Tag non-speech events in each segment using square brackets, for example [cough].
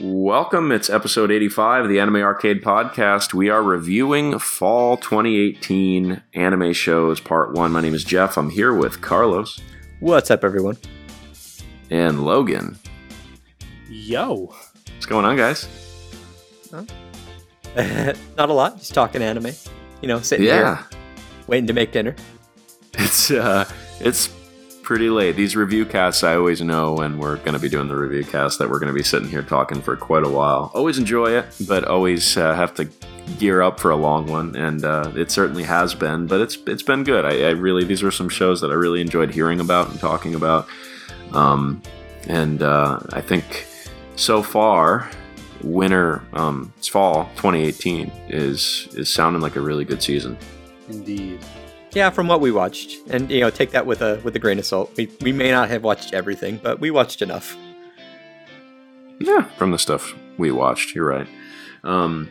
Welcome. It's episode 85 of the Anime Arcade Podcast. We are reviewing fall 2018 anime shows, part one. My name is Jeff. I'm here with Carlos What's up, everyone? and Logan. Yo. What's going on, guys? [laughs] Not a lot, just talking anime. You know, sitting Yeah, here waiting to make dinner. it's uh, it's pretty late. These review casts, I always know when we're going to be doing the review cast that we're going to be sitting here talking for quite a while. Always enjoy it, but always uh, have to gear up for a long one, and uh, it certainly has been. But it's it's been good. I, I really these are some shows that I really enjoyed hearing about and talking about, um, and uh, I think so far. Winter, um, it's fall 2018 is is sounding like a really good season. Indeed. Yeah, from what we watched, and you know, take that with a with a grain of salt. We we may not have watched everything, but we watched enough. Yeah, from the stuff we watched, you're right. Um,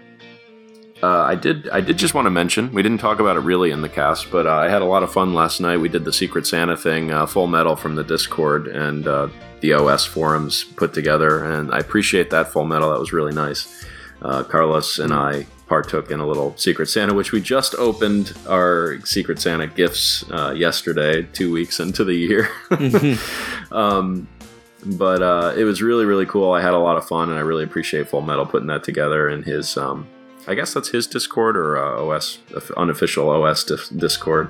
uh, I did. I did just want to mention we didn't talk about it really in the cast, but uh, I had a lot of fun last night. We did the Secret Santa thing, uh, Full Metal from the Discord and uh, the OS forums put together, and I appreciate that Full Metal. That was really nice. Uh, Carlos and I partook in a little Secret Santa, which we just opened our Secret Santa gifts uh, yesterday, two weeks into the year. [laughs] um, but uh, it was really really cool. I had a lot of fun, and I really appreciate Full Metal putting that together in his. Um, I guess that's his Discord or uh, OS unofficial OS dis- Discord.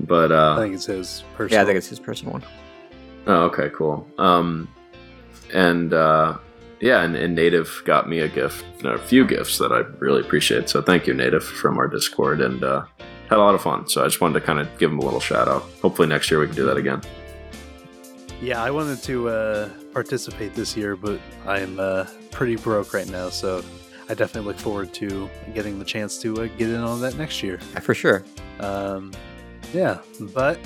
But I uh, think it's his personal. yeah, I think it's his personal one. oh, okay, cool. Um, and uh, yeah, and, and Native got me a gift, a few gifts that I really appreciate. So thank you, Native, from our Discord, and uh, had a lot of fun. So I just wanted to kind of give him a little shout out. Hopefully next year we can do that again. Yeah, I wanted to uh, participate this year, but I'm uh, pretty broke right now, so I definitely look forward to getting the chance to uh, get in on that next year. For sure. Um, yeah, but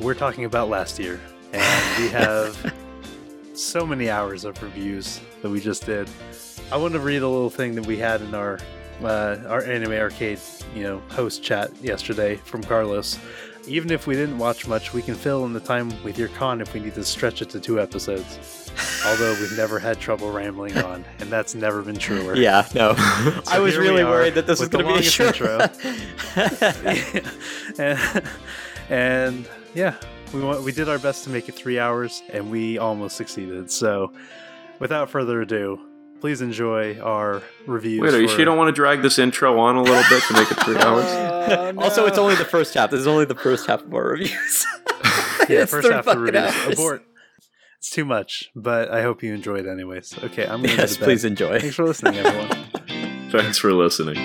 we're talking about last year, and we [laughs] have so many hours of reviews that we just did. I want to read a little thing that we had in our uh, our anime arcade, you know, host chat yesterday from Carlos. Even if we didn't watch much, we can fill in the time with your con if we need to stretch it to two episodes. [laughs] Although we've never had trouble rambling on, and that's never been truer. [laughs] Yeah, no. [laughs] I was really worried that this was going to be a short. and, and yeah, we want, we did our best to make it three hours, and we almost succeeded. So, without further ado, please enjoy our reviews. Wait, are you for- sure you don't want to drag this intro on a little bit to make it three [laughs] hours? Oh, [laughs] also, it's only the first half. This is only the first half of our reviews. [laughs] yeah, It's first half of reviews. hours. Abort. It's too much, but I hope you enjoyed anyways. Okay, I'm going to Yes, please enjoy. Thanks for listening, everyone. Thanks for listening.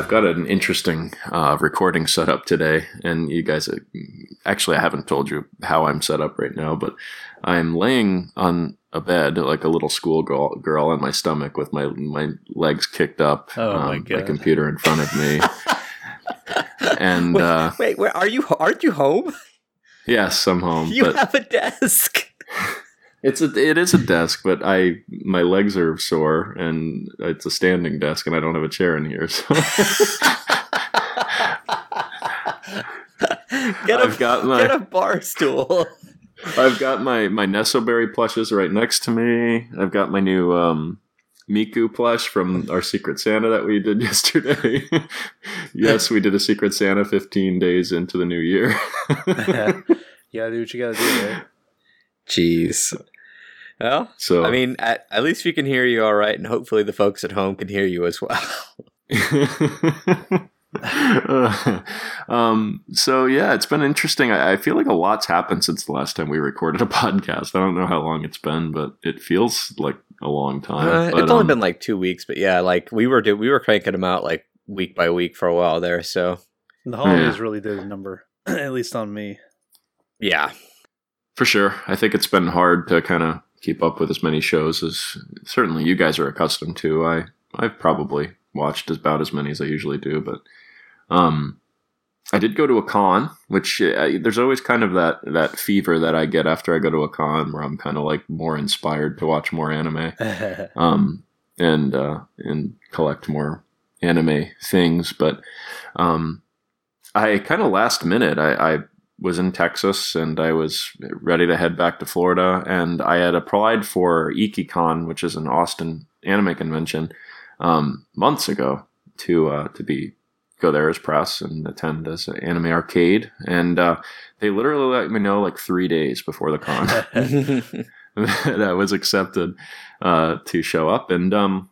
I've got an interesting uh, recording setup today, and you guys, uh, actually, I haven't told you how I'm set up right now, but I'm laying on a bed like a little school girl, girl on my stomach with my my legs kicked up, um, Oh, my God. computer in front of me, [laughs] and Wait, uh, wait, where are you? Aren't you home? yes, I'm home, You have a desk. It's a it is a desk, but I my legs are sore and it's a standing desk and I don't have a chair in here. So [laughs] Get a, I've got my- get a bar stool. [laughs] I've got my my Nesoberi plushes right next to me. I've got my new um Miku plush from our Secret Santa that we did [laughs] yesterday. yes, we did a Secret Santa 15 days into the new year. you gotta do what you gotta do, right? Jeez. Well, so I mean, at, at least we can hear you all right, and hopefully the folks at home can hear you as well. [laughs] um, so yeah, it's been interesting. I, I feel like a lot's happened since the last time we recorded a [laughs] podcast. I don't know how long it's been, but it feels like a long time. Uh, But, it's only um, been like two weeks, but yeah, like we were do- we were cranking them out like week by week for a while there. So The holidays Yeah. really did a number. [clears throat] at least on me. Yeah. For sure. I think it's been hard to kind of keep up with as many shows as certainly you guys are accustomed to. I I've probably watched about as many as I usually do, but um I did go to a con, which uh, there's always kind of that that fever that I get after I go to a con where I'm kind of like more inspired to watch more anime. [laughs] Um and uh and collect more anime things, but um I kind of last minute I, I was in Texas and I was ready to head back to Florida. And I had applied for Ikkicon, which is an Austin anime convention, um, months ago to uh, to be go there as press and attend as an anime arcade. And uh, they literally let me know like three days before the con [laughs] [laughs] that I was accepted uh, to show up. And um,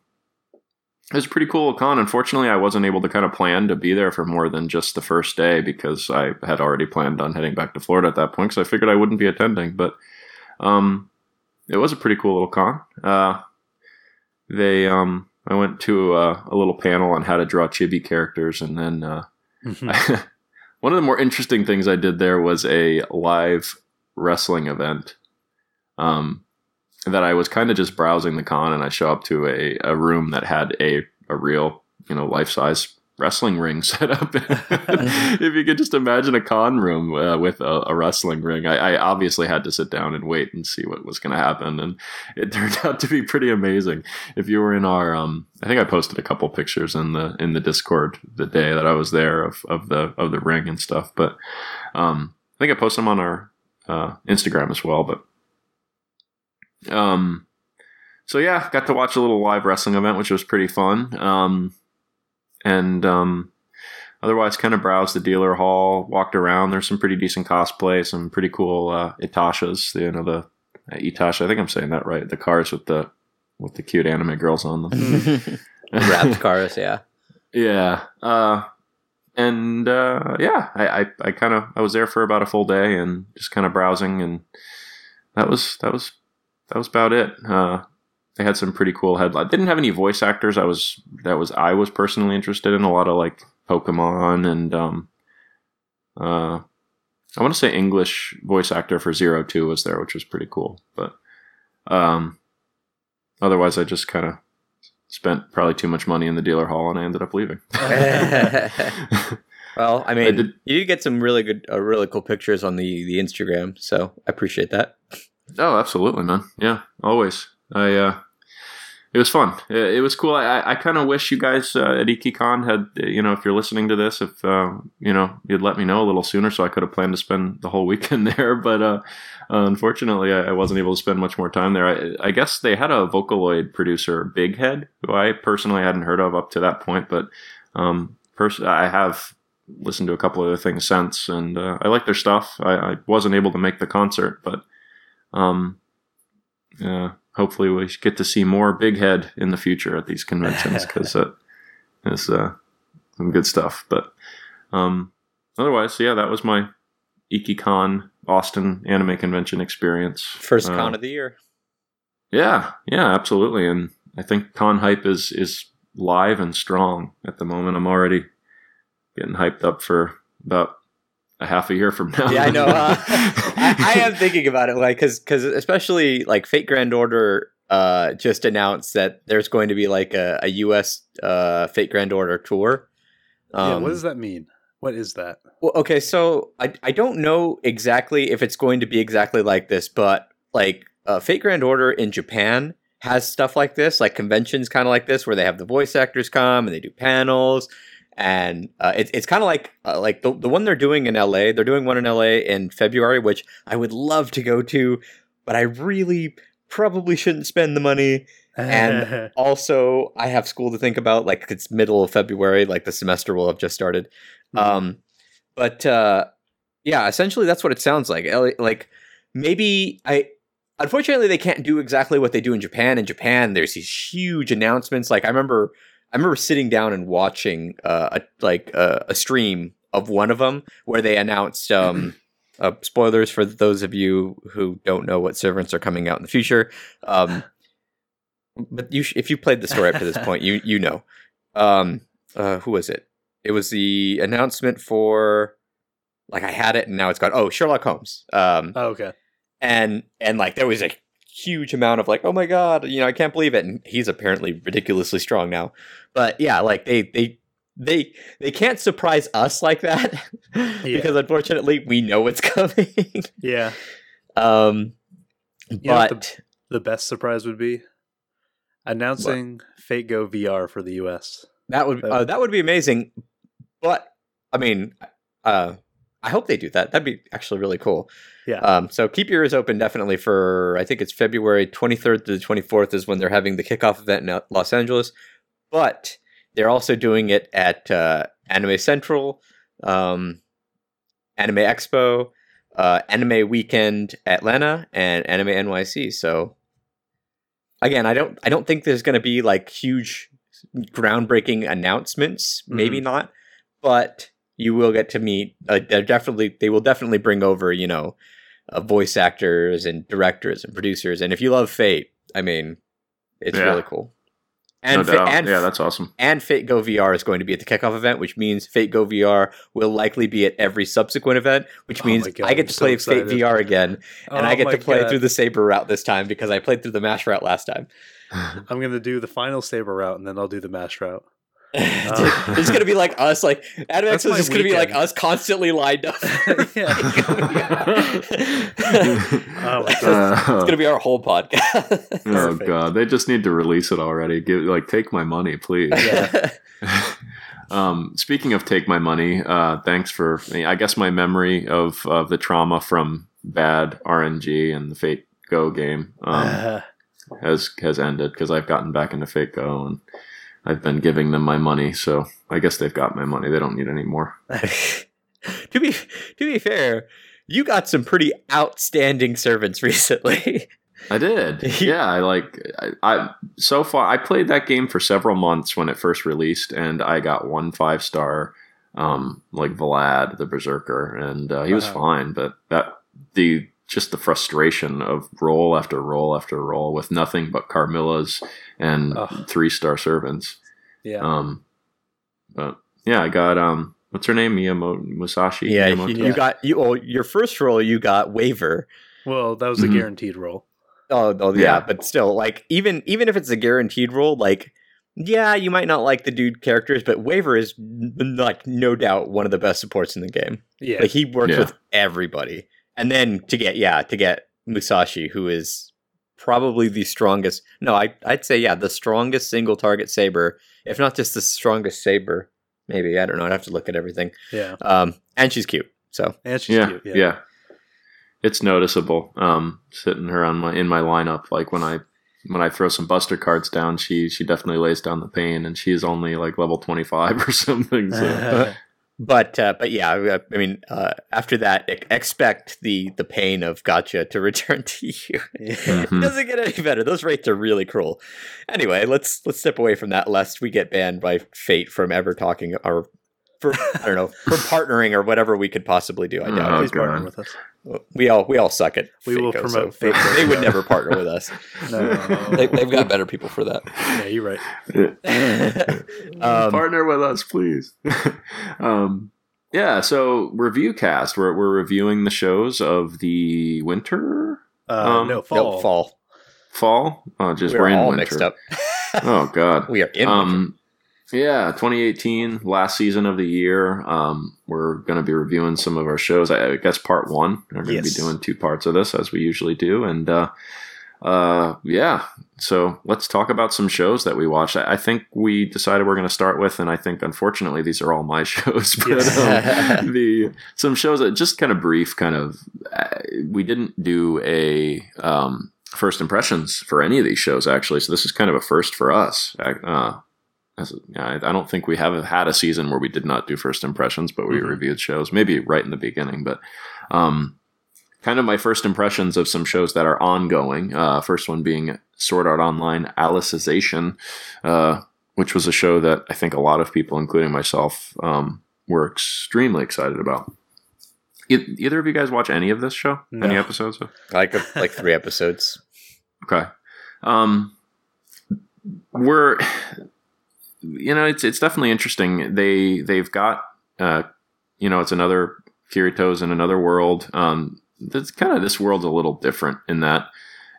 it was a pretty cool con. Unfortunately, I wasn't able to kind of plan to be there for more than just the first day because I had already planned on heading back to Florida at that point. So I figured I wouldn't be attending, but um, it was a pretty cool little con. Uh, they, um, I went to uh, a little panel on how to draw chibi characters, and then uh, [laughs] one of the more interesting things I did there was a live wrestling event. Um, that I was kind of just browsing the con and I show up to a, a room that had a, a real, you know, life size wrestling ring [laughs] set up. [laughs] if you could just imagine a con room uh, with a, a, wrestling ring, I, I, obviously had to sit down and wait and see what was going to happen. And it [laughs] turned out to be pretty amazing. If you were in our, um, I think I posted a couple pictures in the, in the discord the day that I was there of, of the, of the ring and stuff. But, um, I think I posted them on our, uh, Instagram as well, but um, so yeah, got to watch a little live wrestling event, which was pretty fun. Um, and um, otherwise, kind of browsed the dealer hall, walked around. There's some pretty decent cosplay, some pretty cool uh, Itashas. You know the uh, Itasha. I think I'm saying that right. The cars with the with the cute anime girls on them. [laughs] [laughs] Wrapped cars, yeah. Yeah. Uh, and uh, yeah, I, I, I kind of I was there for about a full day and just kind of browsing, and that was that was that was about it. Uh, they had some pretty cool headlines. Didn't have any voice actors. I was that was I was personally interested in a lot of like Pokemon and um, uh, I want to say English voice actor for Zero Two was there, which was pretty cool. But um, otherwise, I just kind of spent probably too much money in the dealer hall and I ended up leaving. [laughs] [laughs] well, I mean, I did, you did get some really good, uh, really cool pictures on the the Instagram, so I appreciate that. Oh, absolutely, man. Yeah, always. I uh, it was fun. It, it was cool. I, I kind of wish you guys uh, at Ikkicon had, you know, if you're listening to this, if uh, you know, you'd let me know a little sooner, so I could have planned to spend the whole [laughs] weekend there. But uh, unfortunately, I, I, wasn't able to spend much more time there. I, I, guess they had a Vocaloid producer, Bighead, who I personally hadn't heard of up to that point, but um, pers- I have listened to a couple of other things since, and uh, I like their stuff. I, I wasn't able to make the concert, but um, uh, hopefully we get to see more Bighead in the future at these conventions because uh, it's uh, some good stuff. But um, otherwise, yeah, that was my Ikkicon Austin Anime Convention experience. First uh, con of the year. Yeah, yeah, absolutely. And I think con hype is is live and strong at the moment. I'm already getting hyped up for about a half a year from now. Yeah, I know. Uh, [laughs] I, I, am thinking about it, like, because because especially like Fate Grand Order uh, just announced that there's going to be like a, a U.S. Uh, Fate Grand Order tour. Um, yeah, what um, does that mean? What is that? Well, okay, so I I don't know exactly if it's going to be exactly like this, but like uh, Fate Grand Order in Japan has stuff like this, like conventions kind of like this, where they have the voice actors come and they do panels and uh, it, it's kind of like uh, like the, the one they're doing in LA. They're doing one in LA in February, which I would love to go to, but I really probably shouldn't spend the money. and [laughs] also, I have school to think about. Like it's middle of February, like the semester will have just started. Mm-hmm. Um, but uh, yeah, essentially that's what it sounds like. Like maybe I unfortunately they can't do exactly what they do in Japan. In Japan, there's these huge announcements. Like I remember I remember sitting down and watching uh, a, like uh, a stream of one of them where they announced um, [clears throat] uh, spoilers for those of you who don't know what servants are coming out in the future. Um, but you, sh- if you played the story up to this point, you you know. Um, uh, who was it? It was the announcement for like I had it and now it's gone. Oh, Sherlock Holmes. Um, Oh, okay. and and like there was a huge amount of like, oh my god, you know, I can't believe it. And he's apparently ridiculously strong now. But yeah, like they they they they can't surprise us like that [laughs] because unfortunately we know what's [laughs] coming. Yeah. um, what but The best surprise would be announcing Fate Go VR for the US. that would uh, that would be amazing. But I mean, uh, I hope they do that. That'd be actually really cool. Yeah. Um, so keep your ears open definitely for I think it's February 23rd to the 24th is when they're having the kickoff event in Los Angeles. But they're also doing it at uh, Anime Central, um, Anime Expo, uh, Anime Weekend Atlanta, and Anime NYC. So again, I don't I don't think there's going to be like huge groundbreaking announcements. Maybe not, but you will get to meet. Uh, they're definitely they will definitely bring over you know uh, voice actors and directors and producers. And if you love Fate, I mean, it's Yeah. really cool. And no Fa- and yeah, that's awesome. and Fate Go VR is going to be at the kickoff event, which means Fate Go VR will likely be at every subsequent event, which Oh means my God, I get I'm to so play Fate excited. VR again, and I Oh get to play God. through the Saber route this time because I played through the Mash route last time. [laughs] I'm gonna do the final saber route and then I'll do the mash route. It's gonna be like us, like Adam X is just gonna be like us constantly lined up. [laughs] [laughs] Yeah. Oh it's Uh, gonna be our whole podcast. [laughs] oh god, they just need to release it already. Give like take my money, please. Yeah. um, speaking of take my money, uh, thanks for. I, I guess my memory of of the trauma from bad RNG and the Fate Go game um, Uh, has has ended because I've gotten back into Fate Go and I've been giving them my money. So I guess they've got my money. They don't need any more. [laughs] to be to be fair, you got some pretty outstanding servants [laughs] recently. I did. [laughs] yeah, I like I, I so far I played that game for several months when it first released and I got one five star um like Vlad the berserker and uh, he was Wow. fine but that the just the frustration of roll after roll after roll with nothing but Carmillas and Ugh. three star servants. yeah. Um but yeah, I got um what's her name Miyamoto Musashi yeah, Miyamoto? you, you got you. Oh, your first role, you got Waver. well, that was a Mhm. guaranteed role. Oh, oh yeah. Yeah. but still, like even even if it's a guaranteed role, like yeah, you might not like the dude characters, but Waver is like no doubt one of the best supports in the game. Yeah. Like he works Yeah. with everybody, and then to get yeah to get Musashi, who is probably the strongest. No, I I'd say yeah the strongest single target saber, if not just the strongest saber. Maybe I don't know. I'd have to look at everything. yeah. Um, and she's cute. So And she's yeah, cute. yeah, Yeah. It's noticeable. Um, sitting her on my in my lineup, like when I when I throw some Buster cards down, she she definitely lays down the pain, and she's only like level twenty five [laughs] or something. So [laughs] But uh, but yeah, I, I mean, uh, after that, e- expect the the pain of gacha to [laughs] return to you. yeah. It doesn't get any better. Those rates are really cruel. Anyway, let's let's step away from that lest we get banned by fate from ever talking or for I don't know for [laughs] partnering or whatever we could possibly do. I doubt Oh, Please partner with us. It. We all we all suck at. We will promote so Fate Go. they would never partner with us. [laughs] No. they, they've got better people for that. Yeah, you're right. [laughs] um, partner with us, please. [laughs] um, yeah. So review cast. We're we're reviewing the shows of the winter, Uh, Um, no, fall. nope, fall. fall. Oh, just We're, we're, in all winter. mixed up. Oh God. we are in. winter. Yeah 2018 last season of the year. Um we're going to be reviewing some of our shows. I, I guess part one. We're going to Yes. be doing two parts of this as we usually do. And uh uh yeah. So let's talk about some shows that we watched. I, I think we decided we're going to start with and i think unfortunately these are all my [laughs] shows. But Yes. um, the some shows that just kind of brief kind of uh, we didn't do a um first impressions for any of these shows actually. So this is kind of a first for us uh as, I I don't think we have had a season where we did not do first impressions, but we Mhm. reviewed shows. Maybe right in the beginning, but um, kind of my first impressions of some shows that are ongoing. Uh, first one being Sword Art Online Alicization, uh, which was a show that I think a lot of people, including myself, um, were extremely excited about. E- either of you guys watch any of this show? Any episodes? Of? like a, like three episodes. [laughs] Okay. Um, we're, you know, it's it's definitely interesting. They they've got, uh, you know, it's another Kirito's in another world. Um, that's kind of this world's a little different in that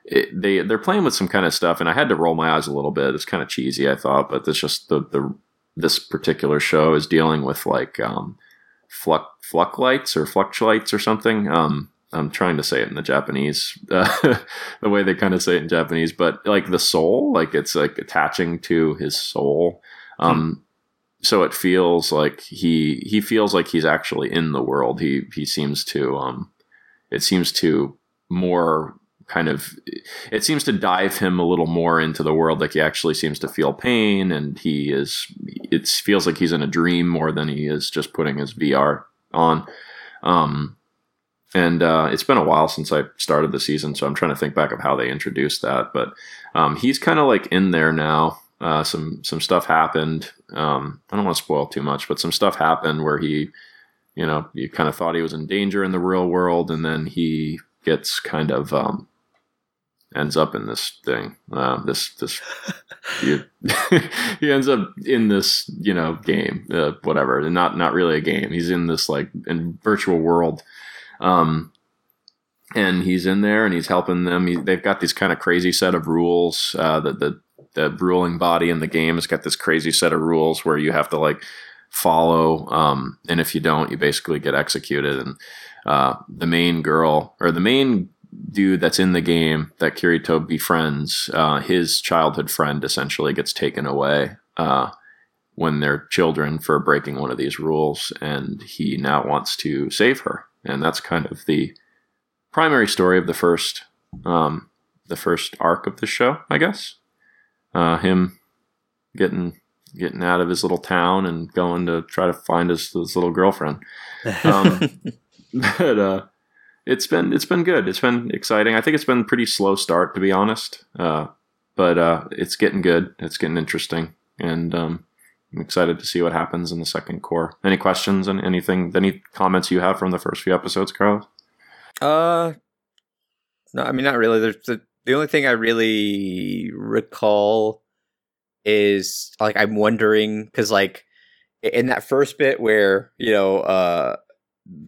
it, they they're playing with some kind of stuff, and I had to roll my eyes a little bit. It's kind of cheesy, I thought, but it's just the the this particular show is dealing with like um, fluck fluck lights or fluctuates or something. Um, I'm trying to say it in the Japanese, [laughs] uh, the way they kind of say it in Japanese, but like the soul, like it's like attaching to his soul. Um, so it feels like he he feels like he's actually in the world. He he seems to um, it seems to more kind of it seems to dive him a little more into the world like he actually seems to feel pain and he is it feels like he's in a dream more than he is just putting his VR on um and uh, it's been a while since I started the season, so I'm trying to think back of how they introduced that. But um, he's kind of like in there now. Uh, some some stuff happened. Um, I don't want to spoil too much, but some stuff happened where he, you know, you kind of thought he was in danger in the real world, and then he gets kind of um, ends up in this thing. Uh, this this [laughs] he, [laughs] he ends up in this you know game, uh, whatever. Not not really a game. He's in this like in virtual world um, and he's in there and he's helping them. He, they've got these kind of crazy set of rules. Uh, the, the the ruling body in the game has got this crazy set of rules where you have to like follow, um, and if you don't, you basically get executed. And uh, the main girl or the main dude that's in the game that Kirito befriends, uh, his childhood friend essentially gets taken away uh, when they're children for breaking one of these rules, and he now wants to save her and that's kind of the primary story of the first um, the first arc of the show, I guess. Uh, him getting getting out of his little town and going to try to find his, his little girlfriend. Um, [laughs] but uh, it's been it's been good. It's been exciting. I think it's been a pretty slow start to be honest. Uh, but uh, it's getting good. It's getting interesting, and um, I'm excited to see what happens in the second cour. Any questions and anything, any comments you have from the first few episodes, Carlos? Uh, no, I mean not really. There's the the only thing I really recall is like I'm wondering because like in that first bit where you know uh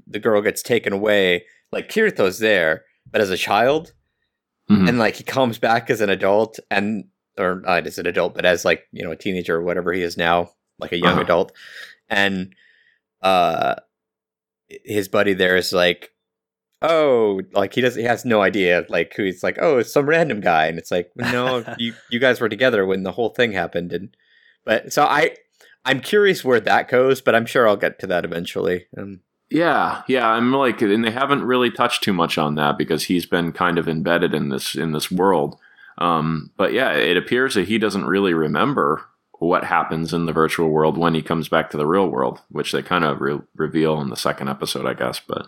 the girl gets taken away, like Kirito's there, but as a child, Mhm. and like he comes back as an adult and or not as an adult, but as like you know a teenager or whatever he is now, like a young Uh-huh. adult, and uh, his buddy there is like, oh, like he doesn't, he has no idea like who he's like, oh, it's some random guy, and it's like, no, [laughs] you you guys were together when the whole thing happened, and but so I. I'm curious where that goes, but I'm sure I'll get to that eventually. Um, Yeah, yeah. I'm like, and they haven't really touched too much on that because he's been kind of embedded in this in this world. Um, but yeah, it appears that he doesn't really remember what happens in the virtual world when he comes back to the real world, which they kind of re- reveal in the second episode, I guess. But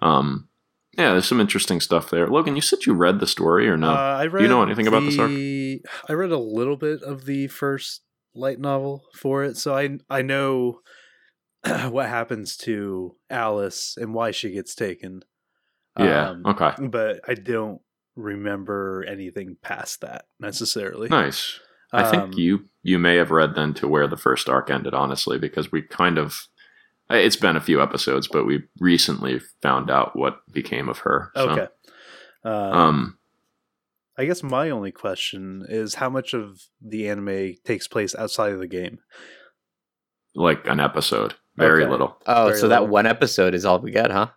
um, yeah, there's some interesting stuff there. Logan, you said you read the story or no? Uh, I read Do you know anything about this arc? I read a little bit of the first light novel for it, so I I know [clears throat] what happens to Alice and why she gets taken. yeah. Um, okay. but I don't remember anything past that necessarily. Nice. I think Um, you you may have read then to where the first arc ended, honestly, because we kind of it's been a few episodes, but we recently found out what became of her. So, Okay. Um, Um. I guess my only question is how much of the anime takes place outside of the game. Like an episode, very Okay. little. oh, Very so that one episode is all we get, huh?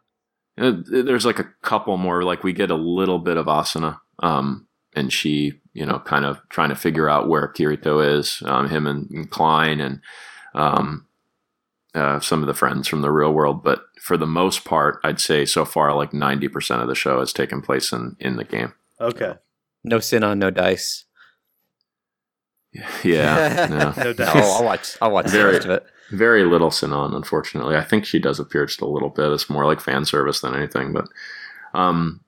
Uh, There's like a couple more. Like we get a little bit of Asuna, um, and she, you know, kind of trying to figure out where Kirito is. Um, him and, and Klein and um, uh, some of the friends from the real world. But for the most part, I'd say so far, like ninety percent of the show has taken place in in the game. Okay. No Sinon no dice. [laughs] Yeah, no. [laughs] No [laughs] No, dice. I'll watch. I'll watch the rest of it. Very little Sinon, unfortunately. I think she does appear just a little bit. It's more like fan service than anything. But um,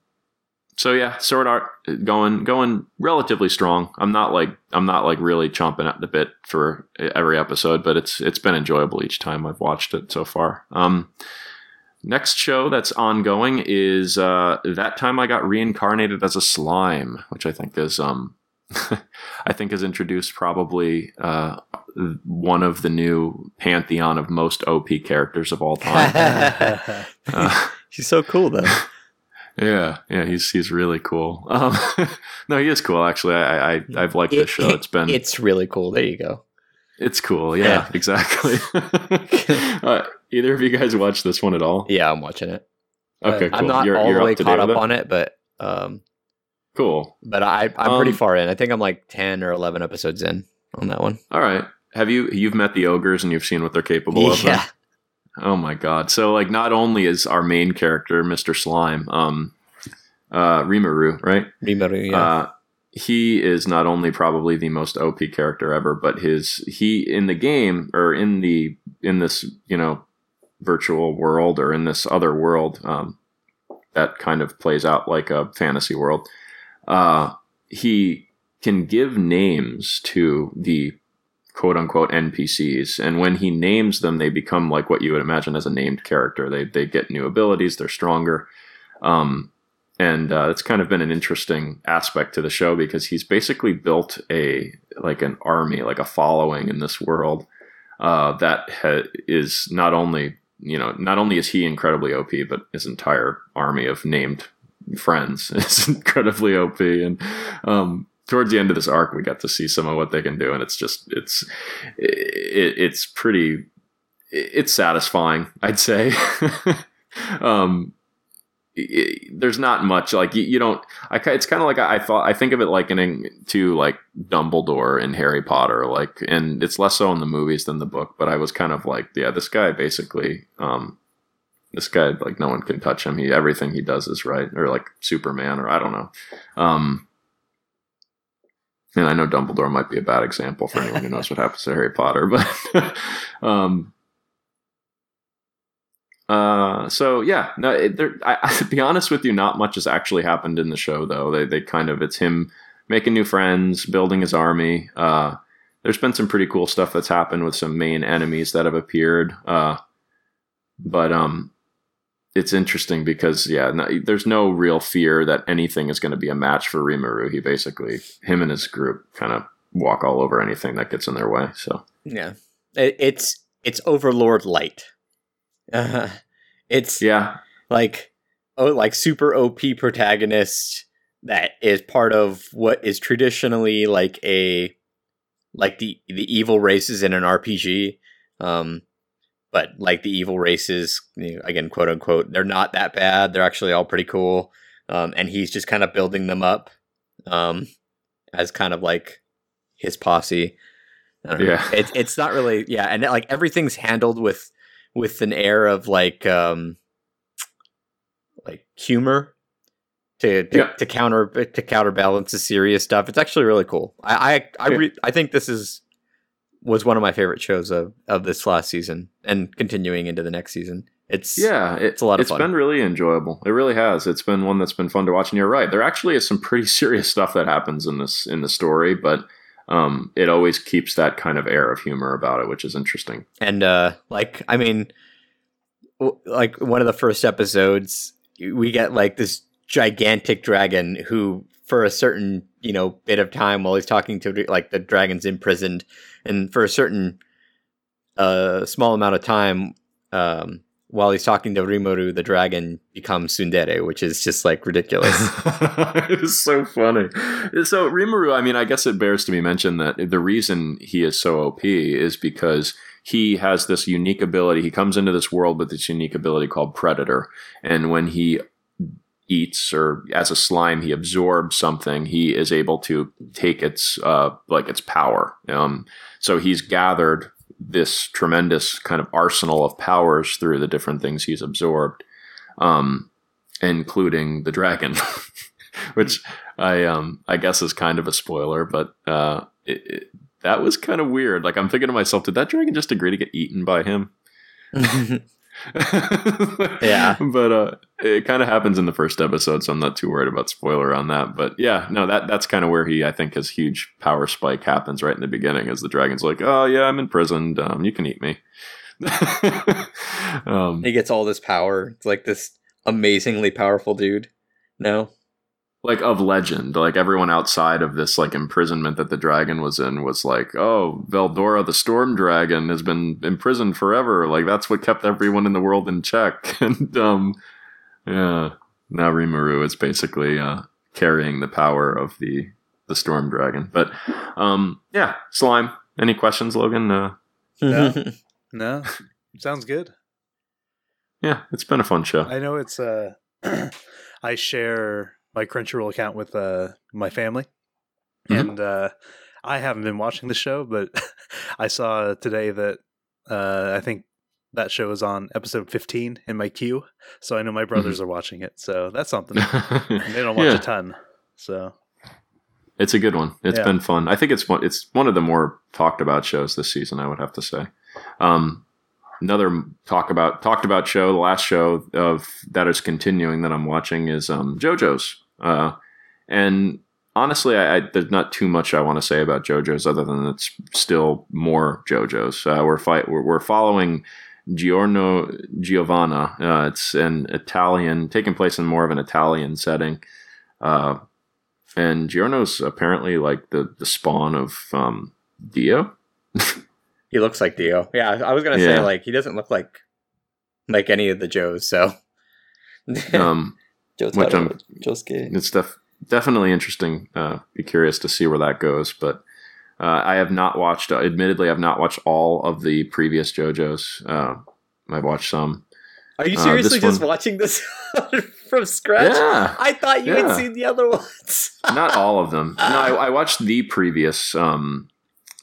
so yeah, Sword Art going going relatively strong. I'm not like I'm not like really chomping at the bit for every episode, but it's it's been enjoyable each time I've watched it so far. Um, next show that's ongoing is uh, that time I got reincarnated as a slime, which I think is um [laughs] I think has introduced probably uh, one of the new pantheon of most OP characters of all time. [laughs] uh, He's so cool though. [laughs] Yeah, yeah, he's he's really cool. Um, no, he is cool. Actually, I, I I've liked this show. It's been it's really cool. There you go. It's cool. Yeah, yeah. exactly. uh, either of you guys watch this one at all? Yeah, I'm watching it. Okay, cool. I'm not you're, all you're the way caught up it? on it, but um, Cool. but I I'm pretty Um, far in. I think I'm like ten or eleven episodes in on that one. All right. Have you you've met the ogres and you've seen what they're capable of? yeah, Oh my god. So like not only is our main character Mr. Slime, um uh Rimuru, right? Rimuru. Yeah. Uh he is not only probably the most OP character ever, but his he in the game or in the in this, you know, virtual world or in this other world um that kind of plays out like a fantasy world. Uh he can give names to the quote unquote NPCs. And when he names them, they become like what you would imagine as a named character. They, they get new abilities, they're stronger. Um, and uh, it's kind of been an interesting aspect to the show because he's basically built a like an army, like a following in this world uh, that ha- is not only you know not only is he incredibly OP, but his entire army of named friends [laughs] is incredibly OP. And um, towards the end of this arc, we got to see some of what they can do, and it's just it's it, it's pretty it's satisfying, I'd say. [laughs] um, there's not much like you, you don't. I it's kind of like I, I thought. I think of it like likening to like Dumbledore in Harry Potter, like, and it's less so in the movies than the book. But I was kind of like, yeah, this guy basically. Um, this guy like no one can touch him. He everything he does is right or like superman or i don't know. Um and i know dumbledore might be a bad example for anyone who knows what happens to harry potter but [laughs] um uh so yeah no it, there I, I [laughs] to be honest with you not much has actually happened in the show though. They they kind of it's him making new friends building his army. Uh there's been some pretty cool stuff that's happened with some main enemies that have appeared uh but um it's interesting because yeah no, there's no real fear that anything is going to be a match for Rimuru he basically him and his group kind of walk all over anything that gets in their way so yeah. It, it's it's Overlord light. Uh, it's yeah like oh like super OP protagonist that is part of what is traditionally like a like the the evil races in an RPG. Um but like the evil races, you know, again, quote unquote, they're not that bad. They're actually all pretty cool. Um, and he's just kind of building them up um, as kind of like his posse. I don't know. Yeah. It's it's not really yeah, and like everything's handled with with an air of like um like humor to to, Yeah. to counter to counterbalance the serious stuff. It's actually really cool. I I I, re- I think this is was one of my favorite shows of of this last season and continuing into the next season. It's yeah it, it's a lot of it's fun. It's been really enjoyable. It really has. It's been one that's been fun to watch. And you're right. There actually is some pretty [laughs] serious stuff that happens in this in the story but um it always keeps that kind of air of humor about it which is interesting. And uh like i mean w- like one of the first episodes we get like this gigantic dragon who for a certain you know bit of time while he's talking to like the dragon's imprisoned and for a certain uh small amount of time um while he's talking to Rimuru, the dragon becomes tsundere, which is just like ridiculous. [laughs] it is so funny. So Rimuru, I mean, I guess it bears to be mentioned that the reason he is so OP is because he has this unique ability. He comes into this world with this unique ability called Predator, and when he eats or as a slime he absorbs something he is able to take its uh like its power. Um so he's gathered this tremendous kind of arsenal of powers through the different things he's absorbed um including the dragon [laughs] which i um i guess is kind of a spoiler but uh it, it, that was kind of weird. Like i'm thinking to myself did that dragon just agree to get eaten by him [laughs] Yeah. [laughs] but uh it kind of happens in the first episode so i'm not too worried about spoiler on that but yeah no that that's kind of where he i think his huge power spike happens right in the beginning as the dragon's like oh yeah i'm imprisoned um you can eat me [laughs] um he gets all this power. It's like this amazingly powerful dude. No, like of legend. Like everyone outside of this like imprisonment that the dragon was in was like, oh, Veldora the storm dragon has been imprisoned forever. Like that's what kept everyone in the world in check. [laughs] and um yeah. Now Rimuru is basically uh carrying the power of the the storm dragon. But um yeah, slime. Any questions, Logan? Uh Yeah. [laughs] No, sounds good. yeah, it's been a fun show. I know it's uh [clears throat] I share my Crunchyroll account with uh my family. Mhm. And uh I haven't been watching the show, but [laughs] I saw today that uh I think that show is on episode 15 in my queue. So I know my brothers are watching it. So that's something. [laughs] They don't watch Yeah. a ton. So It's a good one. It's Yeah. been fun. I think it's one. It's one of the more talked about shows this season. I would have to say. Um, another talk about talked about show. The last show of that is continuing that I'm watching is um, JoJo's. Uh, and honestly, I, I, there's not too much I want to say about JoJo's other than it's still more JoJo's. Uh, we're fight. We're, we're following Giorno Giovanna. Uh, it's an Italian, taking place in more of an Italian setting. Uh, and Giorno's apparently like the the spawn of um, Dio. [laughs] he looks like Dio. Yeah, I was gonna say like he doesn't look like like any of the Joes. So [laughs] Um, Joe which I'm- Josuke. it's def- definitely interesting. Uh, be curious to see where that goes. But uh, I have not watched. Uh, admittedly, I've not watched all of the previous JoJo's. Uh, I've watched some. Are you uh, seriously this just one- watching this [laughs] from scratch? Yeah, I thought you Yeah. had seen the other [laughs] ones. not all of them. No, I, I watched the previous, um,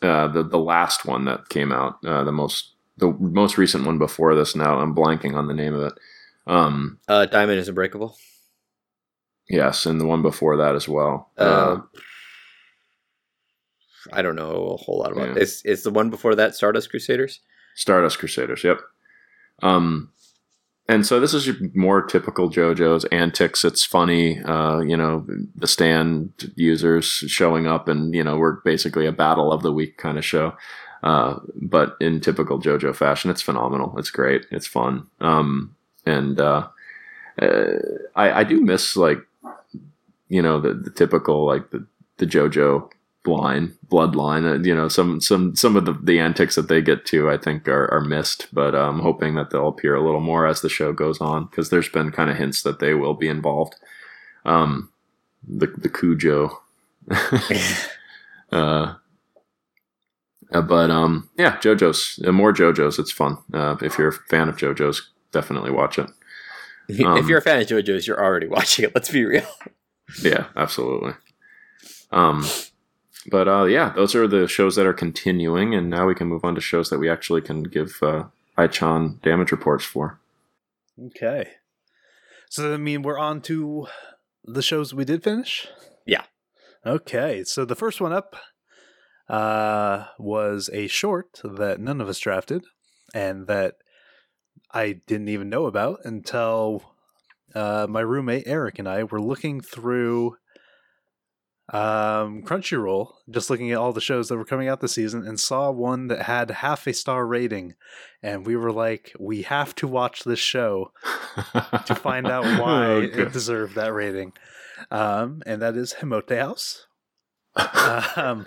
uh, the the last one that came out, uh, the most the most recent one before this. Now I'm blanking on the name of it. Um, uh, Diamond is unbreakable. yes, and the one before that as well. Uh, Uh, I don't know a whole lot about Yeah. it. Is is the one before that Stardust Crusaders? Stardust Crusaders. Yep. Um, and so this is more typical JoJo's antics. It's funny, uh, you know, the stand users showing up, and you know, we're basically a battle of the week kind of show. Uh, but in typical JoJo fashion, it's phenomenal. It's great. It's fun. Um, and uh, uh, I, I do miss like, you know, the, the typical like the the JoJo line bloodline uh, you know some some some of the, the antics that they get to i think are, are missed but i'm hoping that they'll appear a little more as the show goes on because there's been kind of hints that they will be involved um the the Kujo [laughs] uh uh, but um yeah jojo's uh, more jojo's it's fun uh, if you're a fan of jojo's definitely watch it if Um, you're a fan of JoJo's, you're already [laughs] watching it. Let's be real. Yeah, absolutely. Um, but uh, yeah, those are the shows that are continuing, and now we can move on to shows that we actually can give uh, Aichan damage reports for. Okay. So I mean we're on to the shows we did finish? Yeah. Okay. So the first one up uh was a short that none of us drafted and that I didn't even know about until uh my roommate Eric and I were looking through um Crunchyroll just looking at all the shows that were coming out this season and saw one that had half a star rating and we were like we have to watch this show to [laughs] find out why Okay. it deserved that rating. Um, and that is Himote House, um,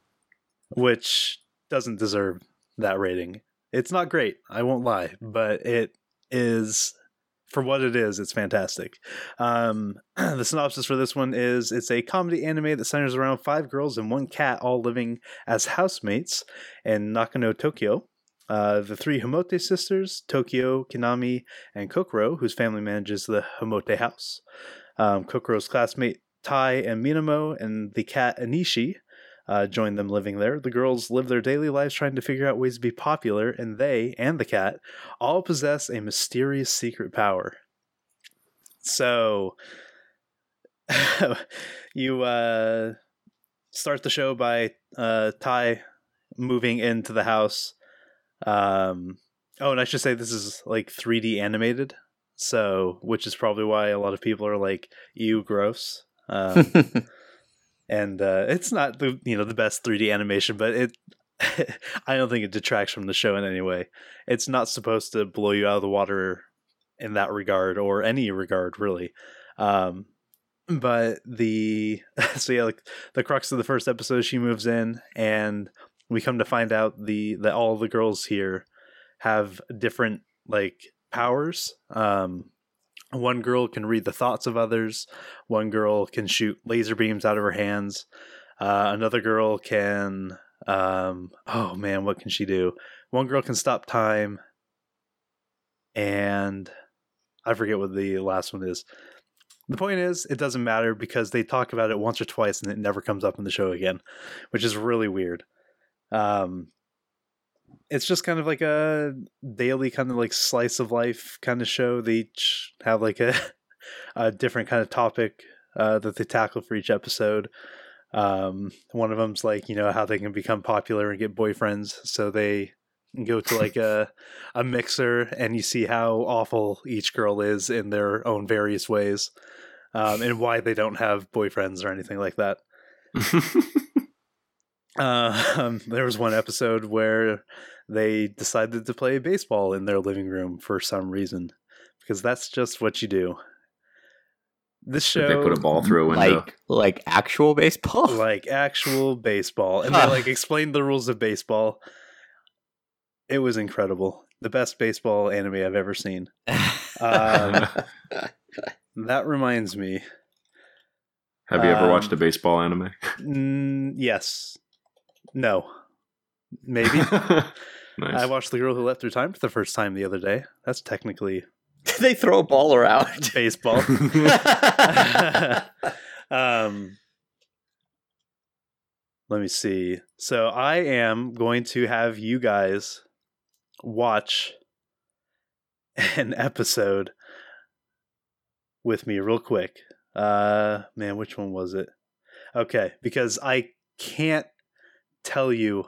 [laughs] which doesn't deserve that rating. It's not great, I won't lie, but it is for what it is. It's fantastic. Um, [clears throat] the synopsis for this one is: it's a comedy anime that centers around five girls and one cat, all living as housemates in Nakano, Tokyo. Uh, the three Himote sisters, Tokyo, Kinami, and Kokoro, whose family manages the Himote house. Um, Kokoro's classmate Tai and Minamo and the cat Anishi uh, join them living there. The girls live their daily lives trying to figure out ways to be popular, and they and the cat all possess a mysterious secret power. So, [laughs] you uh, start the show by uh, Tai moving into the house. Um, oh, and I should say this is like 3D animated, so which is probably why a lot of people are like, "Ew, gross." Um, [laughs] and uh, it's not the you know the best 3D animation, but it [laughs] I don't think it detracts from the show in any way. It's not supposed to blow you out of the water in that regard or any regard really. Um, but the [laughs] so yeah, like the crux of the first episode, she moves in, and we come to find out the that all the girls here have different like powers. Um, one girl can read the thoughts of others. One girl can shoot laser beams out of her hands. Uh, another girl can. Um, oh man, what can she do? One girl can stop time, and I forget what the last one is. The point is, it doesn't matter because they talk about it once or twice and it never comes up in the show again, which is really weird. Um, it's just kind of like a daily kind of like slice of life kind of show. They each have like a [laughs] a different kind of topic uh, that they tackle for each episode. Um, one of them's like you know how they can become popular and get boyfriends, so they go to like a [laughs] a mixer and you see how awful each girl is in their own various ways, um, and why they don't have boyfriends or anything like that. [laughs] Uh, um, [laughs] there was one episode where they decided to play baseball in their living room for some reason because that's just what you do. This show they put a ball through a window. Like like actual baseball. [laughs] like actual baseball, and they like explained the rules of baseball. It was incredible. The best baseball anime I've ever seen. Um, [laughs] that reminds me. Have you ever um, watched a baseball anime? Mm, yes. No. Maybe. [laughs] nice. I watched The Girl Who Leapt Through Time for the first time the other day. That's technically [laughs] they throw a ball around. [laughs] baseball. um, let me see. So I am going to have you guys watch an episode with me real quick. Uh, man, which one was it? Okay, because I can't tell you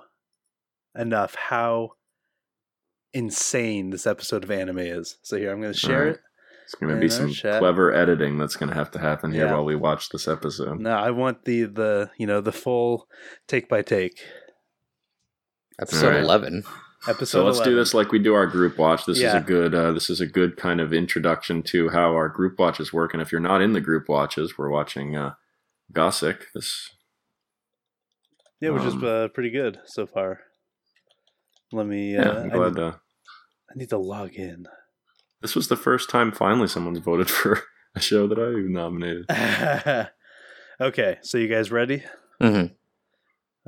enough how insane this episode of anime is. So here, I'm going to share Alright. it. It's going to be some chat. clever editing that's going to have to happen here Yeah. while we watch this episode. No, I want the the you know the full take by take Episode Alright. eleven. episode. So let's do this like we do our group watch. This is a good uh, this is a good kind of introduction to how our group watches work. And if you're not in the group watches, we're watching uh, Gosick. This Yeah, which is um, uh, pretty good so far. Let me. yeah, Uh, I'm I, need, Uh, I need to log in. this was the first time finally someone's voted [laughs] for a show that I even nominated. [laughs] okay, so you guys ready? Mm-hmm.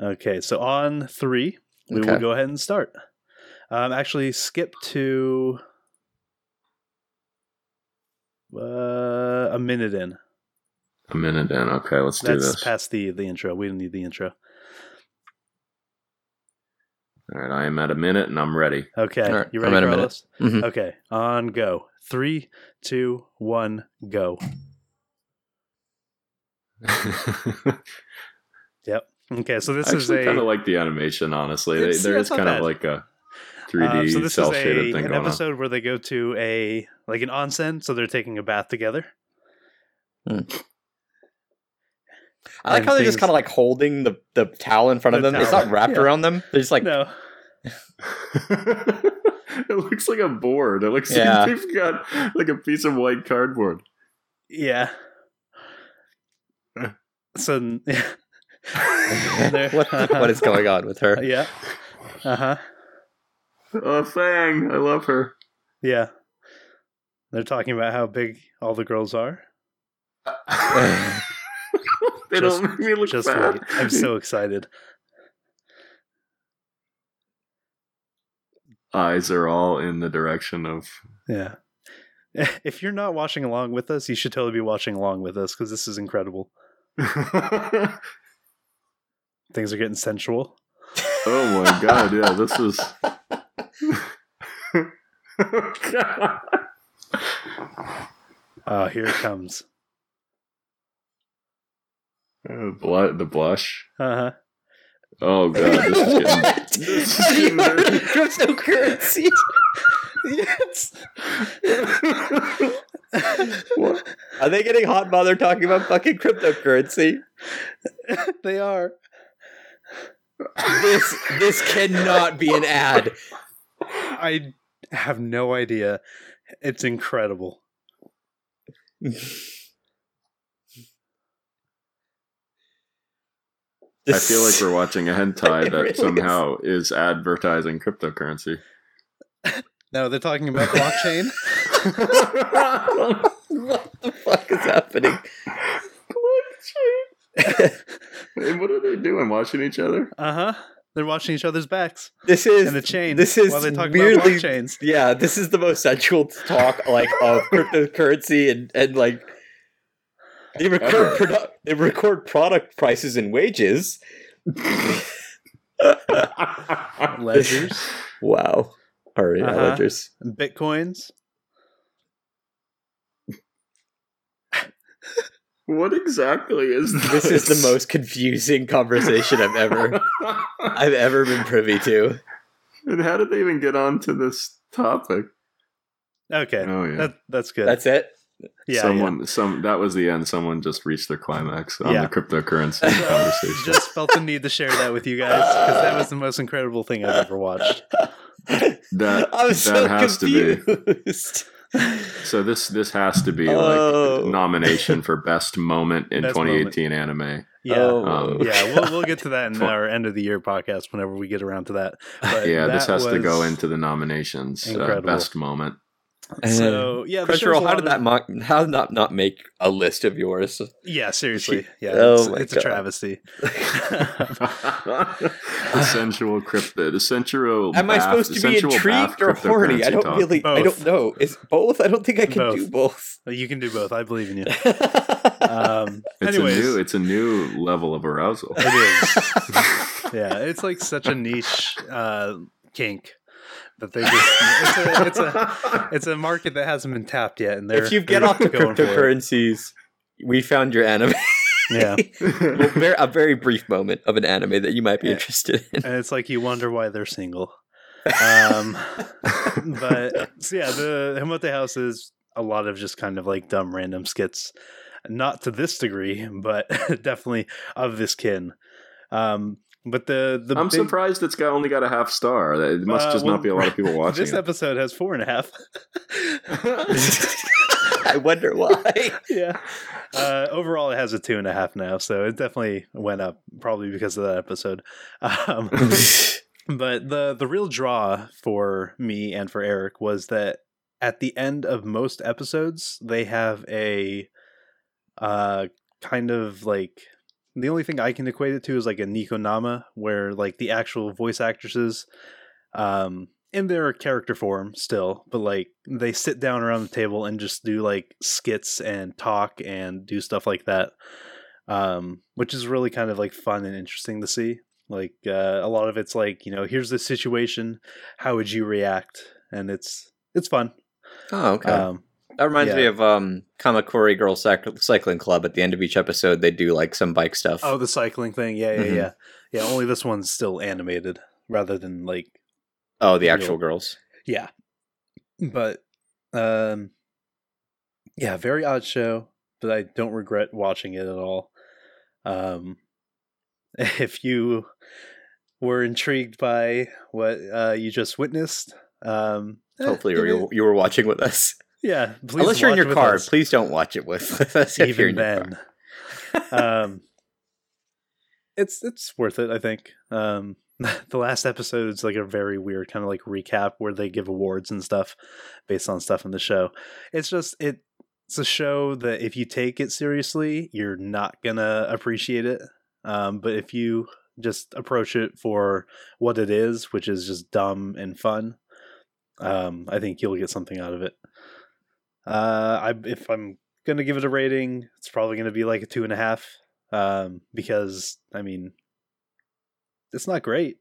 Okay, so on three, we will go ahead and start. Um, actually, skip to uh, a minute in. A minute in. Okay, let's do That's this. past the the intro. We don't need the intro. All right, I am at a minute and I'm ready. Okay, All right, you I'm ready, at a minute. Carlos? Mhm. Okay, on go. Three, two, one, go. [laughs] Yep. Okay, so this I is a kind of like the animation, honestly. They, It's- there yeah, is kind bad. of like a um, 3D so this cell is shaded a, thing an going on. episode where they go to a like an onsen, so they're taking a bath together. I like And how they're just kind of like holding the, the towel in front of The them. It's not wrapped yeah. around them. They're just like no, [laughs] it looks like a board. It looks Yeah. like [laughs] they've got like a piece of white cardboard. yeah. So [laughs] There- what, what is going on with her? yeah, uh huh, Oh, Fang, I love her. yeah. They're talking about how big all the girls are. They Just- don't make me look Just bad. wait. I'm so [laughs] excited. Eyes are all in the direction of. Yeah. [laughs] If you're not watching along with us, you should totally be watching along with us because this is incredible. [laughs] Things are getting sensual. Oh my god! Yeah, this is. oh god. Oh, here it comes. Uh, blu- the blush. Uh huh. Oh god, [laughs] this is getting. What? [laughs] this is Have you getting heard of [laughs] cryptocurrency? yes. What? Are they getting hot while they're talking about fucking cryptocurrency? they are. This this cannot be an ad. I have no idea. It's incredible. I feel like we're watching a hentai [laughs] It that really somehow is advertising cryptocurrency. No, they're talking about blockchain. [laughs] [laughs] what the fuck is happening? Hey, what are they doing? Watching each other? Uh huh. They're watching each other's backs This is and the chain. This is while they talk weirdly, about blockchains. yeah. This is the most sensual talk like of cryptocurrency and and like they record Ever. produ- they record product prices and wages. [laughs] Ledgers, Wow. All right, Uh-huh. ledgers. bitcoins. what exactly is this? This is the most confusing conversation I've ever [laughs] I've ever been privy to. And how did they even get onto this topic? Okay, Oh yeah. that that's good. That's it. Yeah, Someone, some that was the end. Someone just reached their climax on Yeah. the cryptocurrency yeah. [laughs] conversation. Just felt the need to share that with you guys because that was the most incredible thing I've ever watched. That [laughs] I'm that so has to be. confused. So this this has to be Oh. like nomination for best moment in Best 2018 anime. Yeah. Oh. Um, yeah, we'll we'll get to that in [laughs] our end of the year podcast whenever we get around to that. But yeah, this has to go into the nominations. Uh, best moment. So yeah, the show's a Crunchyroll, how did of- that mock, how did not not make a list of yours? Yeah, seriously. [laughs] Yeah, Oh it's, it's a travesty. [laughs] the sensual crypto, the sensual. Am I supposed to be intrigued or horny? I don't talk. really. I don't know. Is both? I don't think I can Both. do both. you can do both. I believe in you. [laughs] Um, It's anyways, a new. It's a new level of arousal. it is. Yeah, it's like such a niche uh, kink that they just. It's a, it's a it's a market that hasn't been tapped yet, and if you get off to going for it. cryptocurrencies, we found your anime. yeah, [laughs] Well, a very brief moment of an anime that you might be Yeah. interested in. and it's like you wonder why they're single. [laughs] Um, [laughs] but so yeah, the Himote House is a lot of just kind of like dumb random skits, not to this degree, but definitely of this kin. Um, but the the I'm big- surprised it's got only got a half star. It must Uh, just well, not be a lot of people [laughs] watching This it. episode has four and a half. [laughs] [laughs] I wonder why. yeah. Uh, overall, it has a two and a half now, so it definitely went up, probably because of that episode. Um, but the the real draw for me and for Eric was that at the end of most episodes, they have a uh, kind of like the only thing I can equate it to is like a Nico Nama, where like the actual voice actresses, um, in their character form still, but like they sit down around the table and just do like skits and talk and do stuff like that, um, which is really kind of like fun and interesting to see. Like uh, a lot of it's like you know here's the situation, how would you react, and it's it's fun. oh, okay. Um, that reminds me of um, Kamakuri Girl Cyc- Cycling Club. At the end of each episode, they do like some bike stuff. oh, the cycling thing, yeah, yeah, Mhm. yeah, yeah. Only this one's still animated rather than like Oh, the real- actual girls. Yeah. But um yeah, very odd show, but I don't regret watching it at all. Um [laughs] if you were intrigued by what uh you just witnessed, um eh, Hopefully, give you were, you were watching with us. Yeah, please Unless you're in your car, us, please don't watch it with [laughs] us. if you're in even then. [laughs] um it's it's worth it, I think. Um [laughs] the last episode is like a very weird kind of like recap where they give awards and stuff based on stuff in the show. It's just it it's a show that if you take it seriously, you're not gonna appreciate it. Um, but if you just approach it for what it is, which is just dumb and fun, um, I think you'll get something out of it. Uh, I if I'm gonna give it a rating, it's probably gonna be like a two and a half. Um, because I mean, it's not great,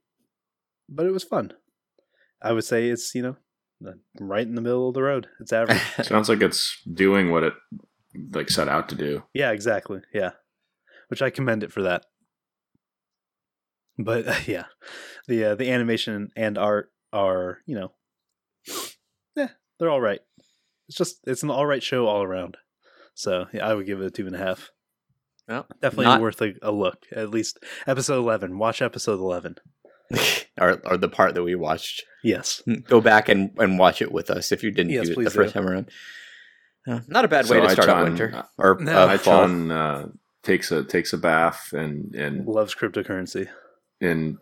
but it was fun. I would say it's you know right in the middle of the road. It's [laughs] average. Sounds like it's doing what it like set out to do. yeah, exactly. Yeah, which I commend it for that. But [laughs] yeah, the uh, the animation and art are you know, yeah, they're all right. It's just it's an all right show all around. So yeah, I would give it a two and a half. Well, Definitely not- worth a, a look. At least episode eleven. Watch episode eleven. [laughs] or, or the part that we watched. Yes. Go back and, and watch it with us if you didn't Yes, do it the first do. time around. Uh, not a bad So way to start out Aichan- winter or No. uh, fall. Ichan uh, takes a takes a bath and and Loves cryptocurrency. and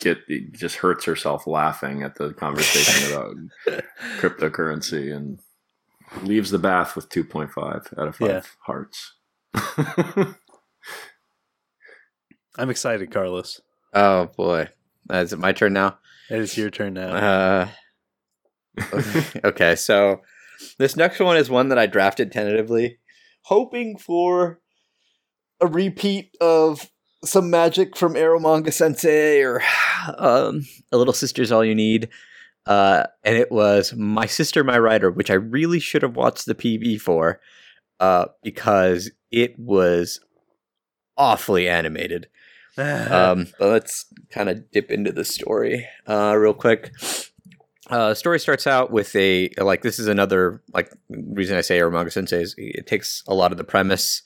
get just hurts herself laughing at the conversation [laughs] about cryptocurrency and leaves the bath with 2.5 out of 5 Yeah. hearts. I'm excited, Carlos. Oh boy, uh, is it my turn now? It is your turn now. Uh, [laughs] okay, so this next one is one that I drafted tentatively, hoping for a repeat of some magic from Eromanga Sensei or [sighs] um, A Little Sister's All You Need. Uh, and it was My Sister, My Writer, which I really should have watched the PV for uh, because it was awfully animated. [sighs] Um, but let's kind of dip into the story uh, real quick. Uh, story starts out with a like this is another like reason I say Eromanga Sensei is it takes a lot of the premise,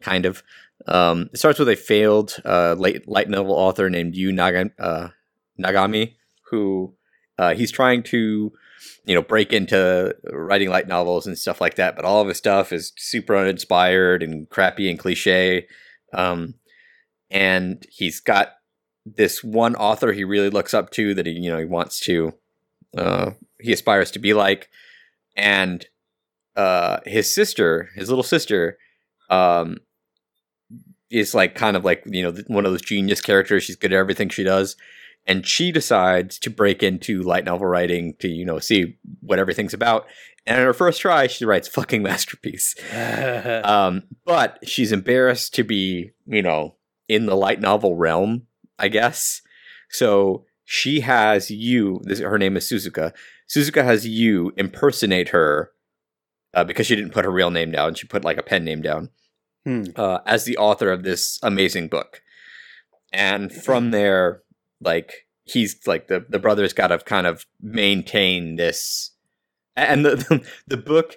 kind of. Um, it starts with a failed uh, late light novel author named Yu Naga, uh, Nagami, who uh, he's trying to you know break into writing light novels and stuff like that, but all of his stuff is super uninspired and crappy and cliche. Um, and he's got this one author he really looks up to that he you know he wants to uh, he aspires to be like. And uh, his sister his little sister um, is like kind of like you know one of those genius characters. She's good at everything she does and she decides to break into light novel writing to you know see what everything's about and on her first try she writes fucking [laughs] masterpiece [laughs] um, but she's embarrassed to be, you know, in the light novel realm, I guess. So she has you. This, her name is Suzuka. Suzuka has you impersonate her uh, because she didn't put her real name down. She put like a pen name down Hmm. uh, as the author of this amazing book. And from there, like he's like the the brother's got to kind of maintain this, and the [laughs] the, the book.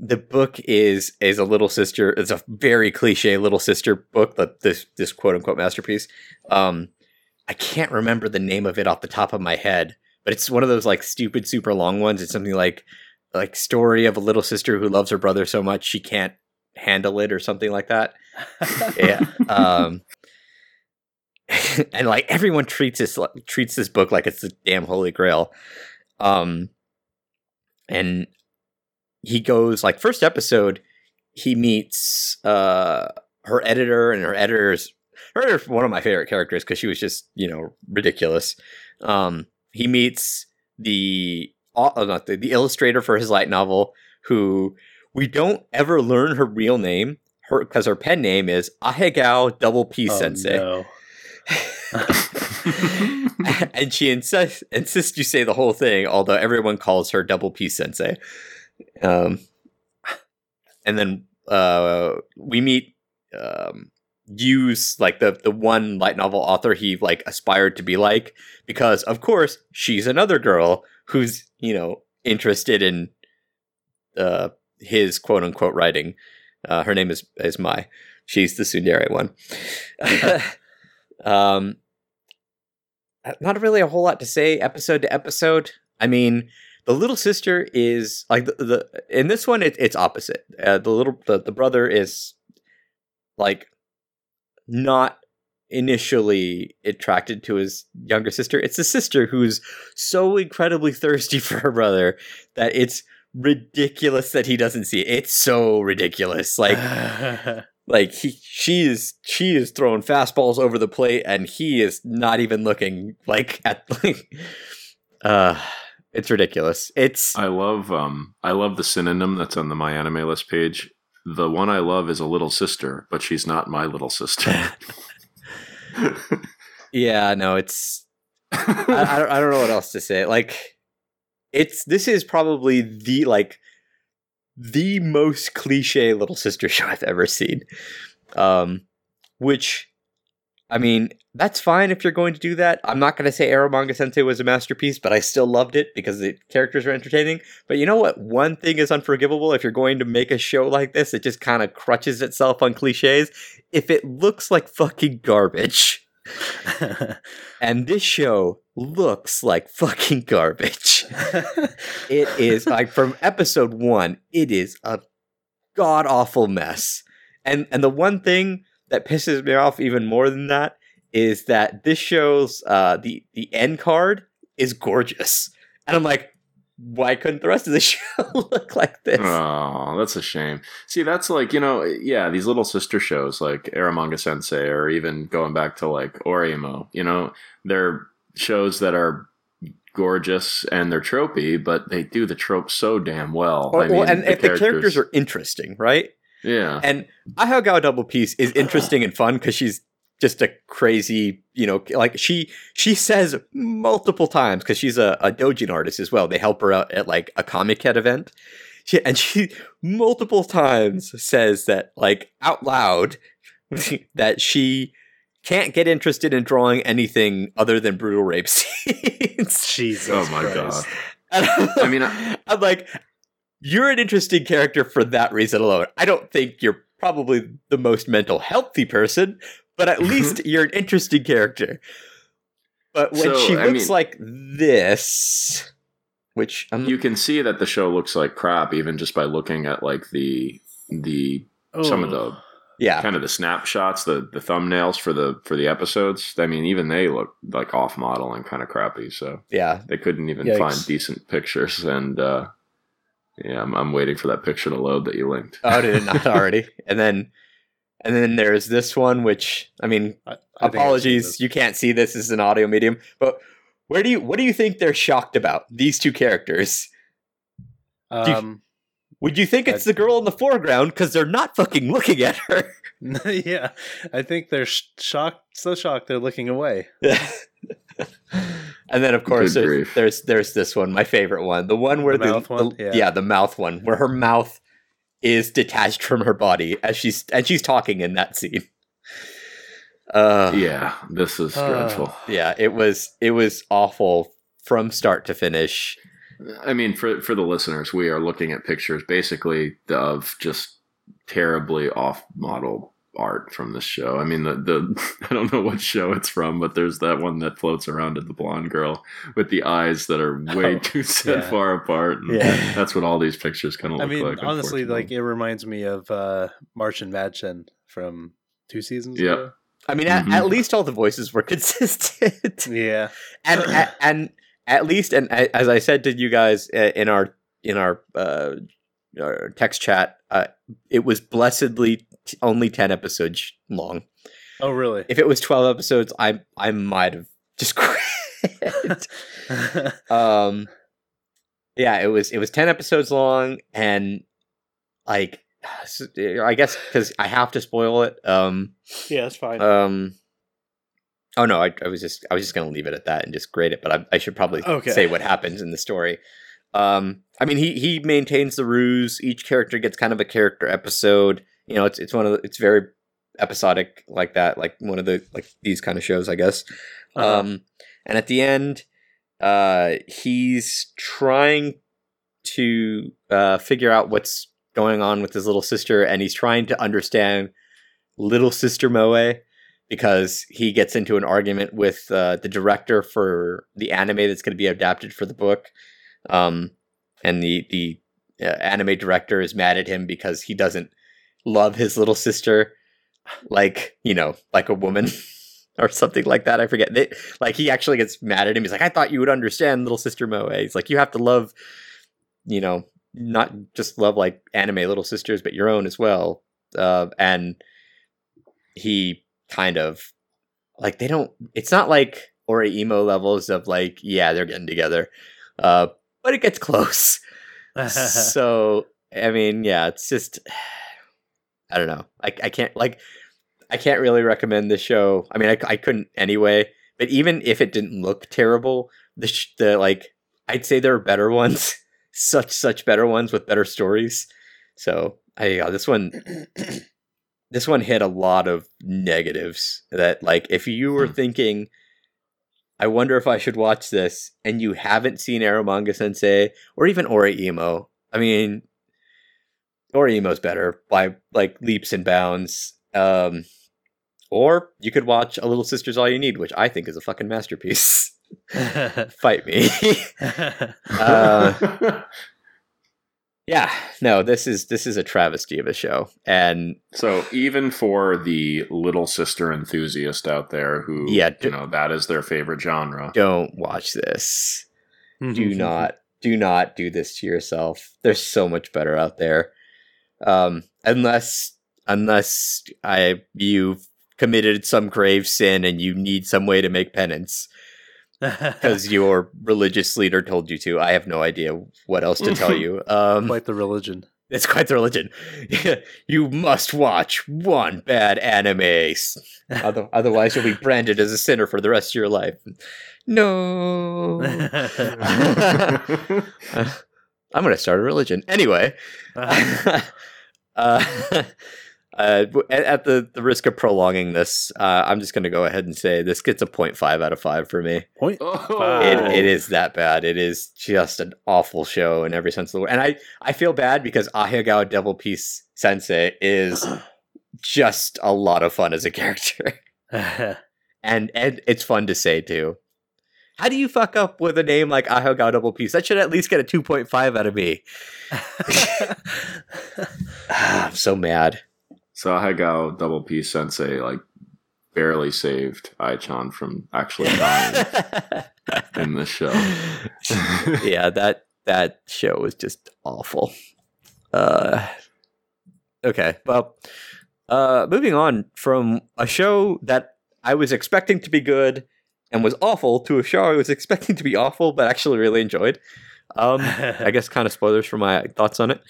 The book is is a little sister. It's a very cliche little sister book. But this this quote unquote masterpiece. Um, I can't remember the name of it off the top of my head, but it's one of those like stupid super long ones. It's something like like story of a little sister who loves her brother so much she can't handle it or something like that. [laughs] yeah. Um, [laughs] and like everyone treats this treats this book like it's the damn holy grail. Um, and he goes like first episode, he meets uh her editor, and her editor's her editor's one of my favorite characters because she was just you know ridiculous. Um, he meets the uh, not the, the illustrator for his light novel, who we don't ever learn her real name. Her because her pen name is Ahegao Double P Oh, Sensei, no. [laughs] and she insists insists you say the whole thing. Although everyone calls her Double P Sensei. Um, and then uh, we meet um, Yu's like the the one light novel author he like aspired to be like because of course she's another girl who's you know interested in uh, his quote unquote writing. Uh, her name is is Mai. She's the tsundere one. [laughs] [laughs] um, not really a whole lot to say episode to episode. I mean, the little sister is like the, the in this one it, it's opposite. Uh, the little the, the brother is like not initially attracted to his younger sister. It's the sister who's so incredibly thirsty [laughs] for her brother that it's ridiculous that he doesn't see it. It's so ridiculous. Like [laughs] like he she is she is throwing fastballs over the plate and he is not even looking like at [laughs] like uh it's ridiculous. It's I love um I love the synonym that's on the my anime list page. The one I love is a little sister, but she's not my little sister. [laughs] [laughs] yeah, no, it's I, I, don't, I don't know what else to say. Like, it's this is probably the like the most cliche little sister show I've ever seen. Um, which, I mean, that's fine if you're going to do that. I'm not going to say Eromanga Sensei was a masterpiece, but I still loved it because the characters are entertaining. But you know what? One thing is unforgivable if you're going to make a show like this. It just kind of crutches itself on cliches. If it looks like fucking garbage. [laughs] And this show looks like fucking garbage. [laughs] It is like from episode one, it is a god awful mess. and and the one thing that pisses me off even more than that is that this show's uh the the end card is gorgeous and i'm like why couldn't the rest of the [laughs] show look like this Oh, that's a shame. See, that's like, you know, yeah, these little sister shows like Eromanga Sensei or even going back to like Oreimo, you know, they're shows that are gorgeous and they're tropey, but they do the trope so damn well. Or- I mean, well, and if the characters are interesting right yeah. and ahegao double peace is [clears throat] interesting and fun because she's just a crazy you know like she she says multiple times because she's a, a dojin artist as well they help her out at like a Comiket event she, and she multiple times says that like out loud [laughs] that she can't get interested in drawing anything other than brutal rape [laughs] scenes Jesus. Oh my Christ. And I'm, I mean, I- [laughs] I'm like, you're an interesting character for that reason alone. I don't think you're probably the most mental healthy person, but at least you're an interesting character. But when So, she I looks mean- like this, which I'm you can see that the show looks like crap even just by looking at like the the some of Oh. the yeah, kind of the snapshots, the the thumbnails for the for the episodes. I mean, even they look like off model and kind of crappy. So yeah. they couldn't even Yikes. find decent pictures. And uh, yeah, I'm, I'm waiting for that picture to load that you linked. Oh, did it not [laughs] already? And then, and then there's this one, which I mean, I- I think I've seen apologies, you can't see this as an audio medium, but where do you what do you think they're shocked about? These two characters. you- Um, Would you think it's the girl in the foreground because they're not fucking looking at her? [laughs] yeah, I think they're sh- shocked, so shocked they're looking away. [laughs] and then of course there's, there's there's this one, my favorite one, the one where The the, one? the- Yeah. yeah, the mouth one, where her mouth is detached from her body as she's and she's talking in that scene. Uh, Yeah, this is Uh, dreadful. yeah, it was it was awful from start to finish. I mean, for for the listeners, we are looking at pictures basically of just terribly off model art from this show. I mean, the the [laughs] I don't know what show it's from, but there's that one that floats around of the blonde girl with the eyes that are [laughs] way Oh, too set yeah. far apart. And Yeah. [laughs] that's what all these pictures kind of I look mean, like. honestly, like it reminds me of uh, Märchen Mädchen from two seasons Yeah. ago. I mean, at, Mhm. at least all the voices were consistent. Yeah, and a- and at least and as I said to you guys uh, in our in our, uh, our text chat, uh, it was blessedly t- only ten episodes long. Oh, really? If it was twelve episodes, I I might have just [laughs] quit. [laughs] um, yeah, it was it was ten episodes long, and like [sighs] I guess because I have to spoil it. Um, yeah, that's fine. um. Oh no, I, I was just I was just gonna leave it at that and just grade it, but I, I should probably Okay. say what happens in the story. Um, I mean, he he maintains the ruse. Each character gets kind of a character episode. You know, it's it's one of the, it's very episodic like that, like one of the like these kind of shows, I guess. Uh-huh. Um, and at the end, uh, he's trying to uh, figure out what's going on with his little sister, and he's trying to understand little sister Moe because he gets into an argument with uh, the director for the anime that's going to be adapted for the book, um, and the the uh, anime director is mad at him because he doesn't love his little sister like you know like a woman [laughs] or something like that. I forget. They, like he actually gets mad at him. He's like, "I thought you would understand, little sister Moe." He's like, "You have to love, you know, not just love like anime little sisters, but your own as well." Uh, and he kind of like they don't. It's not like Oreimo levels of like, yeah, they're getting together, uh, but it gets [laughs] close. [laughs] so I mean, yeah, it's just I don't know. I I can't like I can't really recommend this show. I mean, I, I couldn't anyway. But even if it didn't look terrible, the sh- the like I'd say there are better [laughs] ones, such such better ones with better stories. So I uh, this one [clears throat] this one hit a lot of negatives that like if you were Hmm. thinking I wonder if I should watch this and you haven't seen Eromanga Sensei or even Oreimo. I mean Oreimo's better by like leaps and bounds. Um or you could watch A Little Sisters All You Need, which I think is a fucking masterpiece. [laughs] Fight me. [laughs] Uh, [laughs] yeah, no, this is this is a travesty of a show, and So even for the little sister enthusiast out there who, Yeah, d- you know, that is their favorite genre. don't watch this. do not do not do this to yourself there's so much better out there um unless unless i you've committed some grave sin and you need some way to make penance. [laughs] Because your religious leader told you to. I have no idea what else to tell [laughs] you. Um quite the religion. it's quite the religion. [laughs] You must watch one bad anime. Other- otherwise you'll be branded as a sinner for the rest of your life. No I'm going to start a religion. Anyway, uh, [laughs] uh, w- at, at the, the risk of prolonging this, uh, I'm just going to go ahead and say this gets a 0.5 out of 5 for me. Point. Oh. It, it is that bad. It is just an awful show in every sense of the word. And I, I feel bad because Ahegao Devil Piece Sensei is [clears throat] just a lot of fun as a character. [laughs] and and it's fun to say too. How do you fuck up with a name like Ahegao Double Peace? That should at least get a 2.5 out of me. [laughs] I'm [sighs] so mad. So Hagao Double P Sensei like barely saved Aichan from actually dying [laughs] in this show. [laughs] yeah, that that show was just awful. Uh, okay, well, uh, moving on from a show that I was expecting to be good and was awful to a show I was [laughs] expecting to be awful but actually really enjoyed. Um, [laughs] I guess kind of spoilers for my thoughts on it.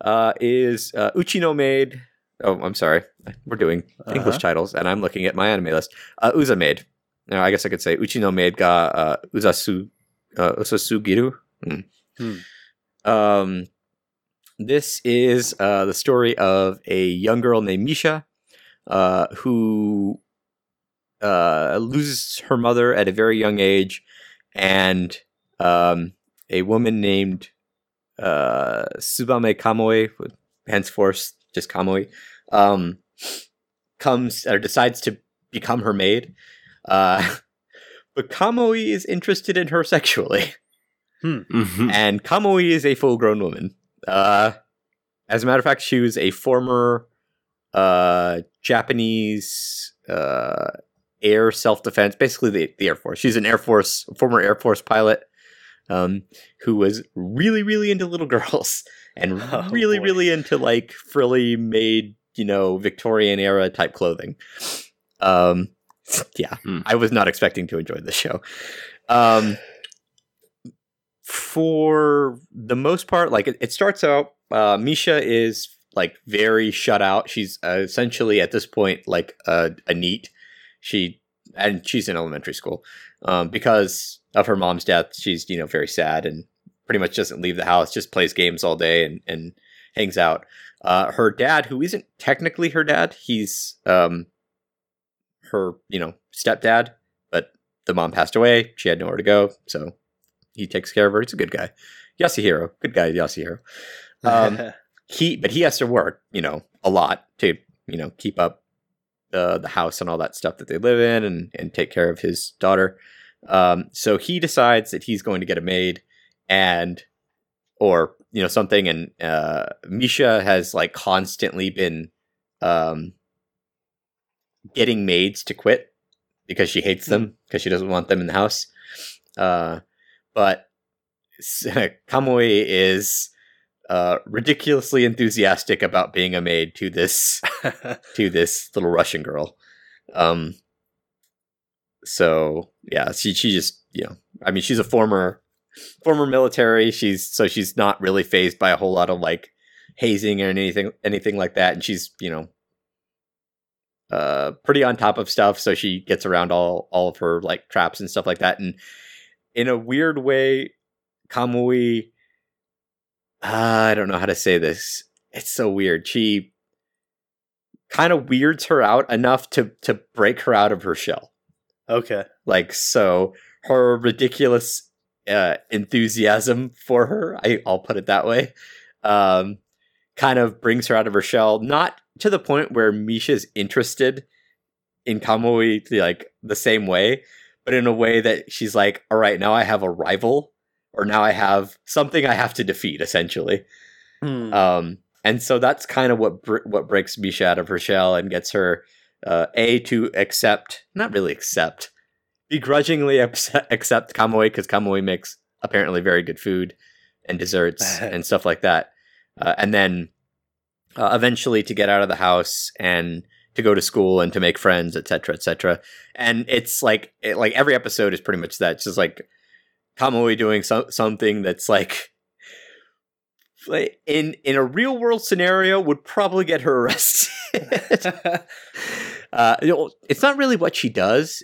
Uh, is uh, Uchino Maid? Oh, I'm sorry. We're doing English Uh-huh. titles, and I'm looking at my anime list. Uh, Uza Maid. No, I guess I could say Uchino Maid ga uh, Uzasu uh, Usasugiru. Hmm. Hmm. Um, this is uh, the story of a young girl named Misha, uh, who uh, loses her mother at a very young age, and um, a woman named uh, Tsubame Kamoi, henceforth just Kamoi, um, comes or decides to become her maid. Uh, [laughs] but Kamoi is interested in her sexually, Mhm. and Kamoi is a full-grown woman. Uh, as a matter of fact, she was a former uh, Japanese uh, air self-defense, basically the, the Air Force. She's an Air Force former Air Force pilot um, who was really, really into little girls [laughs] and Oh, really, boy. really into like frilly made, you know, Victorian era type clothing. Um, [laughs] yeah, Hmm. I was not expecting to enjoy the show. Um, for the most part, like it, it starts out, uh, Misha is like very shut out. She's uh, essentially at this point like a, a NEET. She and she's in elementary school um, because of her mom's death. She's you know very sad and pretty much doesn't leave the house. Just plays games all day and and hangs out. Uh, her dad, who isn't technically her dad, he's um, her you know stepdad, but the mom passed away. She had nowhere to go, so he takes care of her. He's a good guy. Yasuhiro, good guy, Yasuhiro. Um, [laughs] he but he has to work you know a lot to you know keep up the the house and all that stuff that they live in and and take care of his daughter. Um so he decides that he's going to get a maid and or you know something. And uh misha has like constantly been um getting maids to quit because she hates them because she doesn't want them in the house. Uh but [laughs] kamui is uh, ridiculously enthusiastic about being a maid to this [laughs] to this little Russian girl. Um, so yeah, she she just you know, I mean, she's a former former military. She's so she's not really phased by a whole lot of like hazing or anything anything like that, and she's you know. Uh, pretty on top of stuff, so she gets around all all of her like traps and stuff like that. And in a weird way, Kamui I don't know how to say this. It's so weird. She kind of weirds her out enough to to break her out of her shell. okay. Like so her ridiculous uh enthusiasm for her, I I'll put it that way. Um kind of brings her out of her shell, not to the point where Misha's interested in Kamui like the same way, but in a way that she's like, all right, now I have a rival or now I have something I have to defeat, essentially. Hmm. Um, and so that's kind of what br- what breaks Misha out of her shell and gets her uh, a to accept, not really accept, begrudgingly [laughs] accept, accept Kamui because Kamui makes apparently very good food and desserts [laughs] and stuff like that, uh, and then uh, eventually to get out of the house and to go to school and to make friends, etc., etc. And it's like it, like every episode is pretty much that. It's just like Kamui doing so- something that's like in in a real world scenario would probably get her arrested. [laughs] [laughs] uh, you know, it's not really what she does.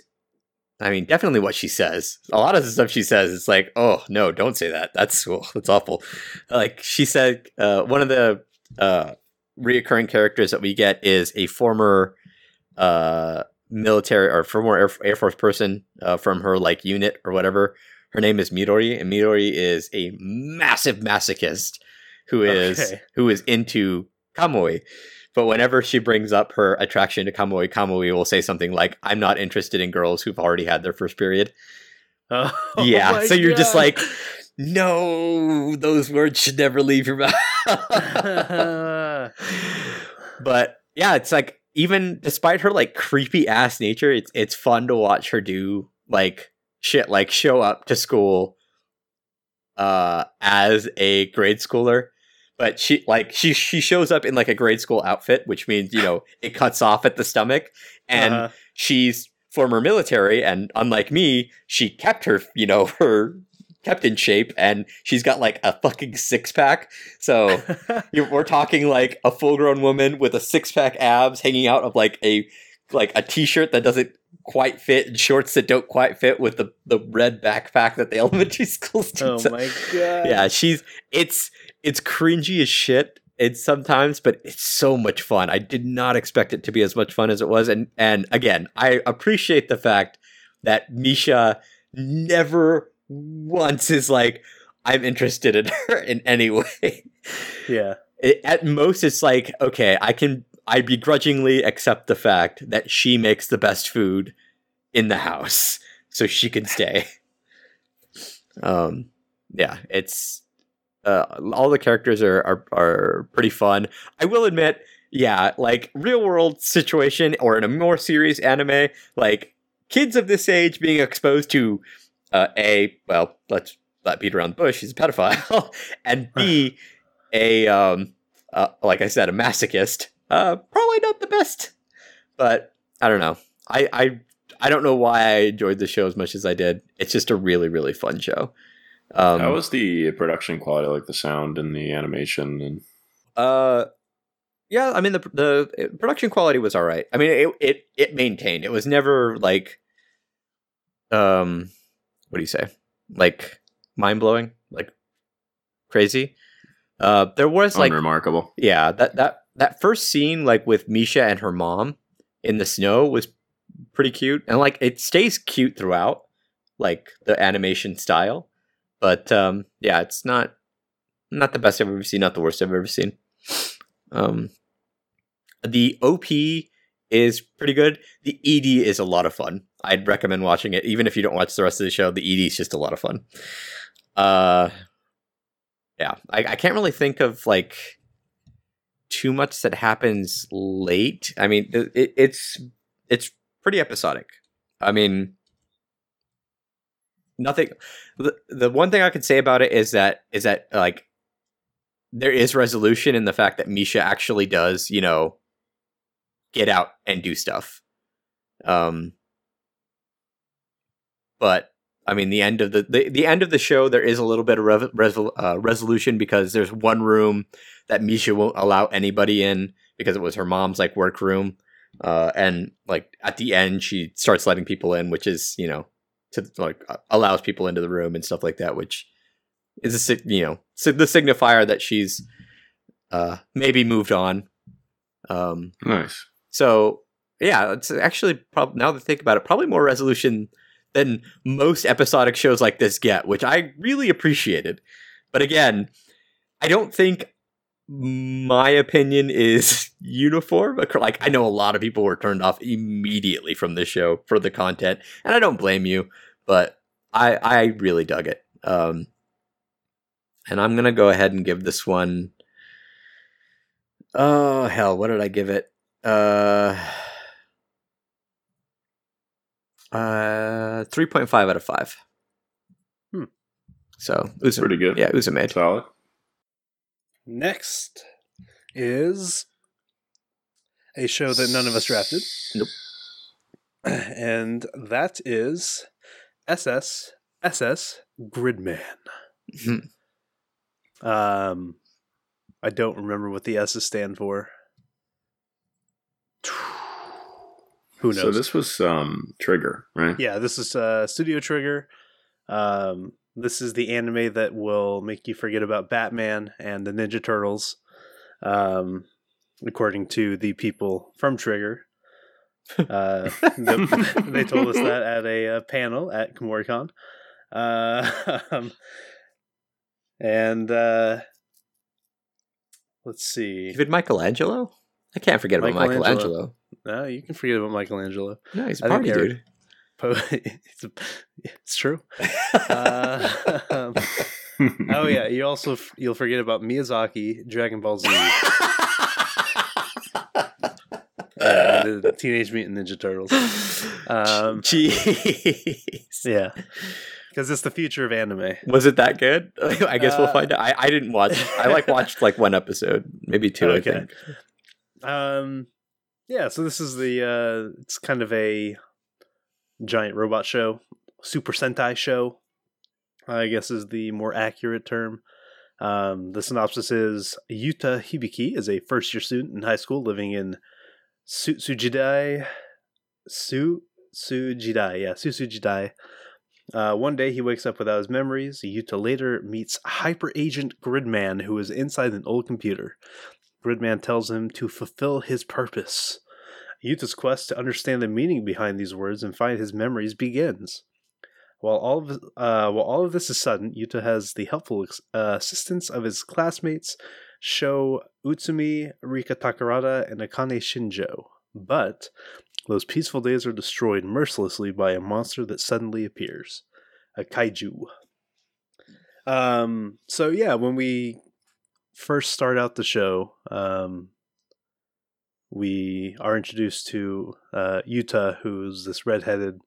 I mean, definitely what she says. A lot of the stuff she says, it's like, oh no, don't say that. That's [laughs] oh, that's awful. Like she said, uh, one of the uh, reoccurring characters that we get is a former uh, military or former Air, Air Force person uh, from her like unit or whatever. Her name is Midori, and Midori is a massive masochist who is Okay. who is into Kamui. But whenever she brings up her attraction to Kamui, Kamui will say something like, "I'm not interested in girls who've already had their first period." [laughs] Oh yeah, so you're just like, no, those words should never leave your mouth. [laughs] but yeah, it's like even despite her like creepy ass nature, it's it's fun to watch her do like shit like show up to school uh as a grade schooler. But she like she she shows up in like a grade school outfit, which means, you know, it cuts off at the stomach and Uh-huh. she's former military and unlike me she kept her you know her kept in shape and she's got like a fucking six pack so [laughs] you're, we're talking like a full grown woman with a six pack abs hanging out of like a like a t-shirt that doesn't quite fit and shorts that don't quite fit with the the red backpack that the [laughs] elementary school oh students my god. yeah she's it's it's cringy as shit it's sometimes but it's so much fun i did not expect it to be as much fun as it was and and again i appreciate the fact that misha never once is like i'm interested in her [laughs] in any way Yeah. it, at most it's like okay i can i begrudgingly accept the fact that she makes the best food in the house so she can stay [laughs] um yeah it's uh all the characters are are, are pretty fun i will admit yeah like real world situation or in a more serious anime like kids of this age being exposed to uh a well let's let beat around the bush he's a pedophile [laughs] and b [laughs] a um uh, like I said, a masochist. Uh, probably not the best, but I don't know. I I I don't know why I enjoyed the show as much as I did. It's just a really really fun show. Um, How was the production quality, like the sound and the animation? And uh, yeah. I mean the the production quality was all right. I mean it it it maintained. It was never like, um, what do you say? Like mind blowing, like crazy. Uh, there was like unremarkable. yeah that that that first scene like with misha and her mom in the snow was pretty cute. And like it stays cute throughout like the animation style. But um yeah it's not not the best i've ever seen not the worst i've ever seen. Um the op is pretty good. The ed is a lot of fun. I'd recommend watching it even if you don't watch the rest of the show. The ed is just a lot of fun. Uh yeah I, I can't really think of like too much that happens late. I mean it, it, it's it's pretty episodic. I mean nothing the, the one thing i could say about it is that is that like there is resolution in the fact that misha actually does you know get out and do stuff. Um but I mean, the end of the, the the end of the show, there is a little bit of rev- resol- uh, resolution because there's one room that Misha won't allow anybody in because it was her mom's like work room, uh, and like at the end she starts letting people in, which is you know to like allows people into the room and stuff like that, which is a you know the signifier that she's uh, maybe moved on. Um, Nice. so yeah, it's actually prob- now that I think about it, probably more resolution than most episodic shows like this get, which I really appreciated. But again, I don't think my opinion is [laughs] uniform. Like I know a lot of people were turned off immediately from this show for the content, and I don't blame you, but I I really dug it. Um, and I'm gonna go ahead and give this one Oh hell, what did I give it? Uh, uh, three point five out of five. Hmm. So Usa, Pretty good. yeah, Usa made. Solid. Next is a show that none of us drafted. Nope. [clears throat] And that is SS SS Gridman. Mhm. Um, I don't remember what the S's stand for. Who knows? So this was um Trigger, right? Yeah, this is uh, Studio Trigger. Um, this is the anime that will make you forget about Batman and the Ninja Turtles, um, according to the people from Trigger. [laughs] Uh, the- they told us that at a, uh panel at Kumoricon. Uh, [laughs] um, and uh, let's see. Even Michelangelo? I can't forget about Michelangelo. No, you can forget about Michelangelo. No, he's a party dude. Po- [laughs] it's, a- it's true. [laughs] Uh, um, [laughs] oh yeah, you also f- you'll forget about Miyazaki, Dragon Ball Z, and the Teenage Mutant Ninja Turtles. Um, Jeez. yeah, because it's the future of anime. Was it that good? I guess we'll Uh, find out. I, I didn't watch. I like watched like one episode, maybe two. Okay. I think. Um, yeah, so this is the uh, it's kind of a giant robot show, Super Sentai show. I guess is the more accurate term. Um, the synopsis is Yuta Hibiki is a first year student in high school living in Su- Sujidai. Su Sujidai, yeah, Susujidai. Uh, one day he wakes up without his memories. Yuta later meets Hyper Agent Gridman, who is inside an old computer. Gridman tells him to fulfill his purpose. Yuta's quest to understand the meaning behind these words and find his memories begins. While all of uh, while all of this is sudden, Yuta has the helpful uh, assistance of his classmates Sho Utsumi, Rika Takarada, and Akane Shinjo. But those peaceful days are destroyed mercilessly by a monster that suddenly appears, a kaiju. Um. So yeah, when we first start out the show, um, we are introduced to uh, Yuta, who's this redheaded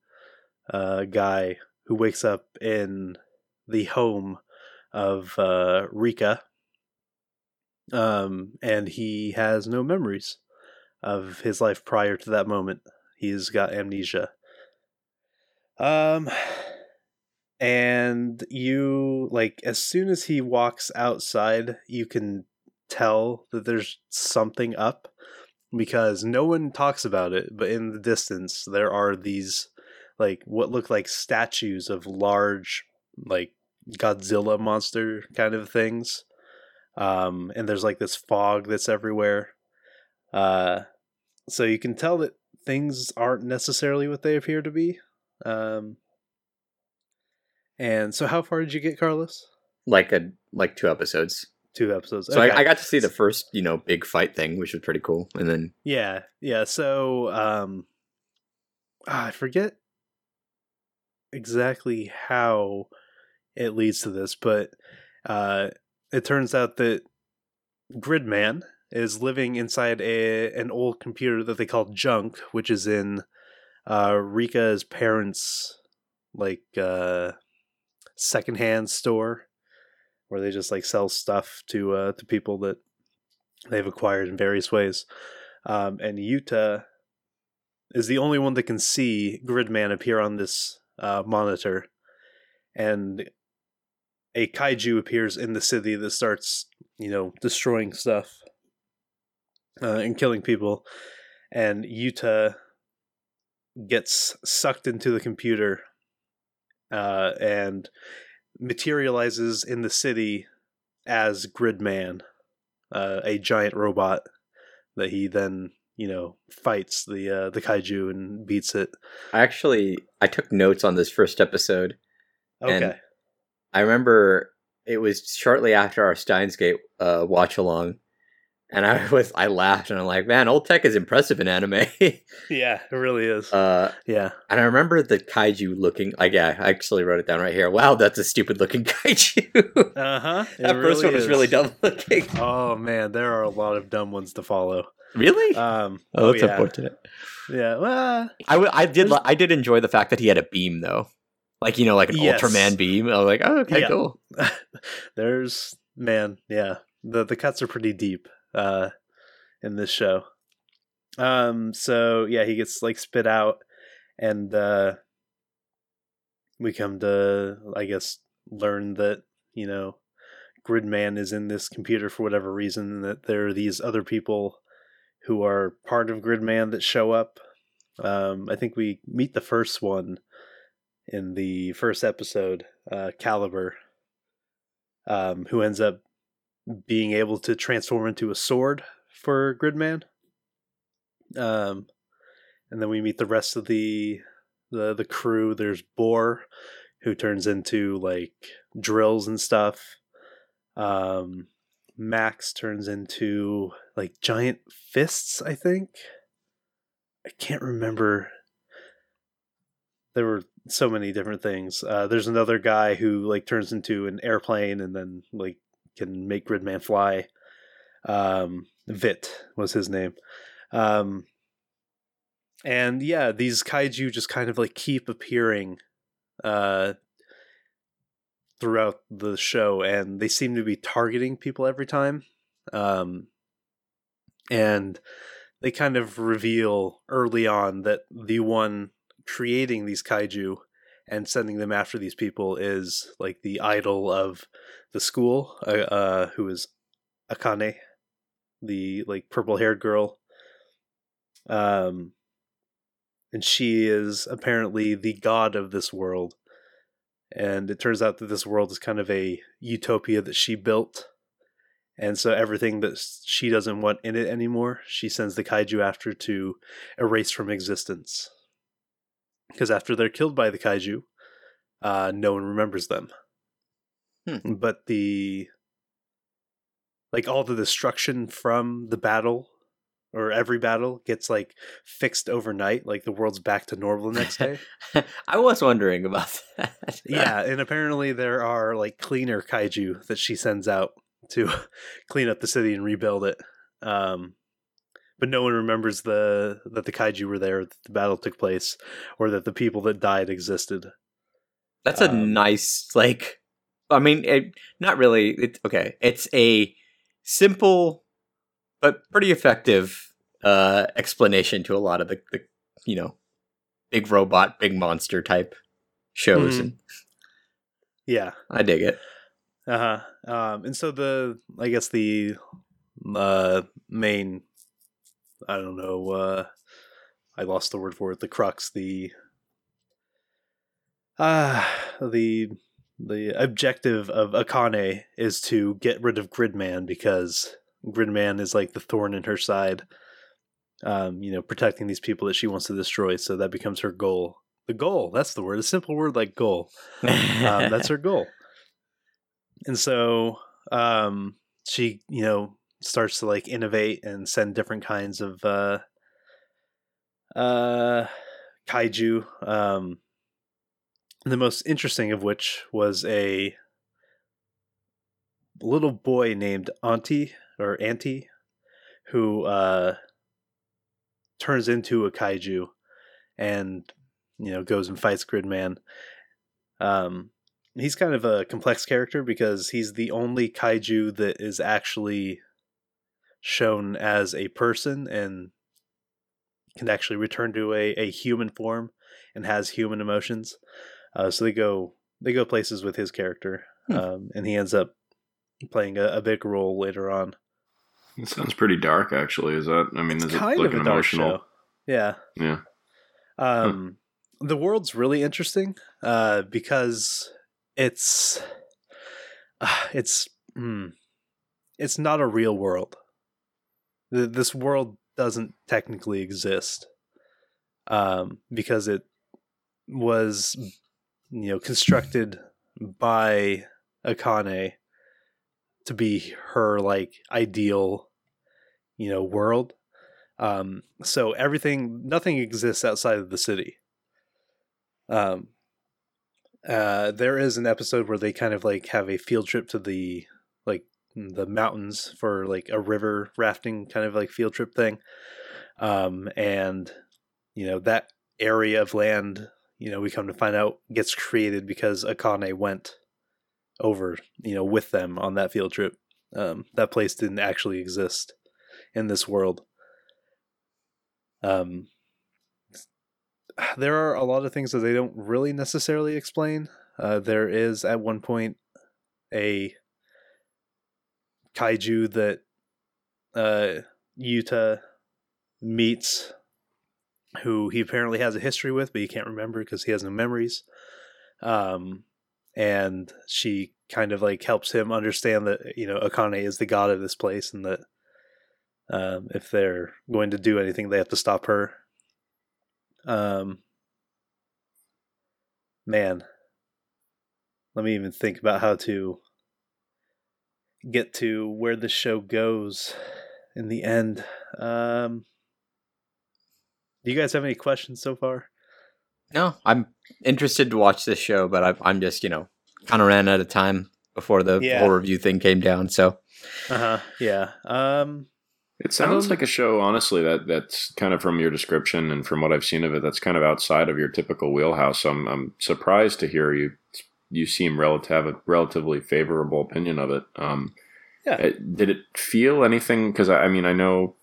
uh, guy who wakes up in the home of uh, Rika, um, and he has no memories of his life prior to that moment. He's got amnesia. Um, and you like as soon as he walks outside, you can tell that there's something up because no one talks about it, but in the distance there are these like what look like statues of large like Godzilla monster kind of things. Um and there's like this fog that's everywhere. Uh so you can tell that things aren't necessarily what they appear to be. Um and so how far did you get, Carlos? Like a like two episodes. Two episodes. So Okay. I, I got to see the first, you know, big fight thing, which was pretty cool. And then Yeah, yeah. So um ah, I forget exactly how it leads to this, but uh it turns out that Gridman is living inside a an old computer that they call junk, which is in uh Rika's parents like uh secondhand store where they just like sell stuff to uh to people that they've acquired in various ways. Um, and Yuta is the only one that can see Gridman appear on this uh, monitor, and a kaiju appears in the city that starts, you know, destroying stuff uh, and killing people. And Yuta gets sucked into the computer uh, and materializes in the city as Gridman, uh, a giant robot that he then you know fights the uh, the kaiju and beats it. I actually I took notes on this first episode. And- Okay, I remember it was shortly after our Steins Gate uh, watch along and I [laughs] was I laughed and I'm like, man, old tech is impressive in anime. [laughs] Yeah, it really is. uh, yeah. and I remember the kaiju looking like yeah, I actually wrote it down right here. Wow, that's a stupid looking [laughs] kaiju. Uh huh. that first one was really dumb looking. Oh man, there are a lot of dumb ones to follow. Really? Um, oh, that's yeah. unfortunate. Yeah. Well, I, w- I did li- I did enjoy the fact that he had a beam though, like you know, like an Yes. Ultraman beam. I was like, oh, okay, Yeah. cool. there's man, yeah. The the cuts are pretty deep uh in this show. Um so yeah, he gets like spit out and uh we come to I guess learn that, you know, Gridman is in this computer for whatever reason and that there are these other people who are part of Gridman that show up. Um I think we meet the first one in the first episode, uh Caliber um, who ends up being able to transform into a sword for Gridman. Um, and then we meet the rest of the the the crew. There's Boar, who turns into like drills and stuff. Um, Max turns into like giant fists. I think. I can't remember. There were so many different things. Uh, there's another guy who like turns into an airplane and then like can make Gridman fly. Um, Vit was his name. Um, and yeah, these kaiju just kind of like keep appearing uh, throughout the show, and they seem to be targeting people every time. Um, and they kind of reveal early on that the one creating these kaiju and sending them after these people is like the idol of the school, uh, uh who is Akane, the like purple haired girl. Um, and she is apparently the god of this world. And it turns out that this world is kind of a utopia that she built. And so everything that she doesn't want in it anymore, she sends the kaiju after to erase from existence because after they're killed by the kaiju, uh, no one remembers them. Hmm. But the like all the destruction from the battle or every battle gets like fixed overnight, like the world's back to normal the next day. [laughs] I was wondering about that. [laughs] yeah, and apparently there are like cleaner kaiju that she sends out to [laughs] clean up the city and rebuild it. Um, but no one remembers the that the kaiju were there, that the battle took place, or that the people that died existed. That's a Um, nice like. I mean, it, not really. It's okay. It's a simple but pretty effective uh, explanation to a lot of the, the you know big robot, big monster type shows, Mhm. and Yeah, I dig it. uh huh. Um, and so the I guess the uh main I don't know. uh I lost the word for it. The crux. The ah the the objective of Akane is to get rid of Gridman because Gridman is like the thorn in her side. Um, you know, protecting these people that she wants to destroy. So that becomes her goal. The goal. That's the word. A simple word like goal. Um, that's her [laughs] goal. And so um, she, you know, starts to like innovate and send different kinds of uh, uh, kaiju. Um, the most interesting of which was a little boy named Anti or Anti, who uh, turns into a kaiju and you know goes and fights Gridman. Um, he's kind of a complex character because he's the only kaiju that is actually shown as a person and can actually return to a, a human form and has human emotions. Uh, so they go they go places with his character, Hmm. um, and he ends up playing a, a big role later on. It sounds pretty dark, actually. Is that? I mean, is it kind like of an a dark emotional? show. Yeah. Yeah. Um, The world's really interesting uh, because it's uh, [sighs] it's mm, it's not a real world. Th- This world doesn't technically exist um, because it was you know constructed by Akane to be her like ideal you know, world. Um, so everything, nothing exists outside of the city. Um, uh, there is an episode where they kind of like have a field trip to the the mountains for like a river rafting kind of like field trip thing. Um, and you know that area of land, you know, we come to find out gets created because Akane went over, you know, with them on that field trip. Um, that place didn't actually exist in this world. Um, [sighs] there are a lot of things that they don't really necessarily explain. Uh, there is at one point a kaiju that uh, Yuta meets, who he apparently has a history with, but he can't remember because he has no memories. Um, and she kind of like helps him understand that you know Akane is the god of this place, and that um, if they're going to do anything, they have to stop her. Um, man, let me even think about how to get to where the show goes in the end. Um, do you guys have any questions so far? No, I'm interested to watch this show, but I, I'm just you know kind of ran out of time before the Yeah. whole review thing came down. So Uh huh. Yeah. Um. It sounds Um, like a show, honestly, that that's kind of from your description and from what I've seen of it, that's kind of outside of your typical wheelhouse. So I'm I'm surprised to hear you you seem relative have a relatively favorable opinion of it. Um, Yeah. it- did it feel anything? Because I, I mean, I know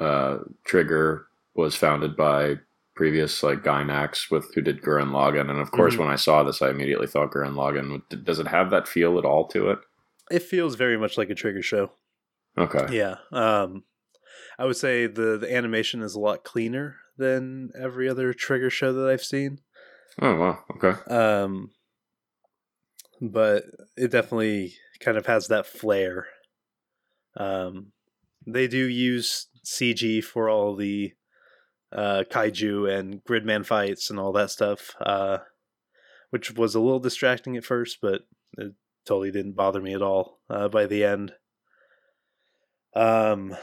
uh, Trigger was founded by previous like Gainax with who did Gurren Lagann, and of course, Mhm. when I saw this, I immediately thought Gurren Lagann. Does it have that feel at all to it? It feels very much like a trigger show. Okay. Yeah. Um. I would say the the animation is a lot cleaner than every other trigger show that I've seen. Oh wow. Okay. Um. But it definitely kind of has that flair. Um, they do use CG for all the uh, kaiju and gridman fights and all that stuff, uh, which was a little distracting at first, but it totally didn't bother me at all uh, by the end. Um,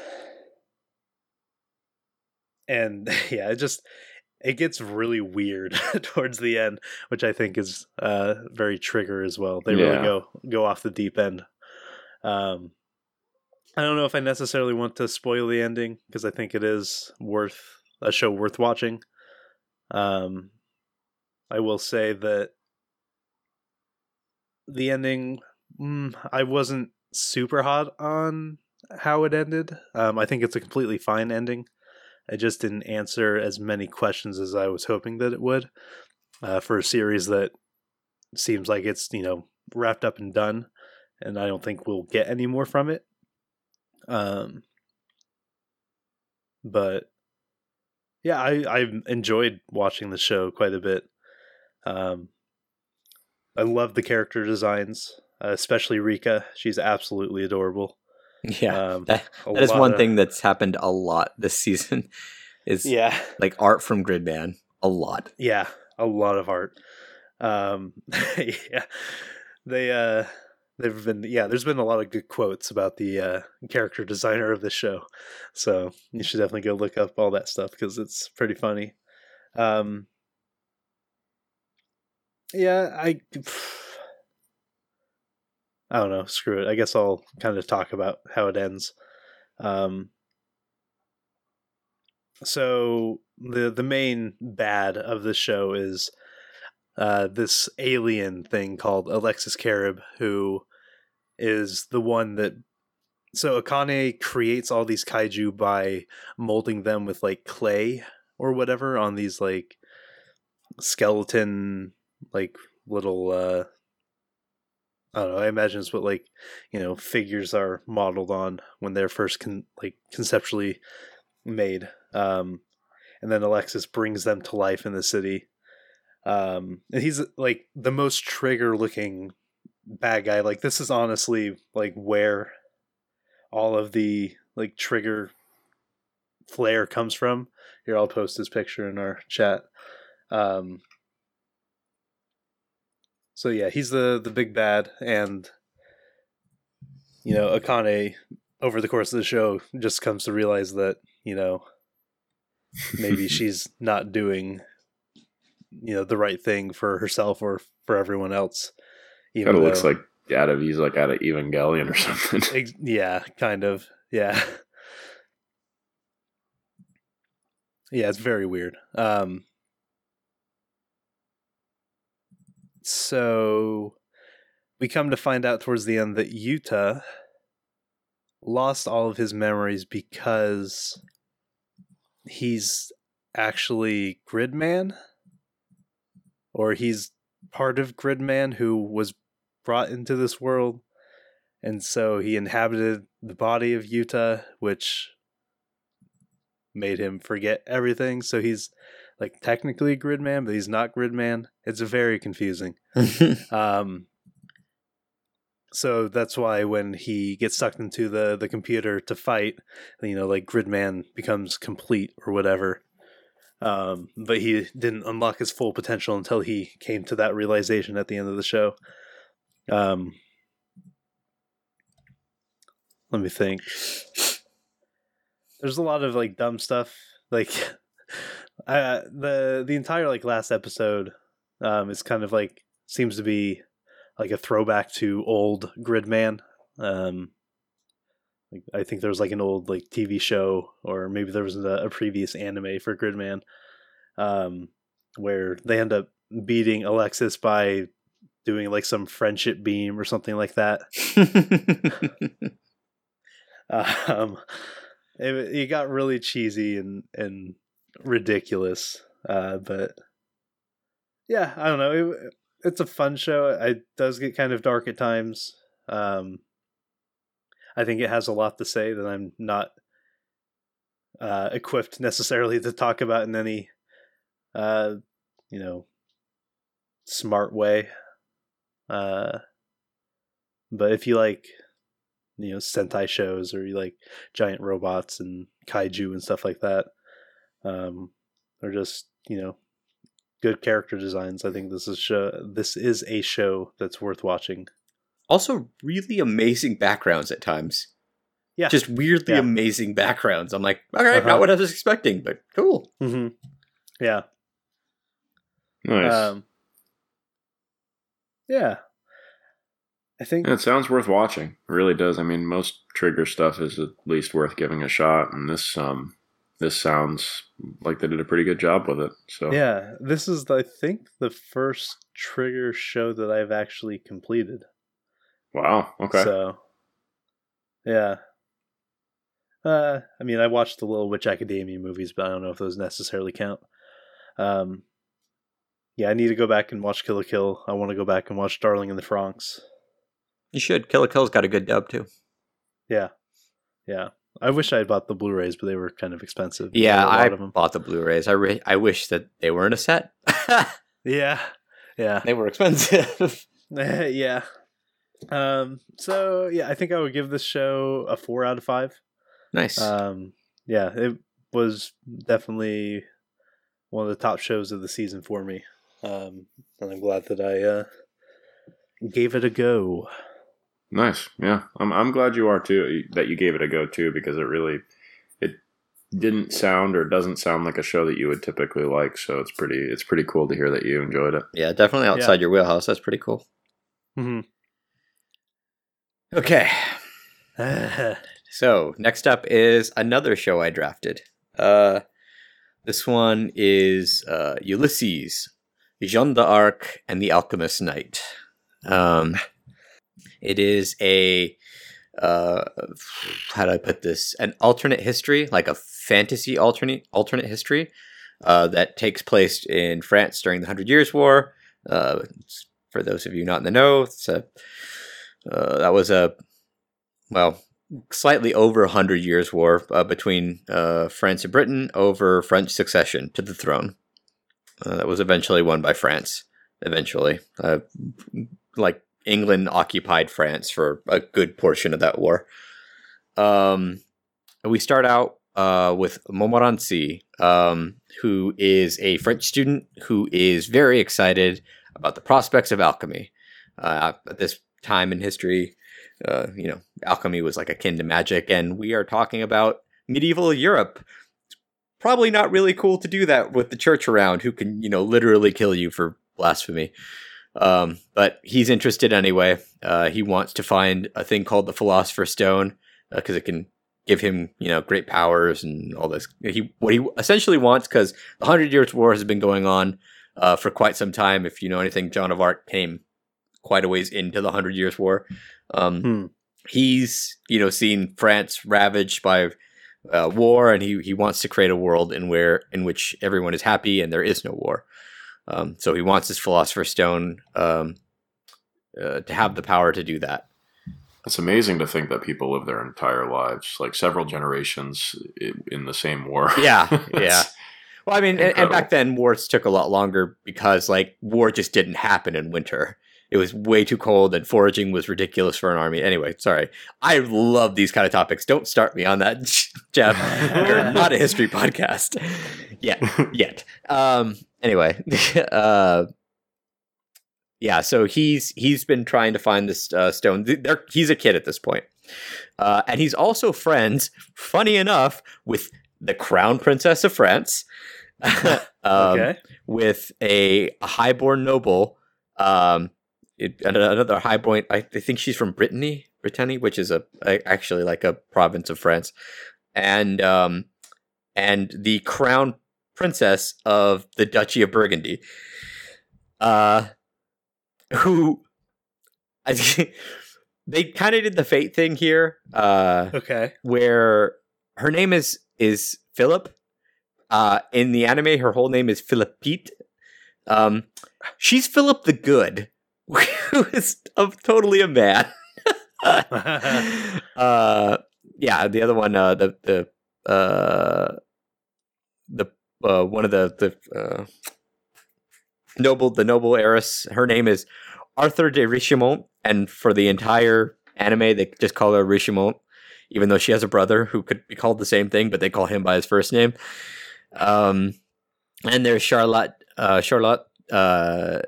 and [laughs] yeah, it just it gets really weird [laughs] towards the end, which I think is uh, very trigger as well. They really go go off the deep end. Um, I don't know if I necessarily want to spoil the ending because I think it is worth a show worth watching. Um, I will say that the ending, mm, I wasn't super hot on how it ended. Um, I think it's a completely fine ending. It just didn't answer as many questions as I was hoping that it would uh, for a series that seems like it's you know wrapped up and done, and I don't think we'll get any more from it. Um, but yeah, I I enjoyed watching the show quite a bit. Um, I love the character designs, uh, especially Rika. She's absolutely adorable. Yeah, Um, that, that is one of- thing that's happened a lot this season. [laughs] Is Yeah, like art from Gridman a lot. yeah, a lot of art. Um, [laughs] yeah, they uh, they've been yeah. There's been a lot of good quotes about the uh, character designer of the show, so you should definitely go look up all that stuff because it's pretty funny. Um, yeah, I. I don't know. Screw it. I guess I'll kind of talk about how it ends. Um, so the the main bad of the show is uh, this alien thing called Alexis Kerib, who is the one that. So Akane creates all these kaiju by molding them with like clay or whatever on these like skeleton like little uh I don't know. I imagine it's what like you know figures are modeled on when they're first con- like conceptually made. Um, and then Alexis brings them to life in the city. Um, and he's like the most trigger looking bad guy. Like this is honestly like where all of the like trigger flair comes from. Here, I'll post his picture in our chat. Um, so yeah, he's the the big bad, and you know Akane over the course of the show, just comes to realize that you know maybe [laughs] she's not doing you know the right thing for herself or for everyone else. Kind of looks like out of he's like out of Evangelion or something. [laughs] Ex- yeah, kind of. Yeah. [laughs] Yeah, it's very weird. Um so we come to find out towards the end that Yuta lost all of his memories because he's actually Gridman? Or he's part of Gridman who was brought into this world and so he inhabited the body of Yuta which made him forget everything so he's like technically Gridman but he's not Gridman it's very confusing. [laughs] Um so that's why when he gets sucked into the the computer to fight you know like gridman becomes complete or whatever. Um but he didn't unlock his full potential until he came to that realization at the end of the show. Um let me think. There's a lot of like dumb stuff like [laughs] uh the the entire like last episode um is kind of like seems to be like a throwback to old Gridman. Um, like I think there was like an old like TV show, or maybe there was a, a previous anime for Gridman, um, where they end up beating Alexis by doing like some friendship beam or something like that. [laughs] um, it, it got really cheesy and and ridiculous, uh, but yeah, I don't know. It, it's a fun show. It does get kind of dark at times. Um, I think it has a lot to say that I'm not uh, equipped necessarily to talk about in any, uh, you know, smart way. Uh, but if you like, you know, Sentai shows or you like giant robots and kaiju and stuff like that, um, or just you know good character designs. I think this is show, this is a show that's worth watching. Also, really amazing backgrounds at times. Yeah, Just weirdly Yeah. amazing backgrounds. I'm like, all right, Uh-huh. not what I was expecting, but cool. Mm-hmm. yeah, Nice. um, yeah. I think Yeah, it sounds worth watching. It really does. I mean, most trigger stuff is at least worth giving a shot, and this um this sounds like they did a pretty good job with it. So yeah, this is I think the first trigger show that I've actually completed. wow. Okay. So, yeah. Uh, I mean, I watched the Little Witch Academia movies, but I don't know if those necessarily count. Um, yeah, I need to go back and watch Kill la Kill. I want to go back and watch Darling in the Franxx. You should. Kill la Kill's got a good dub too. Yeah, yeah. I wish I had bought the Blu-rays, but they were kind of expensive. Yeah, There were a I bought the Blu-rays. I re- I wish that they weren't a set. [laughs] Yeah, yeah. they were expensive. [laughs] [laughs] yeah. Um. So yeah, I think I would give this show a four out of five. nice. Um. Yeah, it was definitely one of the top shows of the season for me. Um. And I'm glad that I uh gave it a go. Nice. Yeah. I'm I'm glad you are too that you gave it a go too because it really it didn't sound or doesn't sound like a show that you would typically like. So it's pretty it's pretty cool to hear that you enjoyed it. yeah, definitely outside your wheelhouse. That's pretty cool. hmm Okay. [laughs] So next up is another show I drafted. Uh, this one is uh, Ulysses, Jeanne d'Arc, and the Alchemist Knight. Um, it is a uh, how do I put this? An alternate history, like a fantasy alternate alternate history uh, that takes place in France during the Hundred Years' War. Uh, for those of you not in the know, it's a, uh, that was a well slightly over a hundred years war uh, between uh, France and Britain over French succession to the throne. That was eventually won by France. Eventually, like England occupied France for a good portion of that war. Um, we start out uh, with Montmorency, um, who is a French student who is very excited about the prospects of alchemy. Uh, at this time in history, uh, you know, alchemy was like akin to magic, and we are talking about medieval Europe. Probably not really cool to do that with the church around, who can you know literally kill you for blasphemy. Um, but he's interested anyway. Uh, he wants to find a thing called the Philosopher's Stone because uh, it can give him, you know, great powers and all this. He what he essentially wants because the Hundred Years' War has been going on uh, for quite some time. If you know anything, John of Arc came quite a ways into the Hundred Years' War. Um, Hmm. He's you know seen France ravaged by uh, war, and he he wants to create a world in where in which everyone is happy and there is no war. Um, so he wants his Philosopher's Stone um, uh, to have the power to do that. It's amazing to think that people live their entire lives, like several generations, in the same war. Yeah, [laughs] yeah. Well, I mean, and, and back then wars took a lot longer because like war just didn't happen in winter. It was way too cold, and foraging was ridiculous for an army. Anyway, sorry. I love these kind of topics. Don't start me on that, [laughs] Jeff. We're not a history [laughs] podcast yet. Yet. Um. Anyway, [laughs] uh, yeah. So he's he's been trying to find this uh, stone. They're, he's a kid at this point. Uh, and he's also friends, funny enough, with the crown princess of France. [laughs] um, Okay. with a, a highborn noble. Um, it, another highborn. I, I think she's from Brittany, Brittany, which is a, a actually like a province of France, and um, and the crown princess of the Duchy of Burgundy. Uh, who I [laughs] they kind of did the fate thing here. Uh, Okay. where her name is is Philip. Uh, in the anime, her whole name is Philippite. Um, she's Philip the Good, [laughs] who is a, totally a man. [laughs] uh, yeah, the other one, uh, the the uh, the uh, one of the the uh, noble the noble heiress. Her name is Arthur de Richemont, and for the entire anime, they just call her Richemont even though she has a brother who could be called the same thing, but they call him by his first name. Um, and there's Charlotte, uh, Charlotte uh,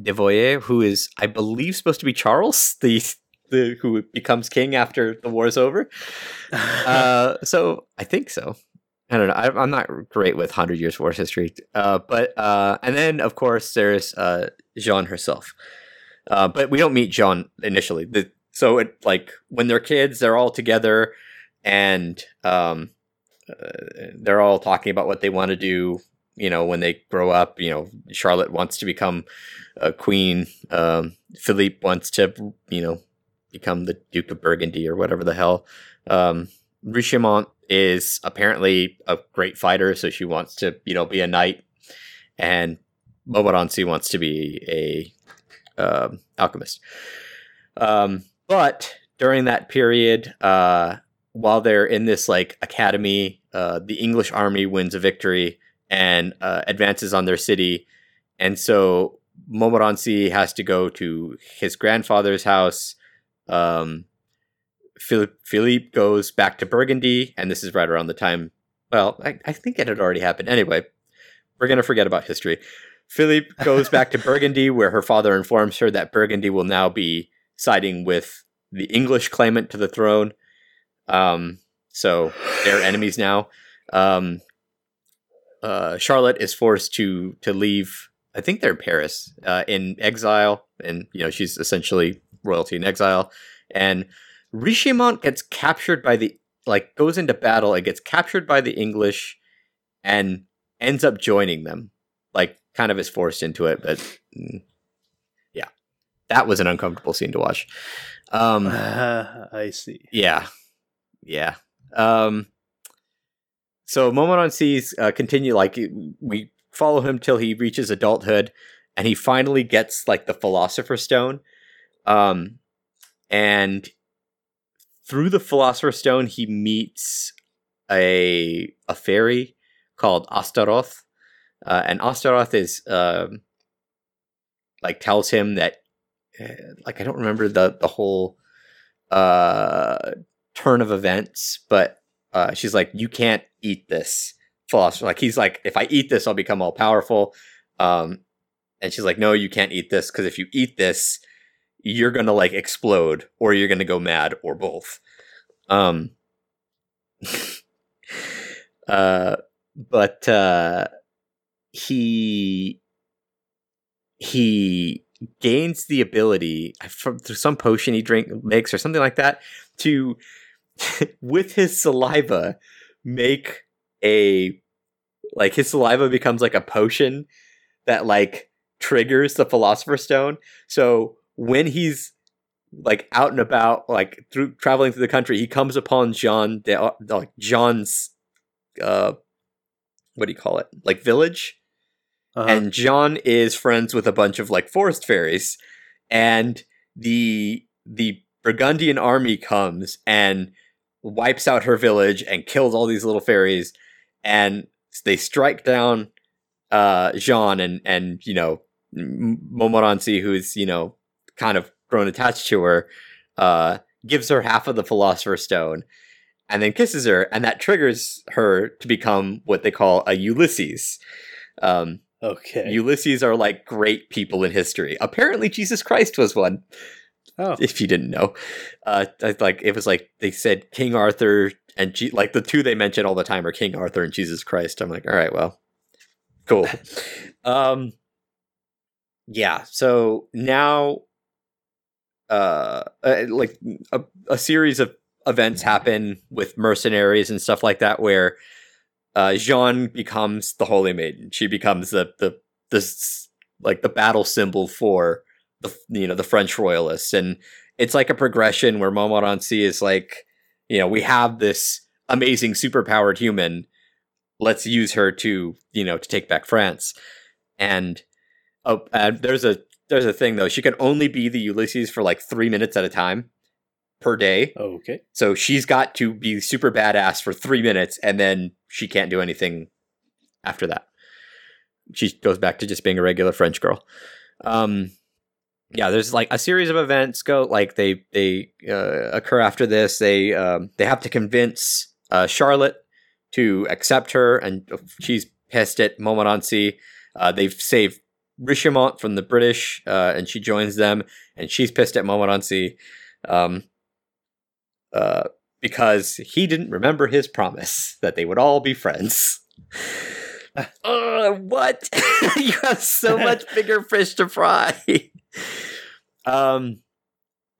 Devoyer, who is, I believe, supposed to be Charles, [laughs] the the who becomes king after the war's over. [laughs] Uh, so I think so. I don't know. I, I'm not great with Hundred Years War history, uh, but uh, and then of course there's uh, Jean herself. Uh, but we don't meet Jean initially. The, so it like when they're kids, they're all together, and um, uh, they're all talking about what they want to do. You know, when they grow up, you know, Charlotte wants to become a queen. Um, Philippe wants to, you know, become the Duke of Burgundy or whatever the hell. Um, Richemont is apparently a great fighter, so she wants to, you know, be a knight, and Montmorency wants to be a um alchemist. Um, but during that period, uh, while they're in this like academy, uh, the English army wins a victory and uh, advances on their city, and so Montmorency has to go to his grandfather's house. Um, Philippe goes back to Burgundy, and this is right around the time. Well, I, I think it had already happened. Anyway, we're gonna forget about history. Philippe goes back to Burgundy, [laughs] where her father informs her that Burgundy will now be siding with the English claimant to the throne. Um, so they're enemies now. Um, uh, Charlotte is forced to to leave. I think they're in Paris uh, in exile, and you know she's essentially royalty in exile. And Richemont gets captured by the like goes into battle and gets captured by the English, and ends up joining them. Like kind of is forced into it, but mm, yeah, that was an uncomfortable scene to watch. Um, [laughs] I see. yeah, yeah. Um, so Montmorency's uh, continue like we follow him till he reaches adulthood, and he finally gets like the Philosopher's Stone. Um, and through the Philosopher's Stone, he meets a a fairy called Astaroth, uh, and Astaroth is um, like tells him that uh, like I don't remember the the whole uh turn of events, but uh she's like, you can't eat this philosopher. Like he's like, if I eat this, I'll become all powerful. Um and she's like, no, you can't eat this because if you eat this, you're gonna like explode or you're gonna go mad or both. Um, [laughs] uh, but uh, he he gains the ability from through some potion he drink makes or something like that to [laughs] with his saliva make a like his saliva becomes like a potion that like triggers the philosopher's stone so when he's like out and about like through traveling through the country he comes upon john de, like john's uh what do you call it like village Uh-huh. and John is friends with a bunch of like forest fairies, and the the Burgundian army comes and wipes out her village and kills all these little fairies, and they strike down uh, Jean and and you know M- Montmorency, who's you know kind of grown attached to her, uh, gives her half of the Philosopher's Stone, and then kisses her, and that triggers her to become what they call a Ulysses. Um, okay. Ulysses are like great people in history. Apparently, Jesus Christ was one. oh, If you didn't know, uh, like it was like they said King Arthur and G- like the two they mention all the time are King Arthur and Jesus Christ. I'm like, all right, well, cool. [laughs] um, yeah. So now, uh, uh, like a, a series of events happen with mercenaries and stuff like that, where uh, Jean becomes the Holy Maiden. She becomes the the this like the battle symbol for the you know the French royalists, and it's like a progression where Montmorency is like, you know, we have this amazing superpowered human. Let's use her to you know to take back France, and oh, and there's a there's a thing though. She can only be the Ulysses for like three minutes at a time per day. okay. So she's got to be super badass for three minutes, and then she can't do anything after that. She goes back to just being a regular French girl. Um, yeah, there's like a series of events go like they they uh, occur after this. They um, they have to convince uh, Charlotte to accept her, and she's pissed at Montmorency. Uh, they've saved Richemont from the British, uh, and she joins them, and she's pissed at Montmorency. Um, uh, because he didn't remember his promise that they would all be friends. [laughs] uh, what? [laughs] you have so [laughs] much bigger fish to fry. um,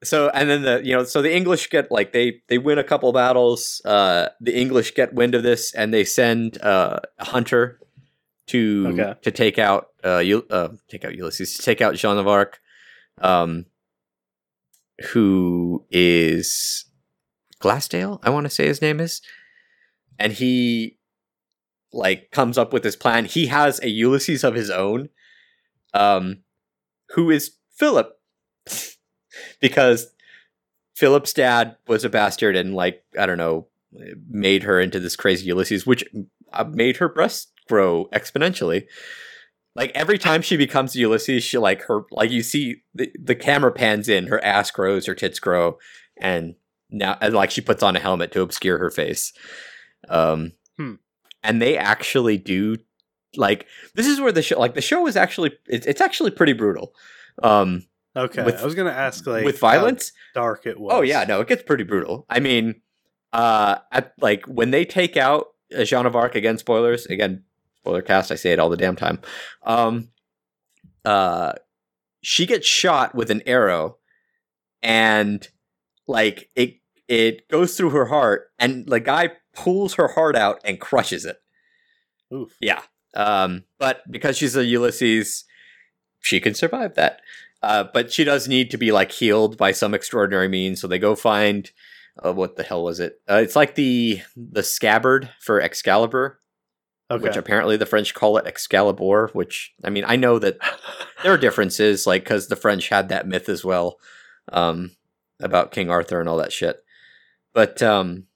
so and then the you know so the English get like they they win a couple battles. Uh, the English get wind of this and they send uh, a hunter to Okay. to take out uh, U- uh take out Ulysses to take out Jean of Arc, um, who is Glassdale, I want to say his name is. And he like comes up with this plan. He has a Ulysses of his own, um, who is Philip. [laughs] because Philip's dad was a bastard and like, I don't know, made her into this crazy Ulysses, which uh, made her breasts grow exponentially. Like every time she becomes Ulysses, she like her like you see the, the camera pans in, her ass grows, her tits grow, and now and like she puts on a helmet to obscure her face um Hmm. and they actually do like this is where the show like the show is actually it's, it's actually pretty brutal um Okay. With- I was gonna ask like with how violence dark it was. oh yeah no it gets pretty brutal i mean uh at like when they take out jean of arc again spoilers again spoiler cast i say it all the damn time. Um uh she gets shot with an arrow and like it it goes through her heart and the guy pulls her heart out and crushes it. Oof. yeah. Um but because she's a ulysses she can survive that. Uh but she does need to be like healed by some extraordinary means. So they go find uh, what the hell was it? Uh, it's like the the scabbard for excalibur Okay. which apparently the french call it excalibur which i mean i know that there are [laughs] differences like because the french had that myth as well um about king arthur and all that shit but um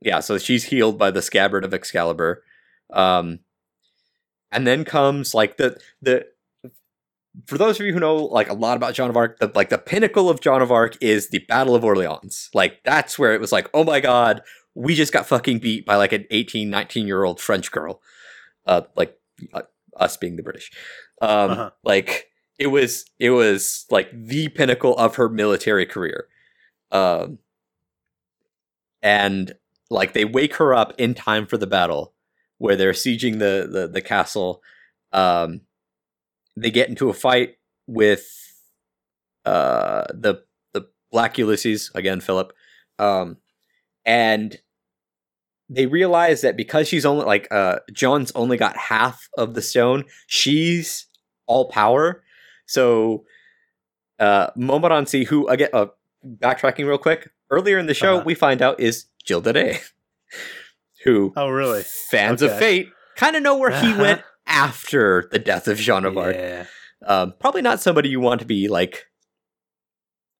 yeah so she's healed by the scabbard of excalibur um and then comes like the the for those of you who know like a lot about Joan of Arc, the like the pinnacle of Joan of Arc is the Battle of Orleans. Like that's where it was like, oh my god, we just got fucking beat by like an 18, 19 year old French girl. Uh, like uh, us being the British. Um, Uh-huh. like it was it was like the pinnacle of her military career. Um, and like they wake her up in time for the battle where they're sieging the the, the castle. Um, they get into a fight with uh the the Black Ulysses again, Philip. Um, and they realize that because she's only like uh John's only got half of the stone, she's all power. So uh Montmorency, who again uh, backtracking real quick, earlier in the show Uh-huh. we find out is Jill Day, [laughs] who Oh, really? fans of fate kind of know where he Uh-huh. went after the death of Jean of Arc. Yeah. Um, probably not somebody you want to be like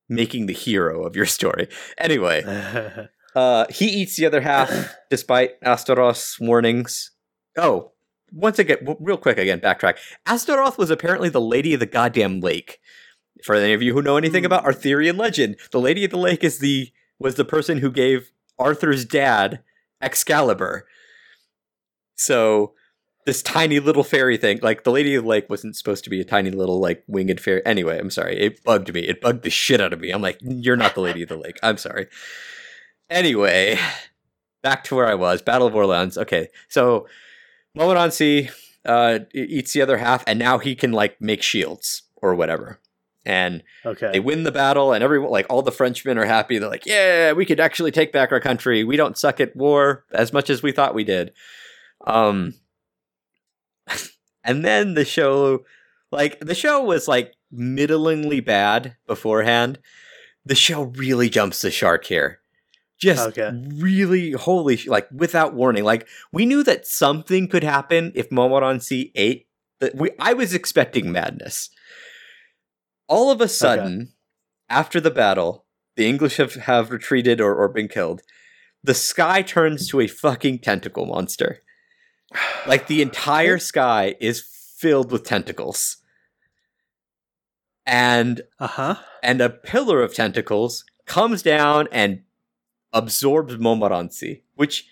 making the hero of your story. Anyway, [laughs] uh, he eats the other half [sighs] despite Astaroth's warnings. Oh, once again, real quick again, backtrack. Astaroth was apparently the Lady of the Goddamn Lake. For any of you who know anything about Arthurian legend, the Lady of the Lake is the was the person who gave Arthur's dad Excalibur. So this tiny little fairy thing, like the Lady of the Lake wasn't supposed to be a tiny little like winged fairy. Anyway, I'm sorry. It bugged me. It bugged the shit out of me. I'm like, you're not the Lady of the Lake. I'm sorry. Anyway, back to where I was. Battle of Orleans. Okay, so Montmorency uh, eats the other half, and now he can like make shields or whatever. And okay. they win the battle, and everyone, like all the Frenchmen, are happy. They're like, "Yeah, we could actually take back our country. We don't suck at war as much as we thought we did." Um, [laughs] and then the show, like the show was like middlingly bad beforehand. The show really jumps the shark here. Just Okay. really holy sh- like without warning. Like we knew that something could happen if Montmorency ate. That we I was expecting madness. All of a sudden, after the battle, the English have, have retreated or, or been killed. The sky turns to a fucking tentacle monster. [sighs] Like the entire sky is filled with tentacles. And Uh huh. and a pillar of tentacles comes down and absorbs Montmorency, which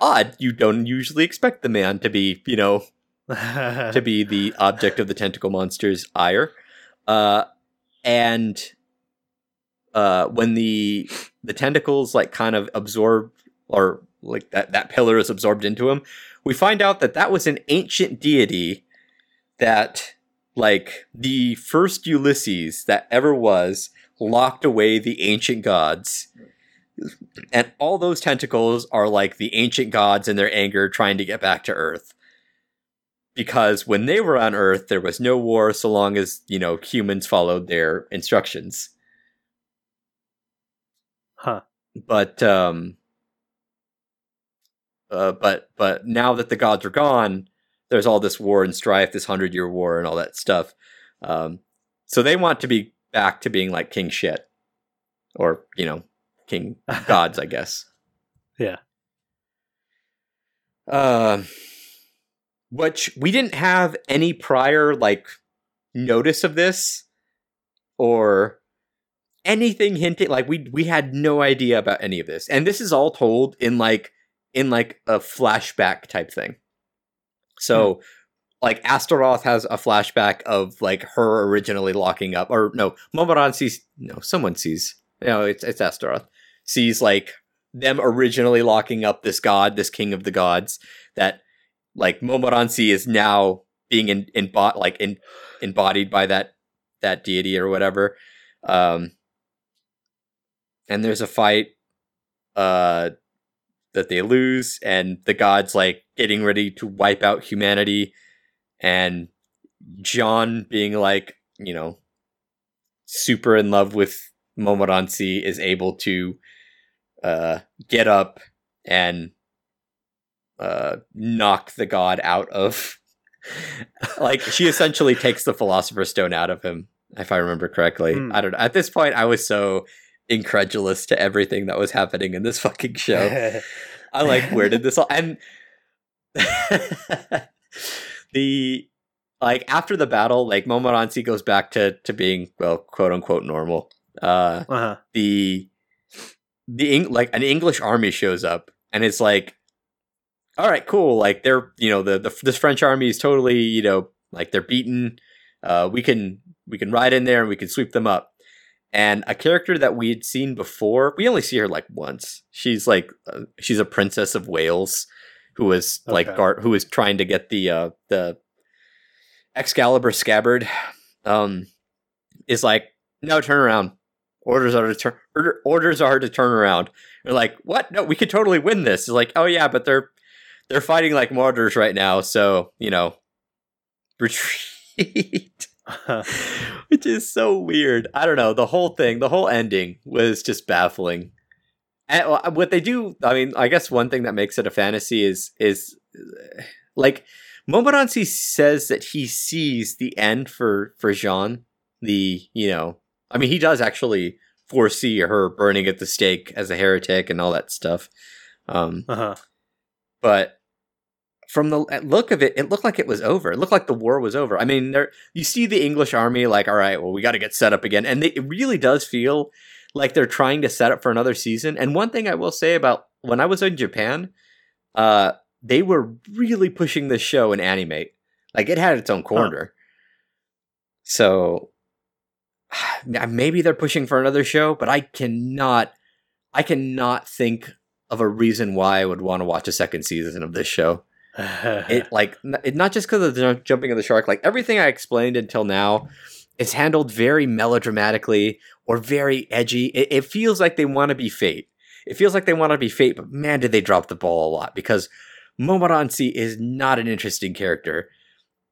odd, you don't usually expect the man to be, you know, [laughs] to be the object of the tentacle monster's ire. Uh, and uh, when the the tentacles like kind of absorb or like that that pillar is absorbed into him, we find out that that was an ancient deity that like the first Ulysses that ever was locked away the ancient gods. And all those tentacles are like the ancient gods in their anger trying to get back to Earth because when they were on Earth, there was no war so long as you know humans followed their instructions. Huh. But um, uh, but but now that the gods are gone, there's all this war and strife, this hundred year war, and all that stuff. Um, so they want to be back to being like king shit, or you know, king [laughs] gods, I guess. Yeah. Um, which we didn't have any prior like notice of this or anything hinting like we we had no idea about any of this and this is all told in like in like a flashback type thing so like astaroth has a flashback of like her originally locking up or no momoran sees no someone sees no it's it's astaroth sees like them originally locking up this god this king of the gods that like Montmorency is now being in, in like in, embodied by that that deity or whatever. Um and there's a fight uh that they lose and the gods like getting ready to wipe out humanity and john being like you know super in love with Montmorency is able to uh get up and uh knock the god out of [laughs] like she essentially takes the philosopher's stone out of him if i remember correctly Hmm. i don't know at this point i was so incredulous to everything that was happening in this fucking show [laughs] i like where did this all and [laughs] the like after the battle like Montmorency goes back to to being well quote unquote normal uh uh-huh. the the like an English army shows up and it's like, all right, cool. Like they're you know the the this French army is totally you know like they're beaten. Uh, we can we can ride in there and we can sweep them up. And a character that we had seen before, we only see her like once. She's like uh, she's a princess of Wales who was like Okay. guard, who was trying to get the uh the Excalibur scabbard. Um, is like no turn around. Orders are to turn. Order, orders are to turn around. They're like, what? No, we could totally win this. It's like, oh yeah, but they're they're fighting like martyrs right now, so you know, [laughs] retreat. [laughs] Which is so weird. I don't know. The whole thing, the whole ending was just baffling. And uh, what they do, I mean, I guess one thing that makes it a fantasy is is uh, like Montmorency says that he sees the end for for Jean. The you know, I mean, he does actually foresee her burning at the stake as a heretic and all that stuff. Um, uh-huh. but from the look of it, it looked like it was over. It looked like the war was over. I mean, there you see the English army like, all right, well, we got to get set up again, and they, it really does feel like they're trying to set up for another season. And one thing I will say about when I was in Japan, uh, they were really pushing this show in animate. Like it had its own corner. So [sighs] maybe they're pushing for another show, but I cannot, I cannot think of a reason why I would want to watch a second season of this show. [laughs] It like it, not just because of the jumping of the shark. Like everything I explained until now, is handled very melodramatically or very edgy. It, it feels like they want to be Fate. It feels like they want to be Fate, but man, did they drop the ball a lot because Montmorency is not an interesting character.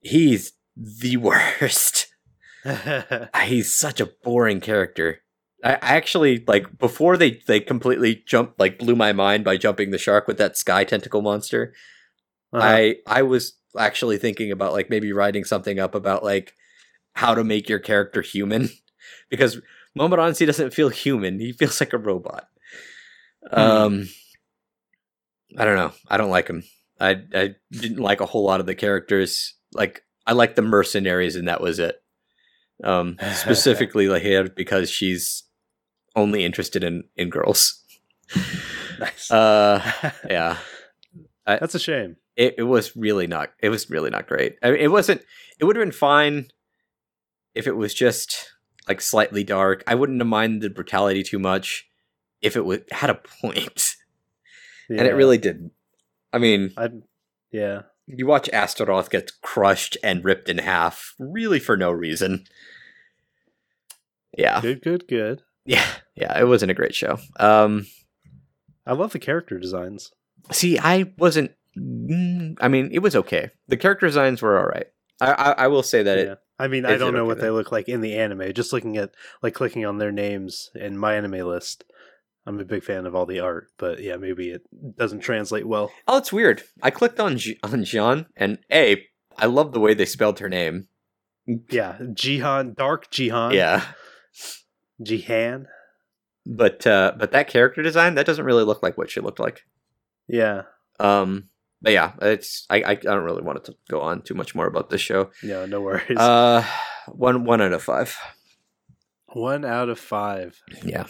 He's the [laughs] worst. [laughs] He's such a boring character. I, actually like before they they completely jumped like blew my mind by jumping the shark with that sky tentacle monster. Uh-huh. I I was actually thinking about like maybe writing something up about like how to make your character human [laughs] because Montmorency doesn't feel human. He feels like a robot. Um I don't know. I don't like him. I I didn't like a whole lot of the characters. Like I like the mercenaries and that was it. Um [laughs] specifically like here because she's only interested in in girls. nice. Uh [laughs] yeah. That's a shame. it, it was really not it was really not great I mean, it wasn't it would have been fine if it was just like slightly dark i wouldn't have minded the brutality too much if it would had a point [laughs] and it really didn't i mean I yeah. You watch astaroth get crushed and ripped in half really for no reason yeah Good, good, good. yeah yeah it wasn't a great show um I love the character designs. See, I wasn't. mm, I mean, it was okay. The character designs were all right. I I, I will say that yeah. it. I mean, I don't know okay what they look like in the anime. Just looking at like clicking on their names in my anime list. I'm a big fan of all the art, but yeah, maybe it doesn't translate well. Oh, it's weird. I clicked on Ji- on Jean, and a. I love the way they spelled her name. Yeah, Jihan, Dark Jihan. Yeah, Jihan. but uh, but that character design that doesn't really look like what she looked like. Yeah. Um, but yeah, it's I I, I don't really want to go on too much more about this show. No, no worries. Uh, one one out of five. One out of five. Yeah,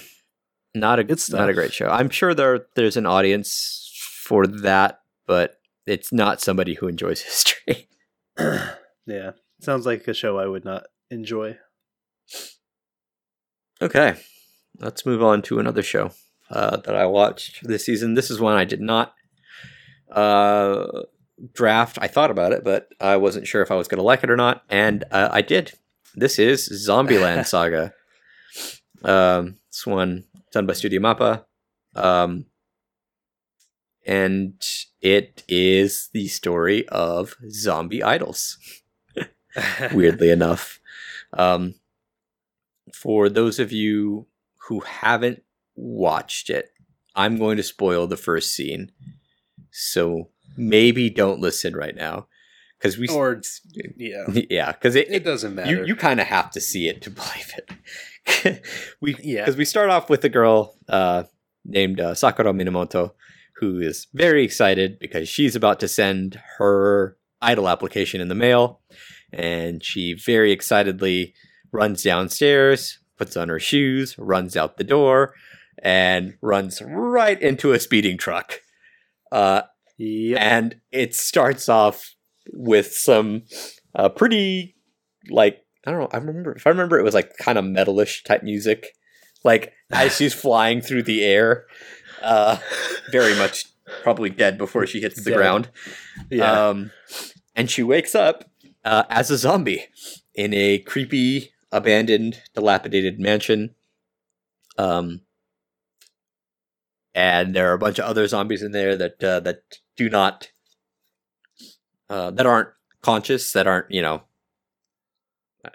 not a It's not a great show. I'm sure there there's an audience for that, but it's not somebody who enjoys [laughs] history. [clears throat] yeah. Sounds like a show I would not enjoy. Okay, let's move on to another show uh, that I watched this season. This is one I did not uh, draft. I thought about it, but I wasn't sure if I was going to like it or not, and uh, I did. This is Zombieland [laughs] Saga. Um, this one done by Studio Mappa, um, and it is the story of zombie idols [laughs] weirdly enough. Um, for those of you who haven't watched it, I'm going to spoil the first scene. So maybe don't listen right now because we or yeah. [laughs] yeah because it, It doesn't matter. you you kind of have to see it to [laughs] believe it. [laughs] we Yeah. because we start off with a girl uh, named uh, Sakura Minamoto who is very excited because she's about to send her idol application in the mail, and she very excitedly runs downstairs, puts on her shoes, runs out the door, and runs right into a speeding truck. Uh, Yep. and it starts off with some uh, pretty like I don't know. I remember if I remember it was like kind of metalish type music, like as she's flying through the air, uh, very much probably dead before she hits the Dead. ground. Yeah. Um, and she wakes up uh, as a zombie in a creepy, abandoned, dilapidated mansion. Um, and there are a bunch of other zombies in there that uh, that do not uh, that aren't conscious, that aren't you know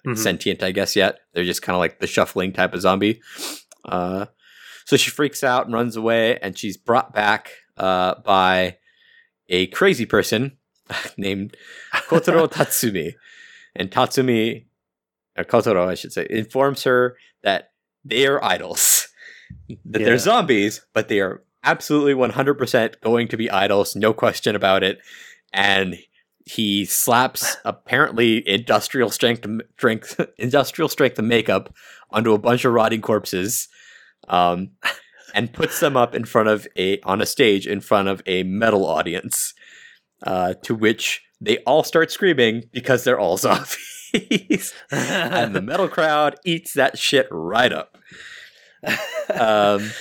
Mhm. sentient, I guess yet. They're just kind of like the shuffling type of zombie. Uh, so she freaks out and runs away, and she's brought back uh, by a crazy person [laughs] named Kotaro [laughs] Tatsumi. And Tatsumi, or Kotaro, I should say, informs her that they are idols. [laughs] that Yeah. they're zombies, but they are absolutely 100% going to be idols, no question about it. And he slaps [laughs] apparently industrial strength, strength [laughs] industrial strength makeup onto a bunch of rotting corpses, um, and puts them up in front of a on a stage in front of a metal audience, uh, to which they all start screaming because they're all [laughs] zombies, and the metal crowd eats that shit right up. Um,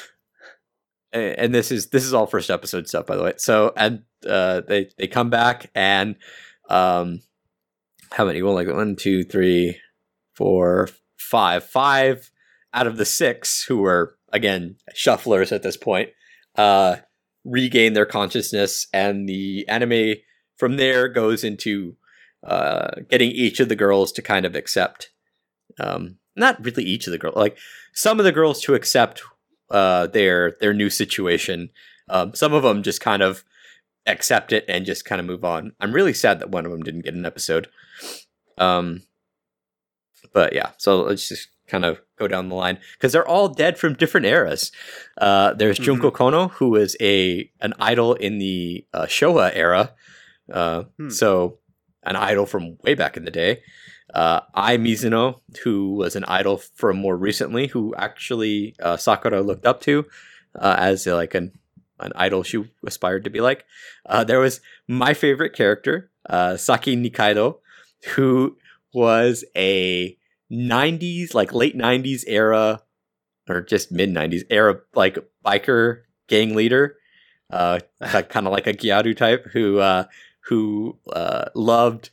and this is this is all first episode stuff, by the way. So and uh, they they come back and um, how many? Well, like one, two, three, four, five, five out of the six who were again shufflers at this point uh, regain their consciousness, and the anime from there goes into uh, getting each of the girls to kind of accept. Um, not really each of the girls, like some of the girls to accept uh, their their new situation. Um, some of them just kind of accept it and just kind of move on. I'm really sad that one of them didn't get an episode. Um, but yeah, so let's just kind of go down the line because they're all dead from different eras. Uh, there's Mhm. Junko Kono, who was a an idol in the uh, Showa era. Uh, Hmm. So an idol from way back in the day. Uh, Ai Mizuno, who was an idol from more recently, who actually uh, Sakura looked up to uh, as uh, like an an idol she aspired to be like. Uh, there was my favorite character, uh, Saki Nikaido, who was a 90s, like late 90s era, or just mid 90s era, like biker gang leader, uh, [laughs] kind of like a Gyaru type who uh, who uh, loved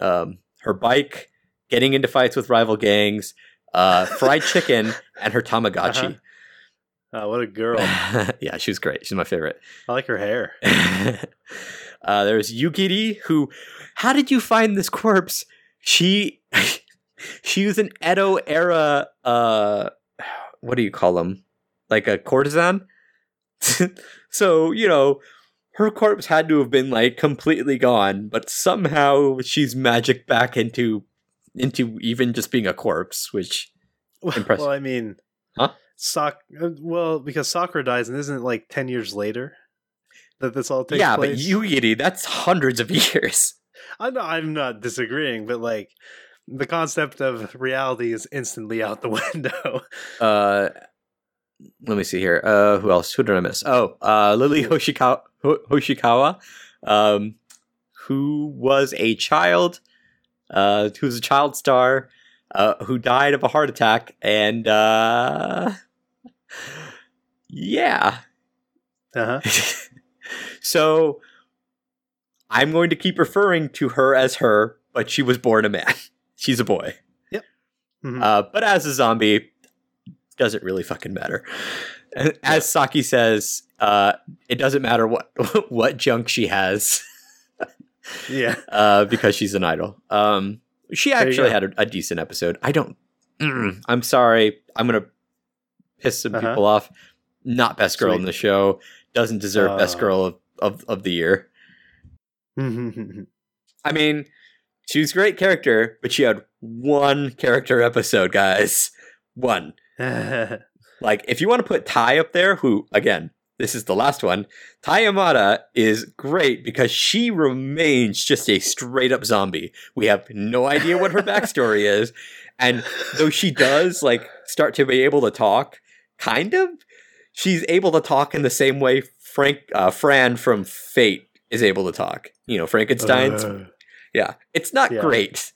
um, her bike, getting into fights with rival gangs, uh, fried [laughs] chicken, and her Tamagotchi. oh, what a girl! [laughs] yeah, she was great. She's my favorite. I like her hair. [laughs] uh, there's Yugiri, who. How did you find this corpse? She, she was an Edo era. Uh, what do you call them? Like a courtesan. so you know, her corpse had to have been like completely gone, but somehow she's magic back into into even just being a corpse, which Impressive. Well, I mean, Huh? Uh, well, because Sakura dies, and isn't it like ten years later that this all takes yeah, place? but Yugiri, that's hundreds of [laughs] years. I know I'm not disagreeing, but like the concept of reality is instantly out the [laughs] window. uh let me see here. Uh who else? Who did i miss? Oh uh lily hoshikawa, hoshikawa. Um who was a child uh who was a child star uh who died of a heart attack and uh yeah. Uh-huh. [laughs] so i'm going to keep referring to her as her but she was born a man. [laughs] She's a boy. Mhm. uh, but as a zombie, doesn't really fucking matter. And As Saki says, uh, it doesn't matter what [laughs] what junk she has yeah. [laughs] uh, because she's an idol. Um, she actually had a, a decent episode. I don't. Mm, I'm sorry. I'm gonna piss some Uh-huh. people off. Not best girl in the show. Doesn't deserve best Uh. girl of, of, of the year. [laughs] I mean, she was a great character, but she had one character episode, guys. One. [laughs] Like, if you want to put Tai up there, who, again, this is the last one, Tai Yamada is great because she remains just a straight up zombie. We have no idea what her [laughs] backstory is. And though she does, like, start to be able to talk, kind of, she's able to talk in the same way Frank, uh, Fran from Fate is able to talk. You know, Frankenstein's Uh, yeah, it's not Yeah. great,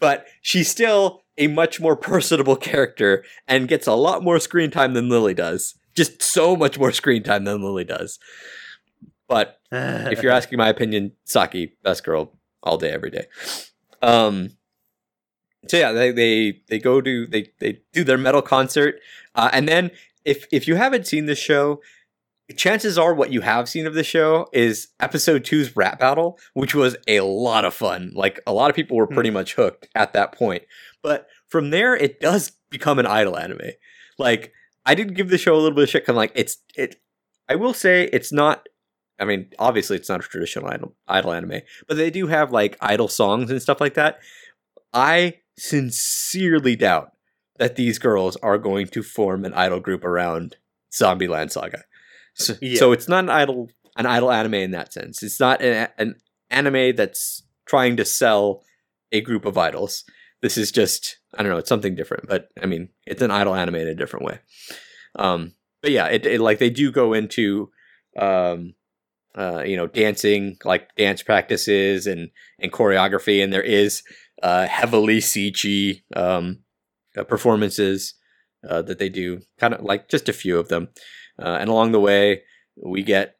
but she's still a much more personable [laughs] character and gets a lot more screen time than Lily does. Just so much more screen time than Lily does. But [laughs] if you're asking my opinion, Saki, best girl all day, every day. Um, so yeah, they they they go to they they do their metal concert, uh, and then if if you haven't seen the show, chances are what you have seen of the show is episode two's rap battle, which was a lot of fun. Like a lot of people were hmm. pretty much hooked at that point. But from there, it does become an idol anime. Like I did give the show a little bit of shit. Cause like it's it. I will say it's not. I mean, obviously it's not a traditional idol, idol anime, but they do have like idol songs and stuff like that. I sincerely doubt that these girls are going to form an idol group around Zombieland Saga. So, Yeah. so it's not an idol an idol anime in that sense. It's not an, an anime that's trying to sell a group of idols. This is just I don't know, it's something different, but I mean, it's an idol anime in a different way. Um, but yeah, it, it like they do go into um, uh, you know, dancing like dance practices and and choreography, and there is uh, heavily CG um, uh, performances uh, that they do, kind of like just a few of them. Uh, and along the way, we get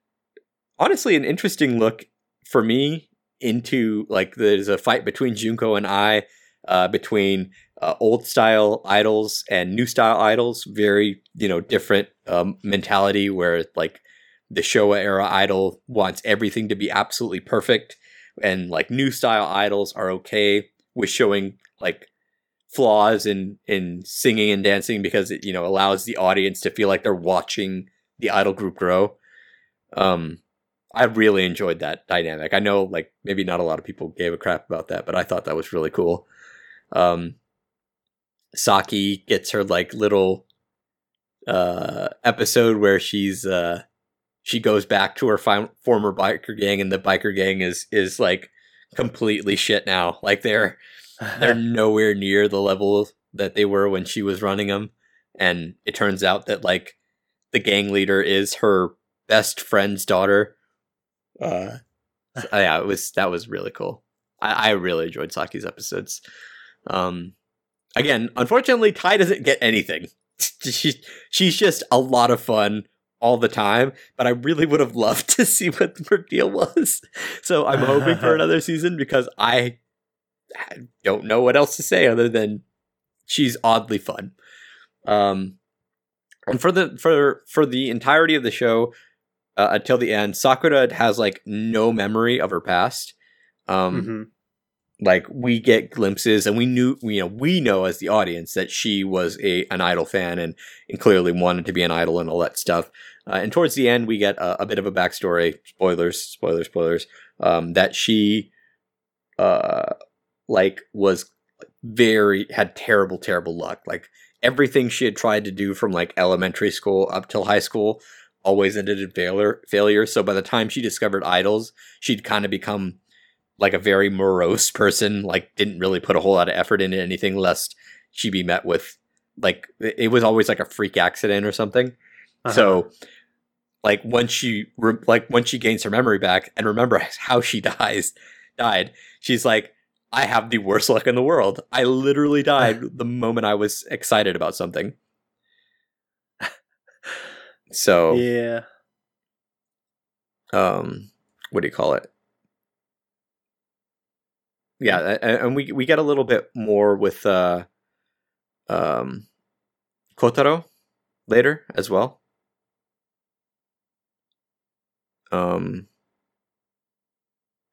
honestly an interesting look for me into like there's a fight between Junko and I, uh, between uh, old style idols and new style idols. Very you know different um, mentality where like the Showa era idol wants everything to be absolutely perfect, and like new style idols are okay with showing like flaws in in singing and dancing because it you know allows the audience to feel like they're watching the idol group grow. Um, I really enjoyed that dynamic. I know like maybe not a lot of people gave a crap about that, but I thought that was really cool. Um, Saki gets her like little uh episode where she's uh she goes back to her fi- former biker gang and the biker gang is is like completely shit now like they're they're [laughs] nowhere near the level that they were when she was running them and it turns out that like the gang leader is her best friend's daughter. Uh. So, yeah it was that was really cool. I, I really enjoyed saki's episodes. Um again unfortunately tai doesn't get anything. [laughs] She, she's just a lot of fun all the time but i really would have loved [laughs] to see what her deal was. So i'm hoping for another season because i I don't know what else to say other than she's oddly fun. Um, and for the for for the entirety of the show uh, until the end, Sakura has like no memory of her past. Um, Mhm. like we get glimpses, and we knew you know we know as the audience that she was a an idol fan and and clearly wanted to be an idol and all that stuff. Uh, and towards the end, we get a, a bit of a backstory. Spoilers, spoilers, spoilers. Um, that she, uh, like was very had terrible, terrible luck. Like everything she had tried to do from like elementary school up till high school always ended in failure. Failure. So by the time she discovered idols, she'd kind of become like a very morose [laughs] person. Like didn't really put a whole lot of effort into anything, lest she be met with like it was always like a freak accident or something. Uh-huh. So, like once she re- like when she gains her memory back and remember [laughs] how she dies, died, she's like, "I have the worst luck in the world. I literally [laughs] died the moment I was excited about something." [laughs] So, yeah. um, what do you call it? Yeah, and we we get a little bit more with uh, um, Kotaro later as well. Um,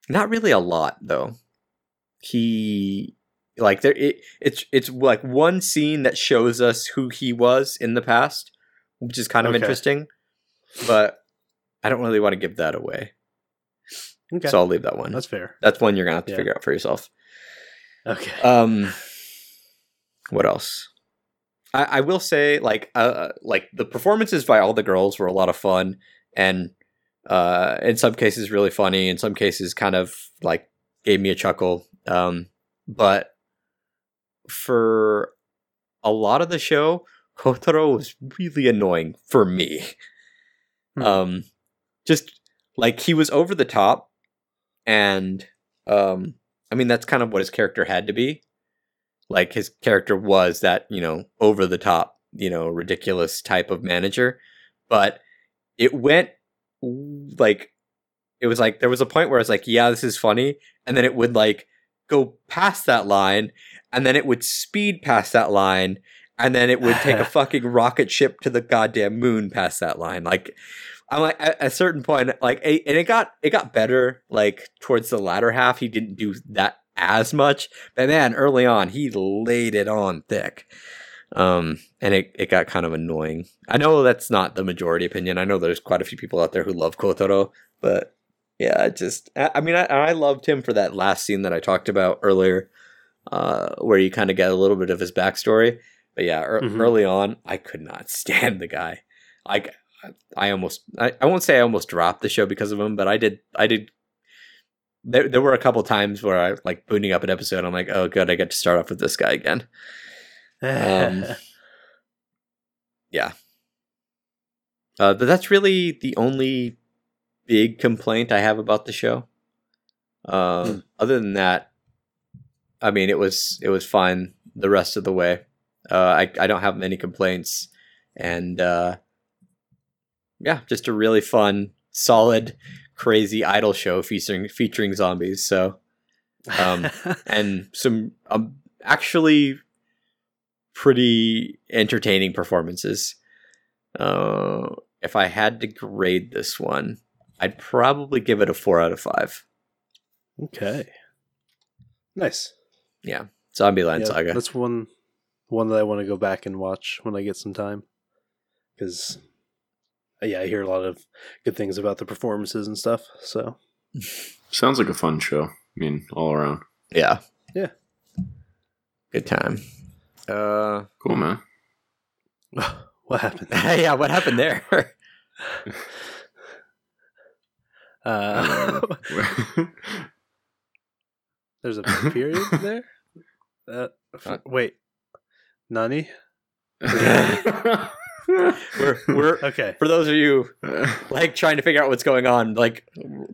not really a lot though. He like there it, it's it's like one scene that shows us who he was in the past, which is kind of Okay. interesting, but I don't really want to give that away. Okay. So I'll leave that one. That's fair. That's one you're gonna have to Yeah. figure out for yourself. Okay. Um, what else? I, I will say, like, uh, like the performances by all the girls were a lot of fun, and uh, in some cases really funny. In some cases, kind of like gave me a chuckle. Um, but for a lot of the show, Kotaro was really annoying for me. Hmm. Um, just like he was over the top, and um, I mean that's kind of what his character had to be. like his character was that you know over the top you know ridiculous type of manager but it went like it was like there was a point where I was like yeah this is funny and then it would like go past that line and then it would speed past that line and then it would take a [laughs] fucking rocket ship to the goddamn moon past that line. Like i'm like at a certain point like and it got it got better like towards the latter half. He didn't do that as much but man early on he laid it on thick. Um and it, it got kind of annoying. I know that's not the majority opinion. I know there's quite a few people out there who love kotaro but yeah just i, I mean I, I loved him for that last scene that i talked about earlier uh where you kind of get a little bit of his backstory. But yeah er, Mhm. early on i could not [laughs] stand the guy. Like i almost I, I won't say i almost dropped the show because of him but i did i did there, there were a couple times where i like booting up an episode i'm like oh good i get to start off with this guy again. Um, [laughs] Uh, but that's really the only big complaint I have about the show. Uh, Hmm. Other than that, I mean, it was it was fine the rest of the way. Uh, I I don't have many complaints, and uh, yeah, just a really fun, solid, crazy idol show featuring featuring zombies. So um, [laughs] and some um, actually pretty entertaining performances. Uh, if I had to grade this one, I'd probably give it a four out of five. okay. Nice. Yeah. Zombieland Yeah, Saga. That's one one that I want to go back and watch when I get some time. Because yeah, I hear a lot of good things about the performances and stuff. So [laughs] Sounds like a fun show. I mean, all around. Yeah. Yeah. Good time. Uh, Cool, man. [laughs] what happened? [laughs] yeah. What happened there? Uh, [laughs] there's a period [laughs] there. Uh, f- Uh, wait, Nani? [laughs] we're we're Okay. for those of you like trying to figure out what's going on. Like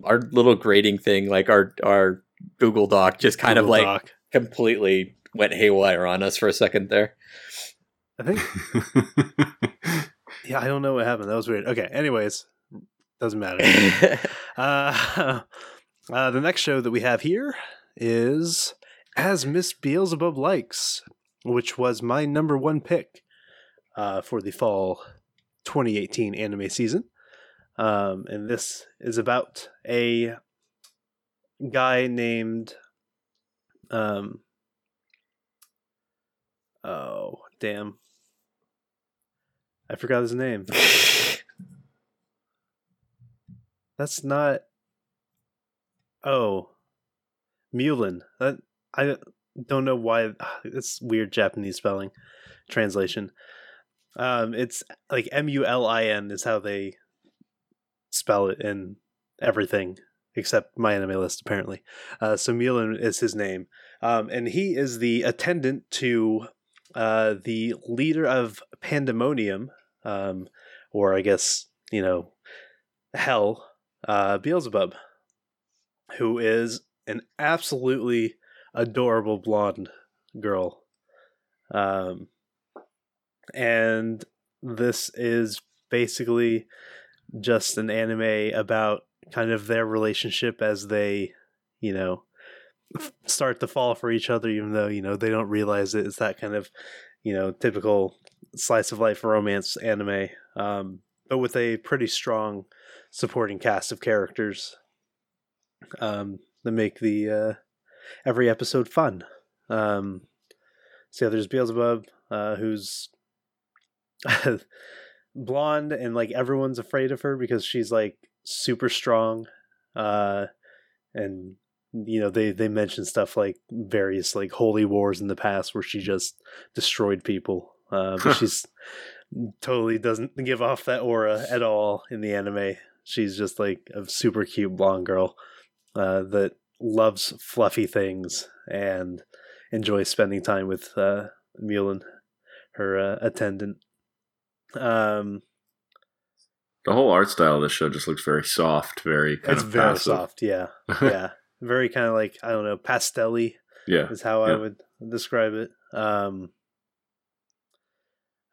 our little grading thing, like our our Google Doc, just kind of like Doc. completely went haywire on us for a second there. I think. Yeah, I don't know what happened. That was weird. Okay. Anyways, doesn't matter. [laughs] Uh, [laughs] uh, the next show that we have here is As Miss Beelzebub Likes, which was my number one pick uh, for the fall 2018 anime season. Um, and this is about a guy named. Um, oh, damn. I forgot his name. [laughs] That's not. Oh, Mulin. That I don't know why. [sighs] It's weird Japanese spelling translation. Um, it's like M U L I N is how they spell it in everything except my anime list apparently. Uh, so Mulin is his name, um, and he is the attendant to uh, the leader of Pandemonium, um, or I guess you know, Hell, uh, Beelzebub, who is an absolutely adorable blonde girl. Um, and this is basically just an anime about kind of their relationship as they, you know, start to fall for each other, even though, you know, they don't realize it. It's that kind of, you know, typical slice of life romance anime, um, but with a pretty strong supporting cast of characters um, that make the uh, every episode fun. Um, so yeah, there's Beelzebub, uh, who's [laughs] blonde and like everyone's afraid of her because she's like super strong, uh, and you know they they mention stuff like various like holy wars in the past where she just destroyed people, uh, but [laughs] she's totally doesn't give off that aura at all in the anime. She's just like a super cute blonde girl uh, that loves fluffy things and enjoys spending time with uh, Mulin, her uh, attendant. Um, the whole art style of this show just looks very soft, very kind it's of very passive. soft, yeah, [laughs] yeah, very kind of like I don't know, pastelly yeah. is how I would describe it. Um,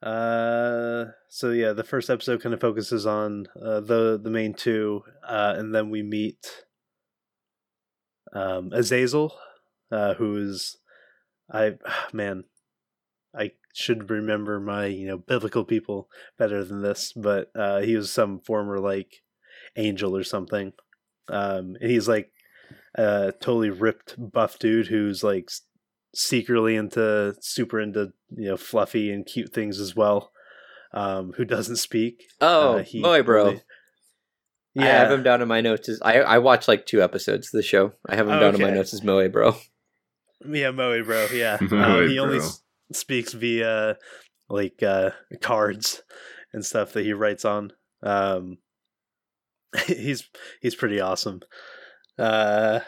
uh, so yeah, the first episode kind of focuses on uh, the the main two, uh, and then we meet um, Azazel, uh, who is I [sighs] man, I should remember my you know biblical people better than this, but uh, he was some former like angel or something, um, and he's like a totally ripped buff dude who's like secretly into super into you know fluffy and cute things as well. Um, who doesn't speak? Oh, Uh, he boy, bro. Yeah, I have him down in my notes. As, I I watched like two episodes of the show. I have him down in my notes as Moe, bro. Yeah, Moe, bro. Yeah, [laughs] Moe, um, he only s- speaks via like uh, cards and stuff that he writes on. Um, [laughs] he's he's pretty awesome. Uh,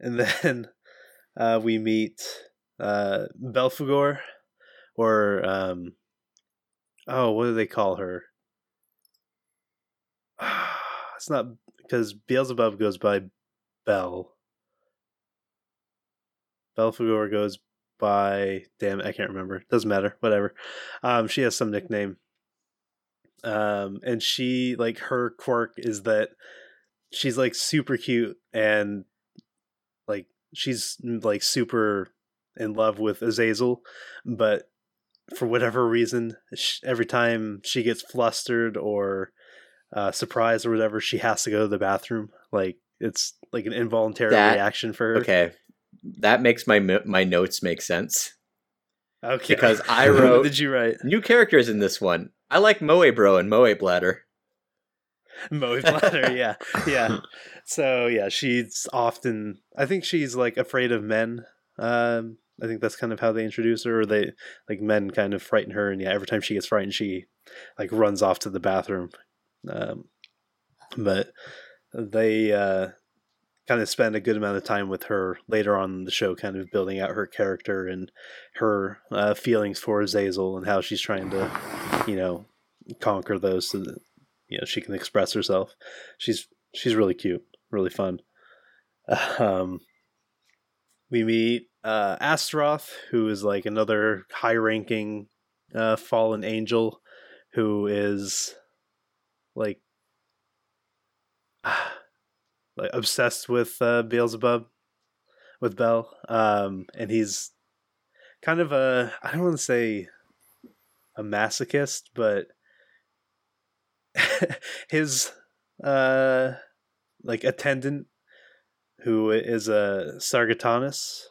and [laughs] then uh, we meet uh, Belphegor, or um, oh, what do they call her? [sighs] It's not because Beelzebub goes by Bell. Belphegor goes by damn I can't remember. Doesn't matter. Whatever. Um, she has some nickname. Um, and she like her quirk is that she's like super cute and like she's like super in love with Azazel, but for whatever reason, sh every time she gets flustered or uh, surprised or whatever, she has to go to the bathroom. Like it's like an involuntary That- reaction for her. Okay, that makes my my notes make sense. Okay. Because [laughs] I wrote- did you write? New characters in this one. I like Moe, bro, and Moe Bladder. Moe [laughs] Bladder, yeah. Yeah. So yeah, she's often I think she's like afraid of men. Um I think that's kind of how they introduce her, or they like men kind of frighten her, and yeah, every time she gets frightened, she like runs off to the bathroom. Um, but they uh, kind of spend a good amount of time with her later on the show, kind of building out her character and her uh, feelings for Zazel and how she's trying to, you know, conquer those so that you know she can express herself. She's she's really cute, really fun. [laughs] Um, we meet uh, Astaroth, who is like another high-ranking uh, fallen angel, who is like [sighs] like obsessed with uh, Beelzebub, with Bel, um, and he's kind of a I don't want to say a masochist, but [laughs] his uh like attendant who is a Sargatanus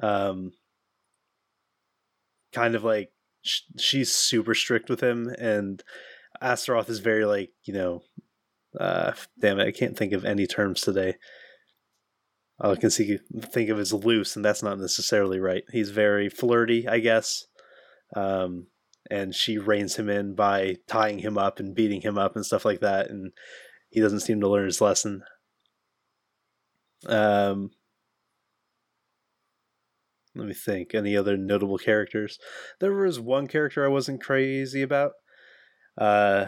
um kind of like sh- she's super strict with him and Astaroth is very like you know uh damn it I can't think of any terms today. All I can see think of is loose and that's not necessarily right. He's very flirty I guess um and she reins him in by tying him up and beating him up and stuff like that and he doesn't seem to learn his lesson. Um let me think any other notable characters? There was one character i wasn't crazy about. Uh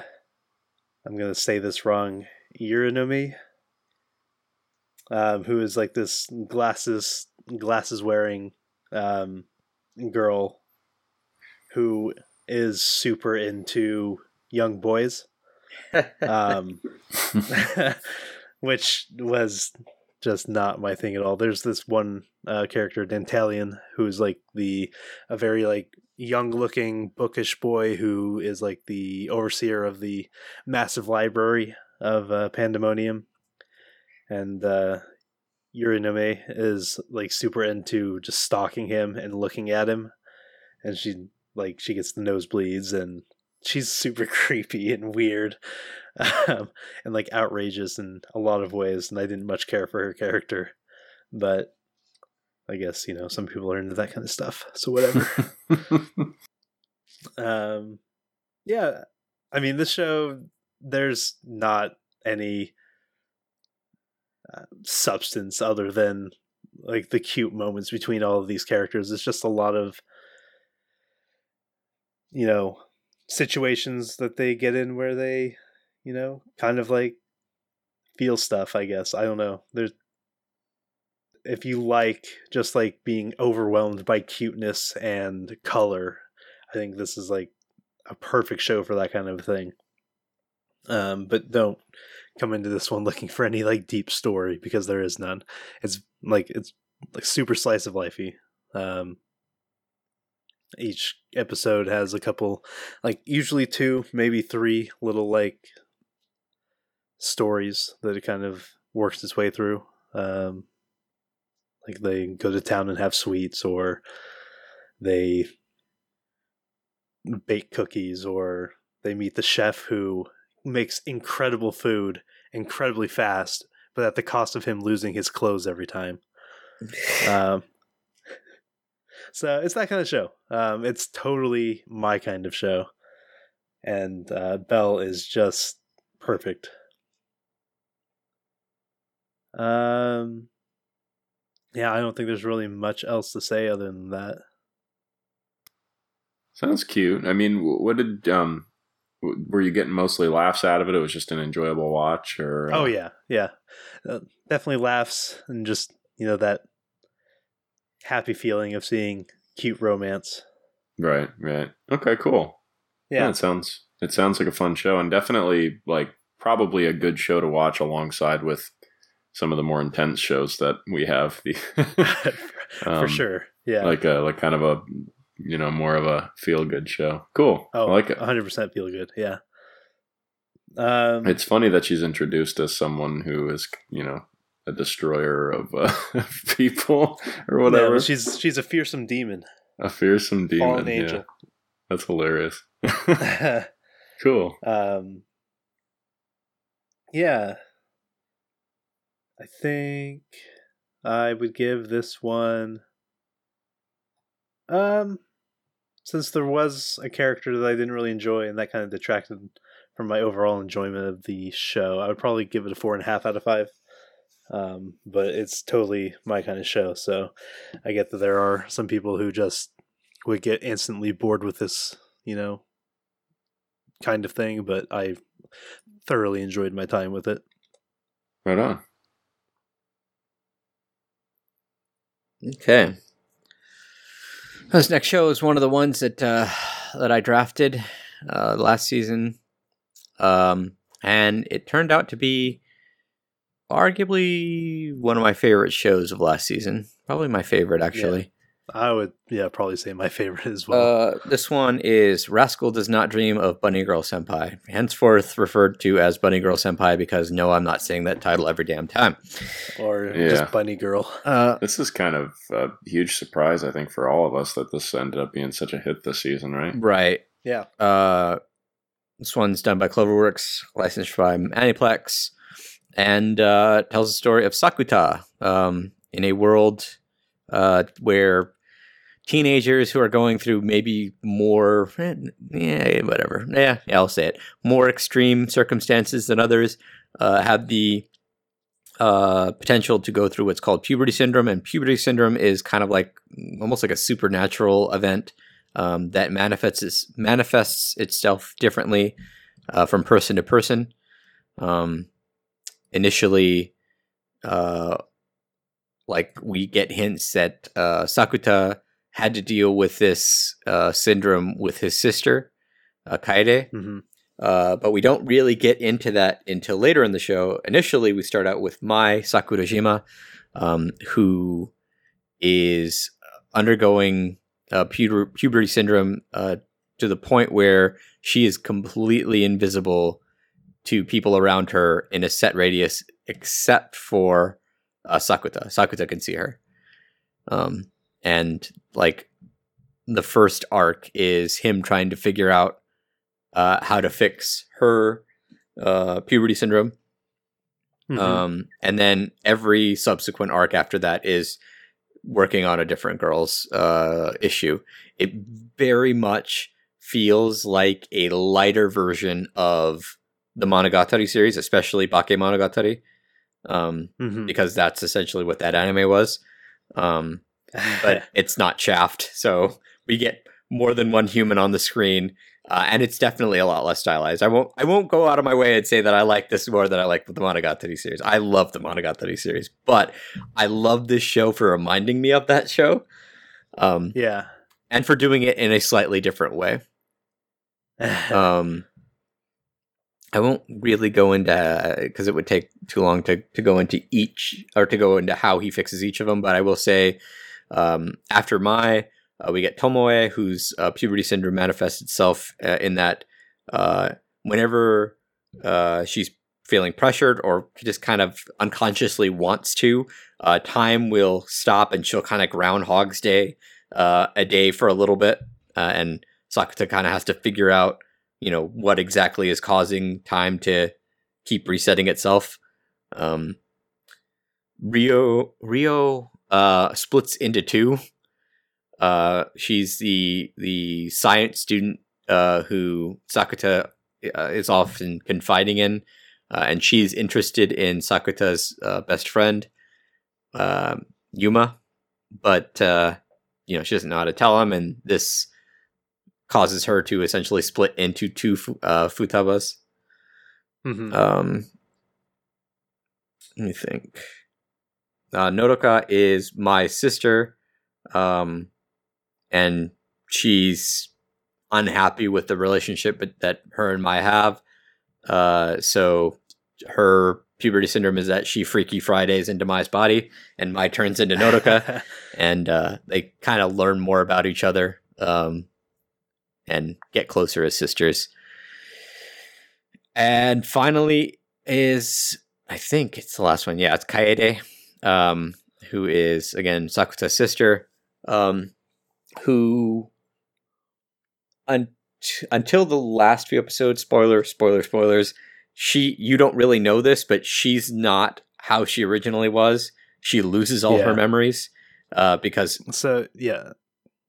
i'm gonna say this wrong. Uranomi, um who is like this glasses glasses wearing um girl who is super into young boys. [laughs] Um [laughs] [laughs] which was just not my thing at all. There's this one uh, character, Dantalion, who's like the a very like young looking bookish boy who is like the overseer of the massive library of uh, Pandemonium, and uh, Urinome is like super into just stalking him and looking at him, and she like she gets the nosebleeds and she's super [laughs] creepy and weird um, and like outrageous in a lot of ways and i didn't much care for her character but i guess you know some people are into that kind of stuff so whatever. [laughs] Um yeah i mean this show there's not any uh, substance other than like the cute moments between all of these characters. It's just a lot of you know situations that they get in where they you know kind of like feel stuff i guess i don't know there's if you like just like being overwhelmed by cuteness and color, I think this is like a perfect show for that kind of thing. Um, but don't come into this one [laughs] looking for any like deep story because there is none. It's like it's like super slice of lifey. Um, each episode has a couple, like usually two, maybe three little like stories that it kind of works its way through. Um, like they go to town and have sweets, or they bake cookies, or they meet the chef who makes incredible food incredibly fast, but at the cost of him losing his clothes every time. [laughs] um, so it's that kind of show. Um, it's totally my kind of show, and uh, Belle is just perfect. Um, yeah, I don't think there's really much else to say other than that. Sounds cute. I mean, what did um, were you getting mostly laughs out of it? It was just an enjoyable watch, or uh, Oh yeah, yeah, uh, definitely laughs and just you know that happy feeling of seeing cute romance. right, right. Okay, cool. Yeah, Yeah, it sounds it sounds like a fun show, and definitely like probably a good show to watch alongside with some of the more intense shows that we have. The [laughs] [laughs] for um, sure. Yeah. like a like kind of a you know more of a feel good show. Cool. oh, I like it. 100% feel good. Yeah. Um, It's funny that she's introduced as someone who is you know a destroyer of uh, [laughs] people or whatever. but she's she's a fearsome demon, a fearsome demon. fallen yeah. angel. That's hilarious. [laughs] cool. um, yeah, I think I would give this one. Um, since there was a character that I didn't really enjoy, and that kind of detracted from my overall enjoyment of the show, I would probably give it a four and a half out of five. Um, but it's totally my kind of show, so I get that there are some people who just would get instantly bored with this, you know, kind of thing, but I thoroughly enjoyed my time with it. Right on. Okay. This next show is one of the ones that uh, that I drafted uh, last season, um, and it turned out to be arguably one of my favorite shows of last season. Probably my favorite, actually. I would, yeah, probably say my [laughs] favorite as well. Uh, this one is Rascal Does Not Dream of Bunny Girl Senpai, henceforth referred to as Bunny Girl Senpai because no, I'm not saying that title every damn time. or yeah. just Bunny Girl. [laughs] Uh, This is kind of a huge surprise, I think, for all of us that this ended up being such a hit this season, right? right. Yeah. Uh, this one's done by Cloverworks, licensed by Aniplex, and uh, tells the story of Sakuta um, in a world uh, where teenagers who are going through maybe more, yeah, whatever, yeah, yeah, I'll say it, more extreme circumstances than others uh, have the uh, potential to go through what's called puberty syndrome, and puberty syndrome is kind of like almost like a supernatural event um, that manifests manifests itself differently uh, from person to person. Um, initially, uh, like we get hints that uh, Sakuta had to deal with this uh, syndrome with his sister, uh, Kaede. hmm Uh, but we don't really get into that until later in the show. Initially, we start out with Mai Sakurajima, um, who is undergoing uh, puberty syndrome uh, to the point where she is completely invisible to people around her in a set radius, except for uh, Sakuta. Sakuta can see her. Um, and like the first arc is him trying to figure out uh, how to fix her uh, puberty syndrome. Mhm. Um, and then every subsequent arc after that is working on a different girl's uh, issue. It very much feels like a lighter version of the Monogatari series, especially Bake Monogatari, um, Mhm. because that's essentially what that anime was. Um, but [sighs] it's not Shaft, so we get more than one human on the screen uh, and it's definitely a lot less stylized. I won't I won't go out of my way and say that I like this more than I like the Monogatari series. I love the Monogatari series, but I love this show for reminding me of that show, um, Yeah. and for doing it in a slightly different way. [laughs] Um, I won't really go into because it would take too long to to go into each or to go into how he fixes each of them. But I will say, um, after my, uh, we get Tomoe, whose uh, puberty syndrome manifests itself uh, in that uh, whenever uh, she's feeling pressured or just kind of unconsciously wants to, uh, time will stop and she'll kind of groundhog's day uh, a day for a little bit, uh, and Sakuta kind of has to figure out, you know, what exactly is causing time to keep resetting itself. Um, Rio Rio uh, splits into two. Uh, she's the the science student uh, who Sakuta uh, is often confiding in, uh, and she's interested in Sakuta's uh, best friend, um Yuma, but you know she doesn't know how to tell him, and this causes her to essentially split into two uh, futabas. Mhm. Um, let me think. Uh, Nodoka is my sister, um, and she's unhappy with the relationship that her and Mai have. Uh, so her puberty syndrome is that she freaky Fridays into Mai's body, and Mai turns into Nodoka, [laughs] and uh, they kind of learn more about each other um, and get closer as sisters. And finally is I think it's the last one. Yeah, it's Kaede, um, who is again Sakuta's sister, um, who un- until the last few episodes, spoiler, spoiler, spoilers, she you don't really know this, but she's not how she originally was. She loses all her memories uh, because so yeah.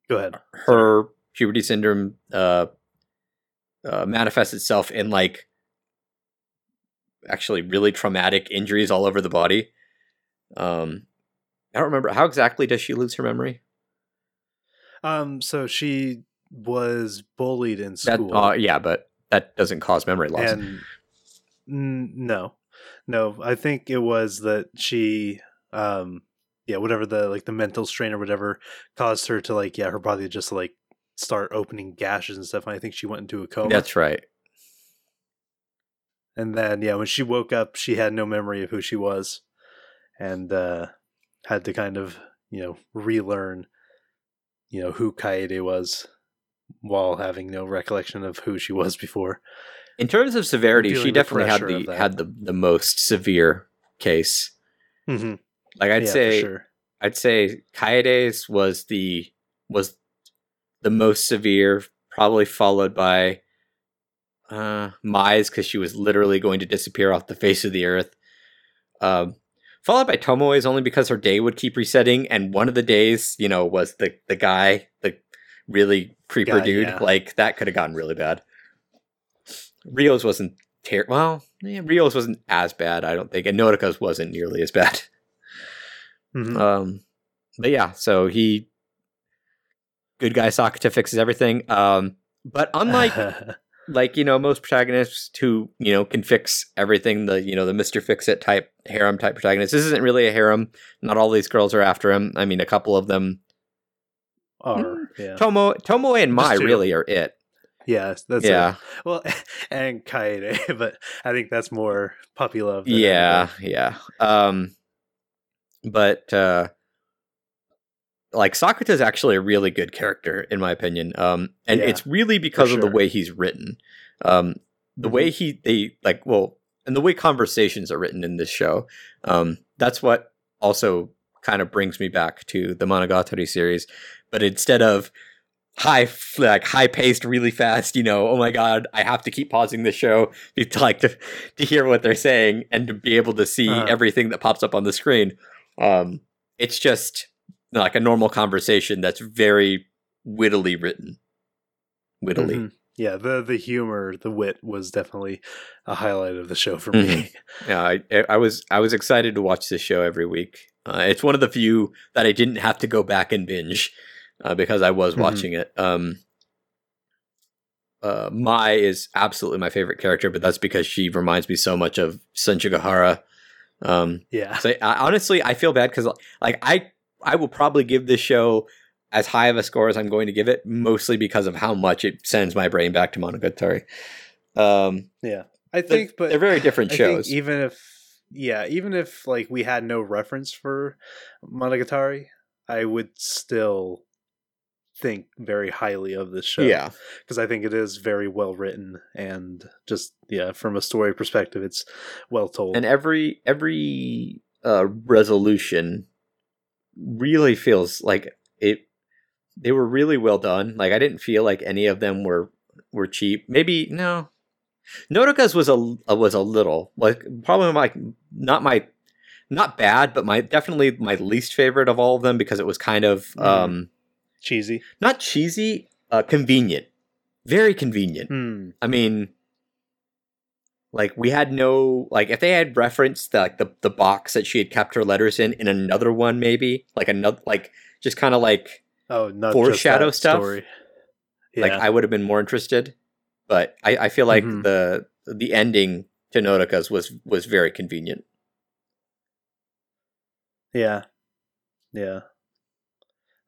Go ahead. her puberty syndrome uh, uh, manifests itself in like actually really traumatic injuries all over the body. Um, I don't remember how exactly does she lose her memory. Um. So she was bullied in That, school. uh, yeah, but that doesn't cause memory loss. and n- no no i think it was that she um yeah whatever the like the mental strain or whatever caused her to like yeah her body just like start opening gashes and stuff and i think she went into a coma That's right. and then yeah when she woke up she had no memory of who she was and uh had to kind of you know relearn you know who kaede was while having no recollection of who she was before In terms of severity, she definitely had the had the, the most severe case. mm-hmm. Like I'd yeah, say, sure I'd say Kaede's was the was the most severe, probably followed by uh Mai's because she was literally going to disappear off the face of the earth. Um followed by Tomoe's only because her day would keep resetting, and one of the days, you know, was the the guy, the really creeper Guy, dude. yeah. Like that could have gotten really bad. Rio's wasn't ter- well, yeah, Rio's wasn't as bad, I don't think, and Nodoka's wasn't nearly as bad. Mhm. Um, but yeah, so he, good guy Sakuta fixes everything. Um, but unlike [laughs] like you know most protagonists who you know can fix everything, the you know the Mister Fix It type harem type protagonist. This isn't really a harem. Not all these girls are after him. I mean, a couple of them. are yeah Tomo, Tomoe, and Mai really are it. yeah that's yeah, it. well [laughs] and kaede [laughs] but i think that's more puppy love than yeah, anything. yeah. Um, but uh, like is actually a really good character in my opinion. Um, and Yeah, it's really because of the way he's written. Um, the way he they like well, and the way conversations are written in this show. Um, that's what also kind of brings me back to the Monogatari series. But instead of high like high paced really fast you know oh my god i have to keep pausing the show [laughs] to like to, to hear what they're saying and to be able to see Uh-huh. everything that pops up on the screen um it's just like a normal conversation that's very wittily written wittily Mhm. yeah the the humor the wit was definitely a highlight of the show for me yeah I, I was i was excited to watch this show every week uh, it's one of the few that i didn't have to go back and binge uh, because i was Mhm. watching it um uh, Mai is absolutely my favorite character, but that's because she reminds me so much of Senjougahara. Um, Yeah. so I, honestly, I feel bad because like I I will probably give this show as high of a score as I'm going to give it, mostly because of how much it sends my brain back to Monogatari. Um, Yeah. I they're, think, but they're very different I think shows. even if yeah, even if like we had no reference for Monogatari, I would still think very highly of this show. yeah, because I think it is very well written and just yeah, from a story perspective, it's well told. and every every uh, resolution really feels like it. They were really well done. Like I didn't feel like any of them were were cheap. Maybe no. Nodoka's was a uh, was a little like probably my not my not bad, but my definitely my least favorite of all of them because it was kind of Mm. um Cheesy. not cheesy, uh convenient. Very convenient. Hmm. I mean, like we had no like if they had referenced the, like the the box that she had kept her letters in in another one, maybe like another like just kind of like Oh, not Foreshadow stuff? Story. like I would have been more interested. But I, I feel like Mhm. the the ending to Nodoka's was was very convenient. Yeah. Yeah.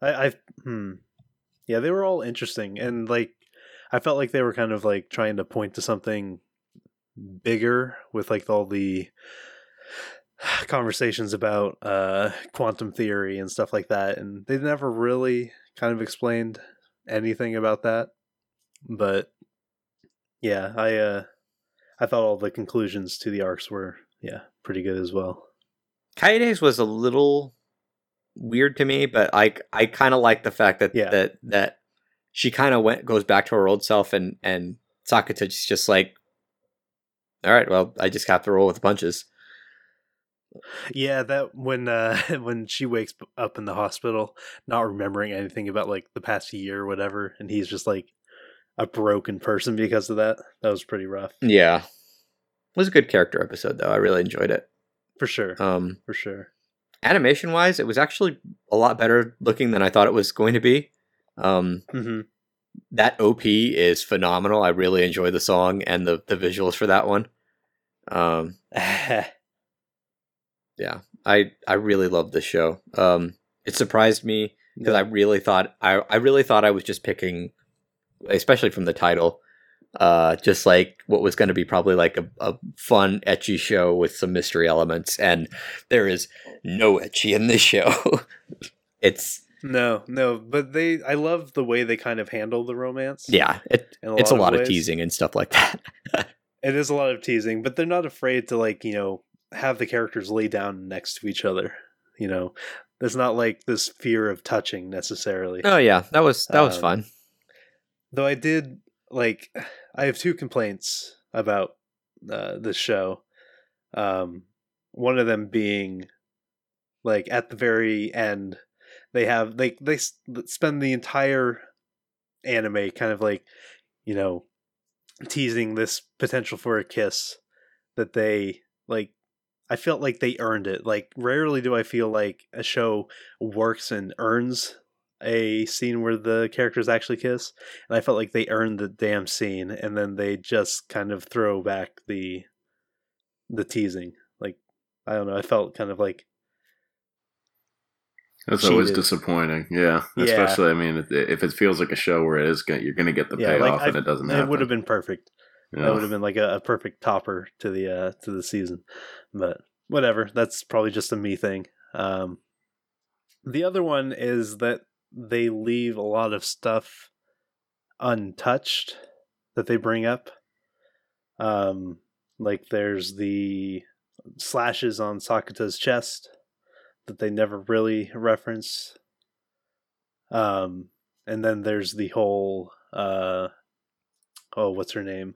I I hmm. Yeah, they were all interesting and like I felt like they were kind of like trying to point to something bigger with like all the [sighs] conversations about uh quantum theory and stuff like that and they never really kind of explained anything about that. But yeah, I uh I thought all the conclusions to the arcs were yeah, pretty good as well. Kaede's was a little weird to me, but I I kind of like the fact that Yeah. that that she kind of went goes back to her old self and and Sakuta's just like, all right, well, I just have to roll with the punches. Yeah, that when uh [laughs] when she wakes up in the hospital, not remembering anything about like the past year or whatever, and he's just like a broken person because of that. That was pretty rough. Yeah, it was a good character episode though. I really enjoyed it. For sure. Um, For sure. animation wise, it was actually a lot better looking than I thought it was going to be. Um, hmm that OP is phenomenal. I really enjoy the song and the the visuals for that one. Um, [laughs] yeah, I I really love this show. Um, it surprised me because I really thought I I really thought I was just picking, especially from the title, uh, just like what was going to be probably like a, a fun ecchi show with some mystery elements, and there is no ecchi in this show. [laughs] it's no, no, but they I love the way they kind of handle the romance. yeah, it a it's a lot lot of of teasing and stuff like that. [laughs] It is a lot of teasing, but they're not afraid to like, you know, have the characters lay down next to each other. You know, there's not like this fear of touching necessarily. oh yeah, that was that was Um, fun. Though I did like I have two complaints about uh, this show. Um one of them being like at the very end they have they they spend the entire anime kind of like you know teasing this potential for a kiss that they like I felt like they earned it. Like rarely do I feel like a show works and earns a scene where the characters actually kiss, and I felt like they earned the damn scene, and then they just kind of throw back the the teasing. Like I don't know, I felt kind of like That's always disappointing. Yeah, Yeah. especially I mean, if, it feels like a show where it is gonna, you're going to get the Yeah, like, payoff I- and it doesn't it happen. would have been perfect. you That would have been like a, a perfect topper to the uh to the season. But whatever, that's probably just a me thing. Um the other one is that they leave a lot of stuff untouched that they bring up. Um like there's the slashes on Sakuta's chest that they never really reference. Um and then there's the whole uh oh what's her name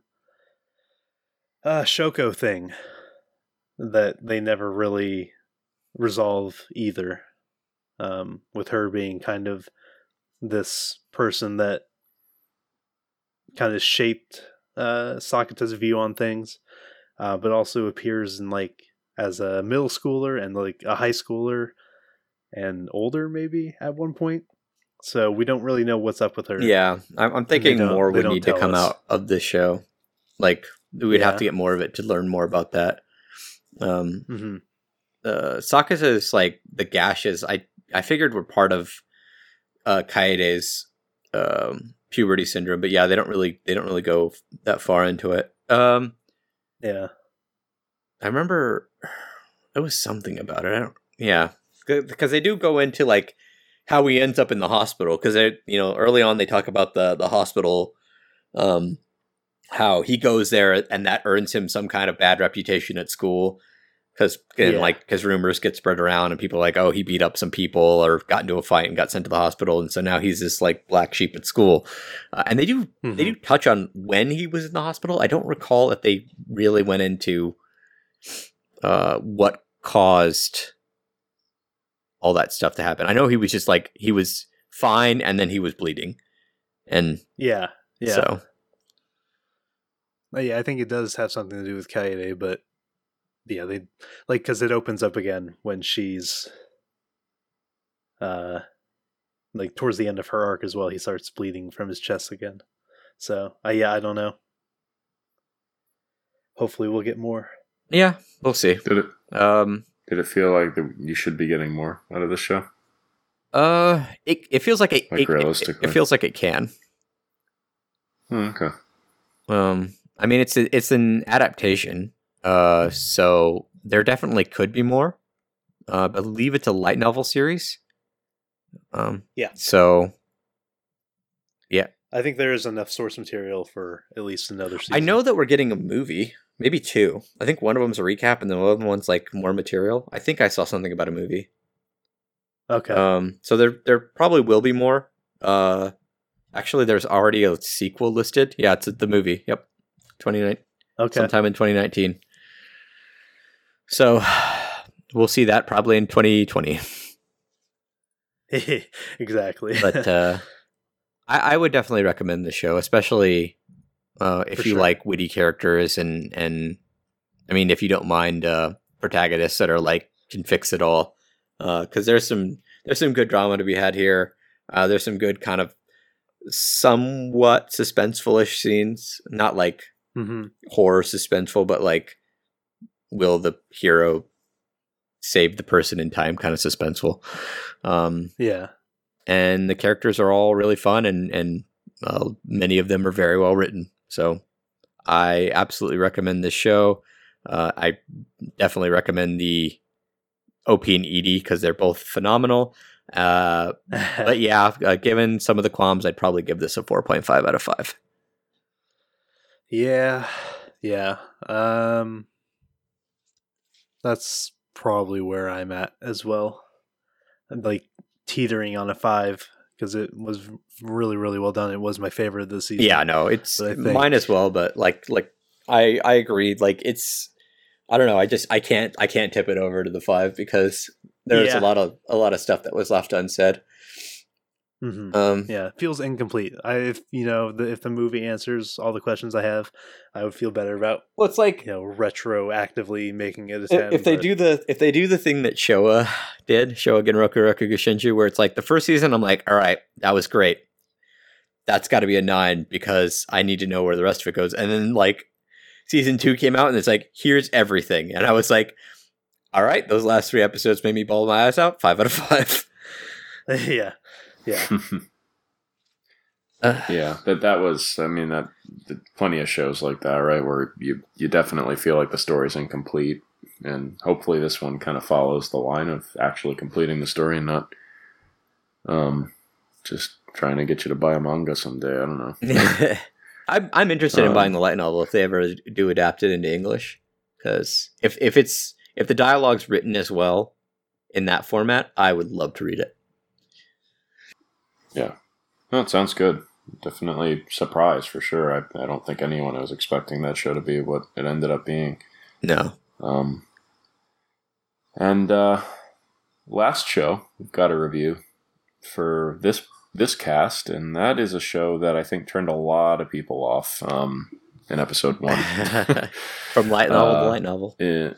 uh shoko thing that they never really resolve either um with her being kind of this person that kind of shaped uh Sakuta's view on things uh but also appears in like as a middle schooler and like a high schooler and older maybe at one point so we don't really know what's up with her. Yeah, I'm, I'm thinking more would need to come us. out of this show. Like we'd have to get more of it to learn more about that. Um, hmm uh, like the gashes. I I figured were part of uh, Kaede's um, puberty syndrome, but yeah, they don't really they don't really go that far into it. Um, Yeah. I remember [sighs] there was something about it. I don't. Yeah, because they do go into like how he ends up in the hospital. Because they, you know, early on they talk about the the hospital, um, how he goes there and that earns him some kind of bad reputation at school. Because Yeah. like because rumors get spread around and people are like, oh, he beat up some people or got into a fight and got sent to the hospital, and so now he's this like black sheep at school. Uh, and they do they Mhm. do touch on when he was in the hospital. I don't recall if they really went into uh, what caused all that stuff to happen. I know he was just like he was fine, and then he was bleeding, and Yeah. Yeah. so yeah, I think it does have something to do with Kaede, but yeah, they like because it opens up again when she's uh like towards the end of her arc as well. He starts bleeding from his chest again. So uh, yeah, I don't know. Hopefully, we'll get more. Yeah, we'll see. Did it Um, did it feel like the, you should be getting more out of this show? uh, it it feels like it, Like it- it, realistically. it feels like it can. Oh, okay. Um, I mean, it's a, it's an adaptation, uh, so there definitely could be more. Uh, I believe it's a light novel series. Um, Yeah. So yeah. I think there is enough source material for at least another season. I know that we're getting a movie, maybe two. I think one of them's a recap, and the other one's like more material. I think I saw something about a movie. Okay. Um, so there there probably will be more. Uh, actually, there's already a sequel listed. Yeah, it's the movie. Yep, twenty nine. okay. sometime in 2019. So [sighs] we'll see that probably in 2020. [laughs] exactly. But uh, [laughs] I, I would definitely recommend the show, especially uh, if For you sure. like witty characters and and I mean if you don't mind uh, protagonists that are like can fix it all. Because there's some there's some good drama to be had here. Uh, there's some good kind of somewhat suspenseful-ish scenes, not like hmm horror suspenseful, but like, will the hero save the person in time? Kind of suspenseful. Um, Yeah. and the characters are all really fun, and and uh, many of them are very well written. So, I absolutely recommend this show. Uh, I definitely recommend the OP and ED because they're both phenomenal. Uh, but [laughs] yeah, uh, given some of the qualms, I'd probably give this a 4.5 out of 5. Yeah, yeah. Um, that's probably where I'm at as well. I'm like teetering on a five because it was really, really well done. It was my favorite this season. Yeah, no, it's think- mine as well. But like, like I I agree. Like it's I don't know. I just I can't I can't tip it over to the five because there's Yeah. a lot of a lot of stuff that was left unsaid. Hmm Um, Yeah, it feels incomplete. I, if you know, the, if the movie answers all the questions I have, I would feel better about well, it's like you know retroactively making it a ten. if they but- do the if they do the thing that Showa did, Showa Genroku Rakugo Shinju, where it's like the first season, I'm like, all right, that was great. That's got to be a nine because I need to know where the rest of it goes. And then like season two came out, and it's like, here's everything, and I was like, all right, those last three episodes made me bawl my eyes out. Five out of five. [laughs] yeah, yeah, [laughs] Uh, yeah, but that was. I mean, that the, plenty of shows like that, right? Where you you definitely feel like the story's incomplete, and hopefully this one kind of follows the line of actually completing the story and not, um, just trying to get you to buy a manga someday. I don't know. [laughs] I'm I'm interested in Um, buying the light novel if they ever do adapt it into English. Because if if it's if the dialogue's written as well in that format, I would love to read it. Yeah, it sounds good. Definitely surprised for sure. I, I don't think anyone was expecting that show to be what it ended up being. No. Um, and uh, last show we've got a review for this this cast, and that is a show that I think turned a lot of people off um, in episode one. [laughs] From light novel to Uh, light novel. It-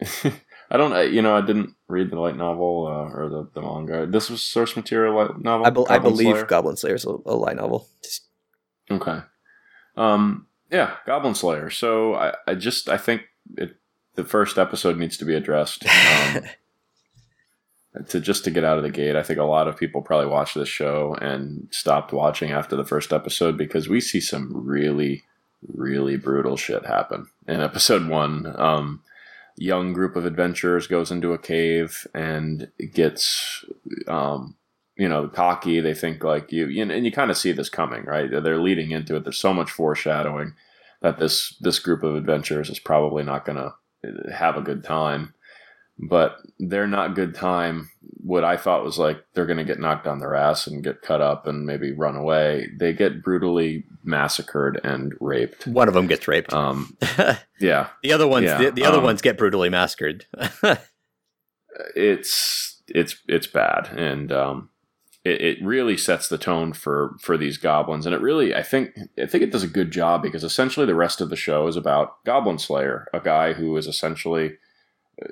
[laughs] I don't, you know, I didn't read the light novel uh, or the, the manga. This was source material light novel. I, be- I believe Slayer? Goblin Slayer is a, a light novel. Just- Okay. Um. Yeah, Goblin Slayer. So I, I just I think it, the first episode needs to be addressed. [laughs] Um, to just to get out of the gate, I think a lot of people probably watched this show and stopped watching after the first episode because we see some really, really brutal shit happen in episode one. Um, young group of adventurers goes into a cave and gets um, you know cocky. They think like you, you and you kind of see this coming right? They're leading into it. There's so much foreshadowing that this this group of adventurers is probably not going to have a good time but they're not good time. What i thought was like they're going to get knocked on their ass and get cut up and maybe run away. They get brutally massacred and raped. One of them gets raped. um [laughs] yeah. The other ones, yeah, the, the other um, ones get brutally massacred. [laughs] it's it's it's bad. And um it, it really sets the tone for for these goblins. And it really i think i think it does a good job because essentially the rest of the show is about goblin slayer a guy who is essentially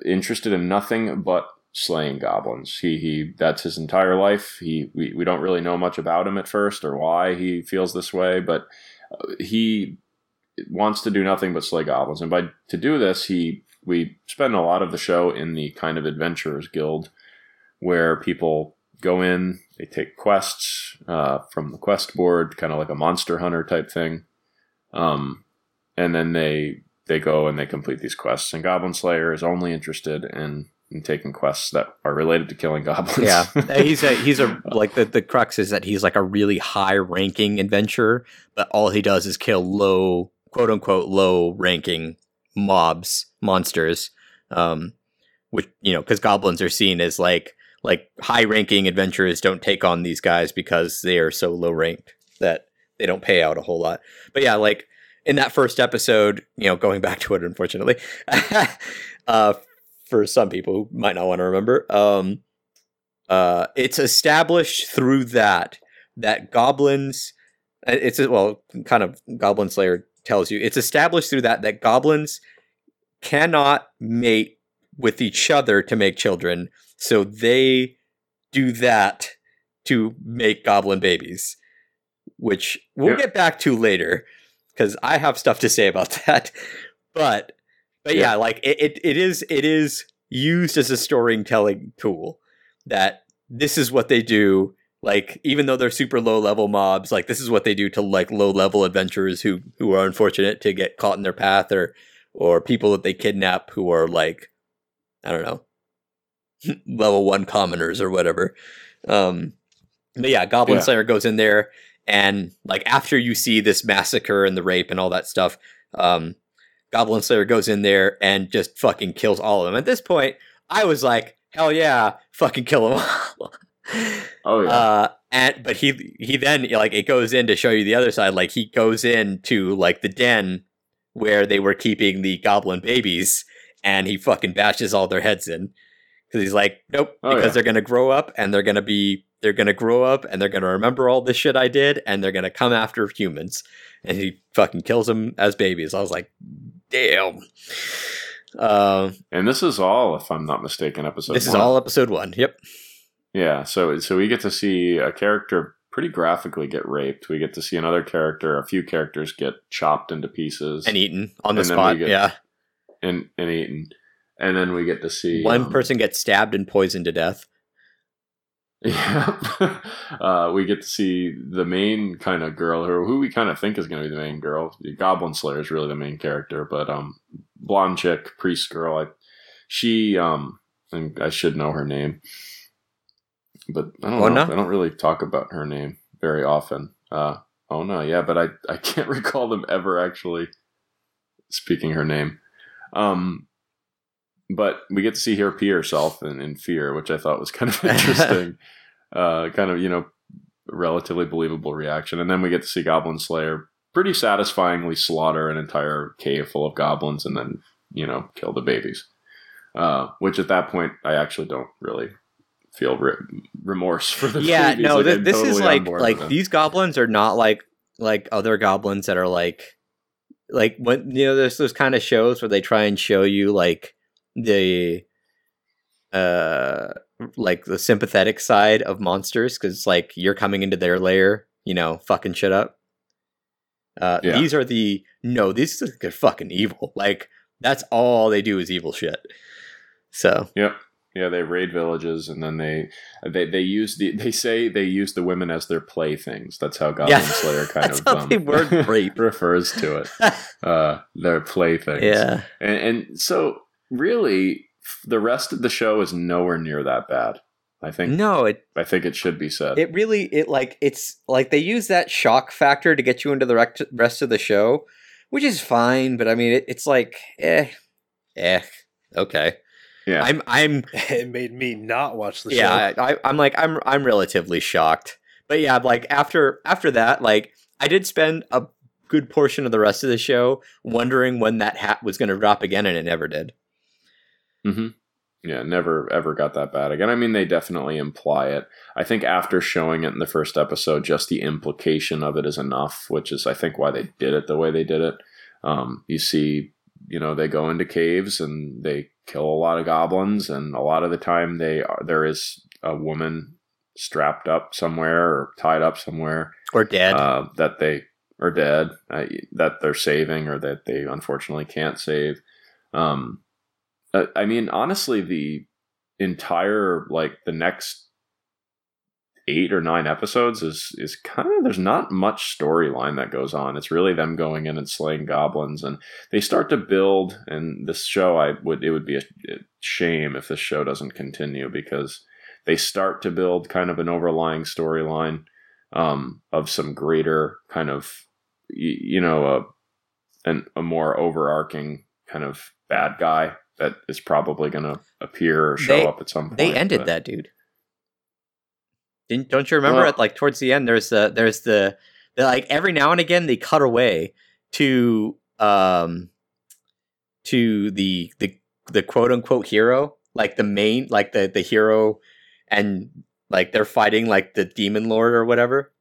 interested in nothing but slaying goblins. He he that's his entire life. He we, we don't really know much about him at first or why he feels this way but uh, he wants to do nothing but slay goblins. And by to do this he we spend a lot of the show in the kind of adventurers guild where people go in they take quests uh, from the quest board kind of like a monster hunter type thing. Um, and then they they go and they complete these quests and goblin slayer is only interested in, in taking quests that are related to killing goblins yeah, [laughs] he's a he's a like the the crux is that he's like a really high ranking adventurer, but all he does is kill low quote unquote low ranking mobs monsters, um, which you know because goblins are seen as like like high ranking adventurers don't take on these guys because they are so low ranked that they don't pay out a whole lot. But yeah, like in that first episode, you know, going back to it, unfortunately, [laughs] uh, for some people who might not want to remember, um, uh, it's established through that that goblins, uh, it's a- well, kind of Goblin Slayer tells you, it's established through that that goblins cannot mate with each other to make children, so they do that to make goblin babies, which we'll Yeah. get back to later because I have stuff to say about [laughs] that. But but yeah, Yeah. like it, it, it is it is used as a storytelling tool that this is what they do. Like even though they're super low level mobs, like this is what they do to like low level adventurers who who are unfortunate to get caught in their path or or people that they kidnap who are like I don't know [laughs] level one commoners or whatever. Um, but yeah, Goblin Yeah. Slayer goes in there and like after you see this massacre and the rape and all that stuff, um, Goblin Slayer goes in there and just fucking kills all of them. At this point, I was like, hell yeah, fucking kill them all. [laughs] oh yeah Uh, and but he he then like it goes in to show you the other side. Like he goes in to like the den where they were keeping the goblin babies, and he fucking bashes all their heads in because he's like, nope, Oh, because yeah. they're gonna grow up and they're gonna be they're gonna grow up and they're gonna remember all this shit I did and they're gonna come after humans. And he fucking kills them as babies. I was like, damn. Uh, and this is all if i'm not mistaken episode this is all episode one. Yep. Yeah, so so we get to see a character pretty graphically get raped. We get to see another character, a few characters get chopped into pieces And eaten on the spot. get- Yeah. and, and eaten. And then we get to see One um, person gets stabbed and poisoned to death. [laughs] Yeah, uh, we get to see the main kind of girl who who we kind of think is going to be the main girl. The Goblin Slayer is really the main character, but um, blonde chick priest girl. I, she um, and I should know her name, but I don't know. I don't really talk about her name very often. Uh, oh no, yeah, but I I can't [laughs] recall them ever actually speaking her name. Um, but we get to see her pee herself in, in fear, which I thought was kind of [laughs] interesting. uh, kind of, you know, relatively believable reaction. And then we get to see Goblin Slayer pretty satisfyingly slaughter an entire cave full of goblins and then, you know, kill the babies. Uh, which at that point, I actually don't really feel re- remorse for the yeah, no, Like, I'm this is totally on like like these goblins are not like like other goblins that are like like when you know there's those kind of shows where they try and show you like the uh like the sympathetic side of monsters because like you're coming into their lair, you know, fucking shit up. Uh, Yeah. These are the no, these are fucking evil. [laughs] Like that's all they do is evil shit. So Yep. Yeah, they raid villages and then they they they use the they say they use the women as their playthings. That's how Goblin Yeah. [laughs] Slayer kind That's of how um, they word [laughs] rape. refers to it. Uh, their playthings. yeah, And, and so really, the rest of the show is nowhere near that bad. I think no, it I think it should be said. it really it like it's like they use that shock factor to get you into the rect- rest of the show, which is fine. But I mean, it, it's like eh, eh, okay. yeah. I'm I'm [laughs] it made me not watch the show. yeah I, I, i'm like i'm i'm relatively shocked but yeah like after after that like i did spend a good portion of the rest of the show wondering when that hat was going to drop again and it never did hmm Yeah, never ever got that bad again. I mean, they definitely imply it. I think after showing it in the first episode, just the implication of it is enough, which is, I think, why they did it the way they did it. Um, you see, you know, they go into caves and they kill a lot of goblins, and a lot of the time they are, there is a woman strapped up somewhere or tied up somewhere or dead uh, that they are dead, uh, that they're saving, or that they unfortunately can't save. Um, uh, I mean, honestly, the entire like the next eight or nine episodes is is kind of there's not much storyline that goes on. It's really them going in and slaying goblins, and they start to build. And this show, I would it would be a, shame if this show doesn't continue because they start to build kind of an overlying storyline um, of some greater kind of you know a an, a more overarching kind of bad guy that is probably going to appear or show They- up at some point. they ended but- that dude Didn't, don't you remember Well- at like towards the end there's the there's the, the like every now and again they cut away to um to the the the quote unquote hero like the main like the the hero and like they're fighting like the demon lord or whatever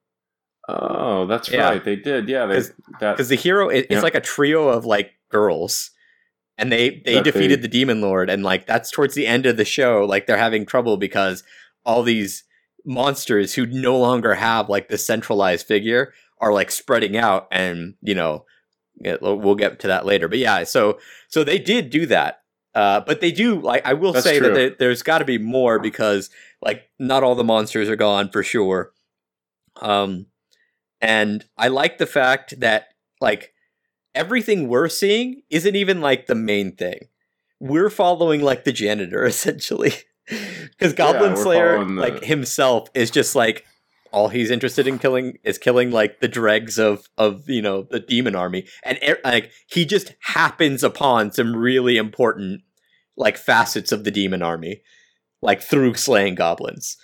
Oh, that's Yeah. right. They did. Yeah, because the hero it, Yeah. it's like a trio of like girls and they they That defeated they- the demon lord and like that's towards the end of the show like they're having trouble because all these monsters who no longer have like the centralized figure are like spreading out and you know it- we'll get to that later. But yeah so so they did do that. Uh, but they do like i will That's say that true. there, there's got to be more because like not all the monsters are gone for sure. Um and i like the fact that like everything we're seeing isn't even like the main thing. We're following like the janitor [laughs] essentially. Because goblin we're slayer the- like himself is just like all he's interested in killing is killing like the dregs of of you know the demon army. And like he just happens upon some really important like facets of the demon army like through slaying goblins.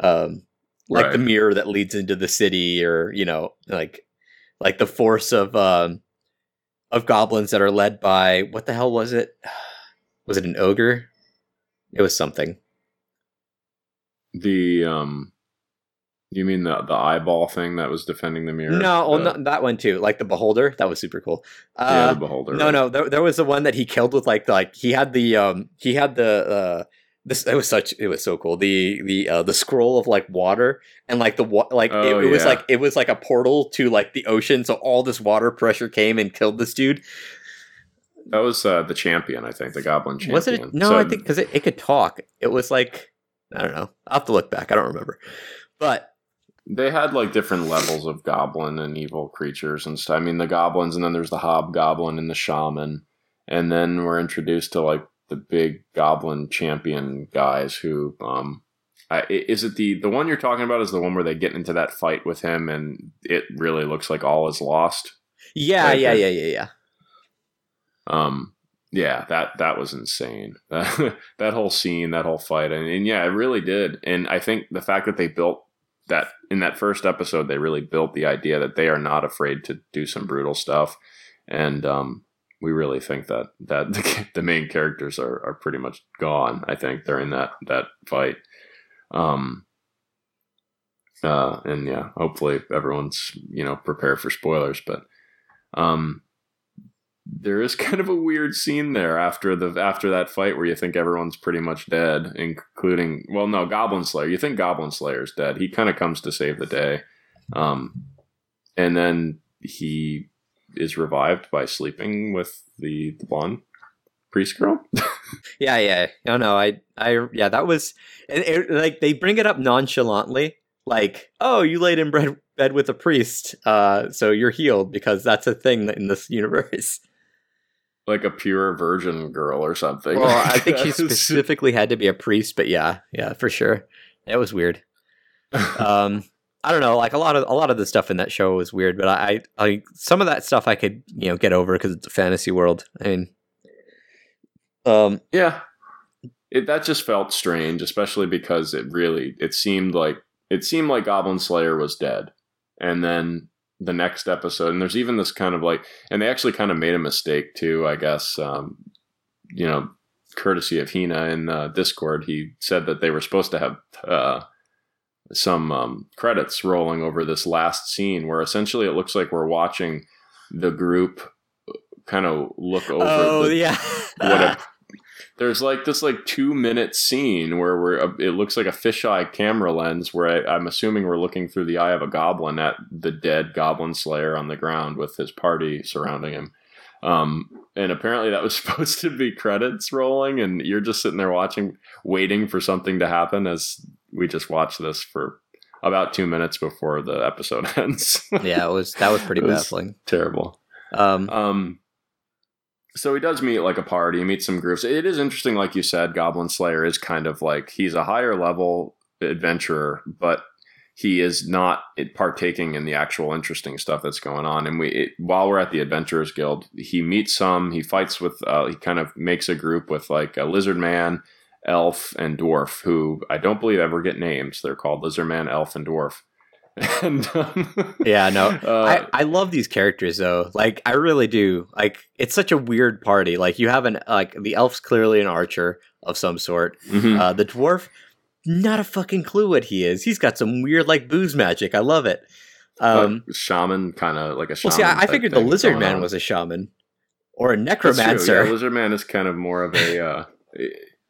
Um like the mirror that leads into the city or you know like like the force of um of goblins that are led by what the hell was it [sighs] was it an ogre it was something the um. You mean the the eyeball thing that was defending the mirror? no well The- not that one too like the beholder that was super cool yeah, uh, the beholder. no right. no there, there was the one that he killed with like like he had the um he had the uh this it was such it was so cool. The the uh the scroll of like water and like the wa- like Oh, it, it was like it was like a portal to like the ocean so all this water pressure came and killed this dude. That was uh, the champion, I think, the goblin champion. was it? no So- i think because it, it could talk. It was like i don't know. I'll have to look back. I don't remember. But they had like different levels of goblin and evil creatures and stuff. I mean, the goblins, and then there's the hobgoblin and the shaman, and then we're introduced to like the big goblin champion guys who. um I, i- is it the the one you're talking about? Is the one where they get into that fight with him, and it really looks like all is lost? yeah Right yeah there. yeah yeah yeah Um, yeah, that that was insane. [laughs] that whole scene, that whole fight, and, and yeah, it really did. And I think the fact that they built that in that first episode, they really built the idea that they are not afraid to do some brutal stuff, and um, we really think that that the, [laughs] the main characters are are pretty much gone. I think during that that fight. Um, uh, and yeah, hopefully everyone's you know prepared for spoilers, but um, there is [laughs] kind of a weird scene there after the after that fight where you think everyone's pretty much dead, including well, no, Goblin Slayer. You think Goblin Slayer's dead. He kind of comes to save the day, um, and then he is revived by sleeping with the the blonde priest girl. [laughs] yeah, yeah. No, no. I, I, yeah. That was it, it, like they bring it up nonchalantly, like, oh, you laid in bed, bed with a priest, uh, so you're healed because that's a thing in this universe. [laughs] Like a pure virgin girl or something. Well, I [laughs] think she specifically had to be a priest, but yeah, yeah, for sure. It was weird. um, I don't know, like a lot of a lot of the stuff in that show was weird, but I, I some of that stuff I could you know get over because it's a fantasy world. I mean, um, yeah, it, that just felt strange, especially because it really it seemed like it seemed like Goblin Slayer was dead, and then the next episode, and there's even this kind of like, and they actually kind of made a mistake too, I guess. Um, you know, courtesy of Hina in uh, Discord, he said that they were supposed to have uh, some um, credits rolling over this last scene, where essentially it looks like we're watching the group kind of look over. Oh the, yeah, what a, [laughs] there's like this like two minute scene where we're uh, it looks like a fisheye camera lens where I, am assuming we're looking through the eye of a goblin at the dead goblin slayer on the ground with his party surrounding him. Um, and apparently that was [laughs] supposed to be credits rolling, and you're just sitting there watching, waiting for something to happen as we just watched this for about two minutes before the episode [laughs] ends. yeah, it was that was pretty [laughs] was baffling. Terrible. Um, um, so he does meet like a party, he meets some groups. It is interesting, like you said, Goblin Slayer is kind of like he's a higher level adventurer, but he is not partaking in the actual interesting stuff that's going on. And we, it, while we're at the Adventurers Guild, he meets some. He fights with. Uh, he kind of makes a group with like a lizard man, elf, and dwarf, who I don't believe ever get names. They're called lizard man, elf, and dwarf. [laughs] and um, yeah, no, [laughs] uh, I, I love these characters though. Like I really do. Like it's such a weird party. Like you have an like the elf's clearly an archer of some sort. Mm-hmm. Uh, the dwarf, not a fucking clue what he is. He's got some weird like booze magic. I love it. Um, uh, shaman, kind of like a shaman. Well, see, I, I figured the lizard man on. was a shaman or a necromancer. Yeah, [laughs] lizard man is kind of more of a. Uh,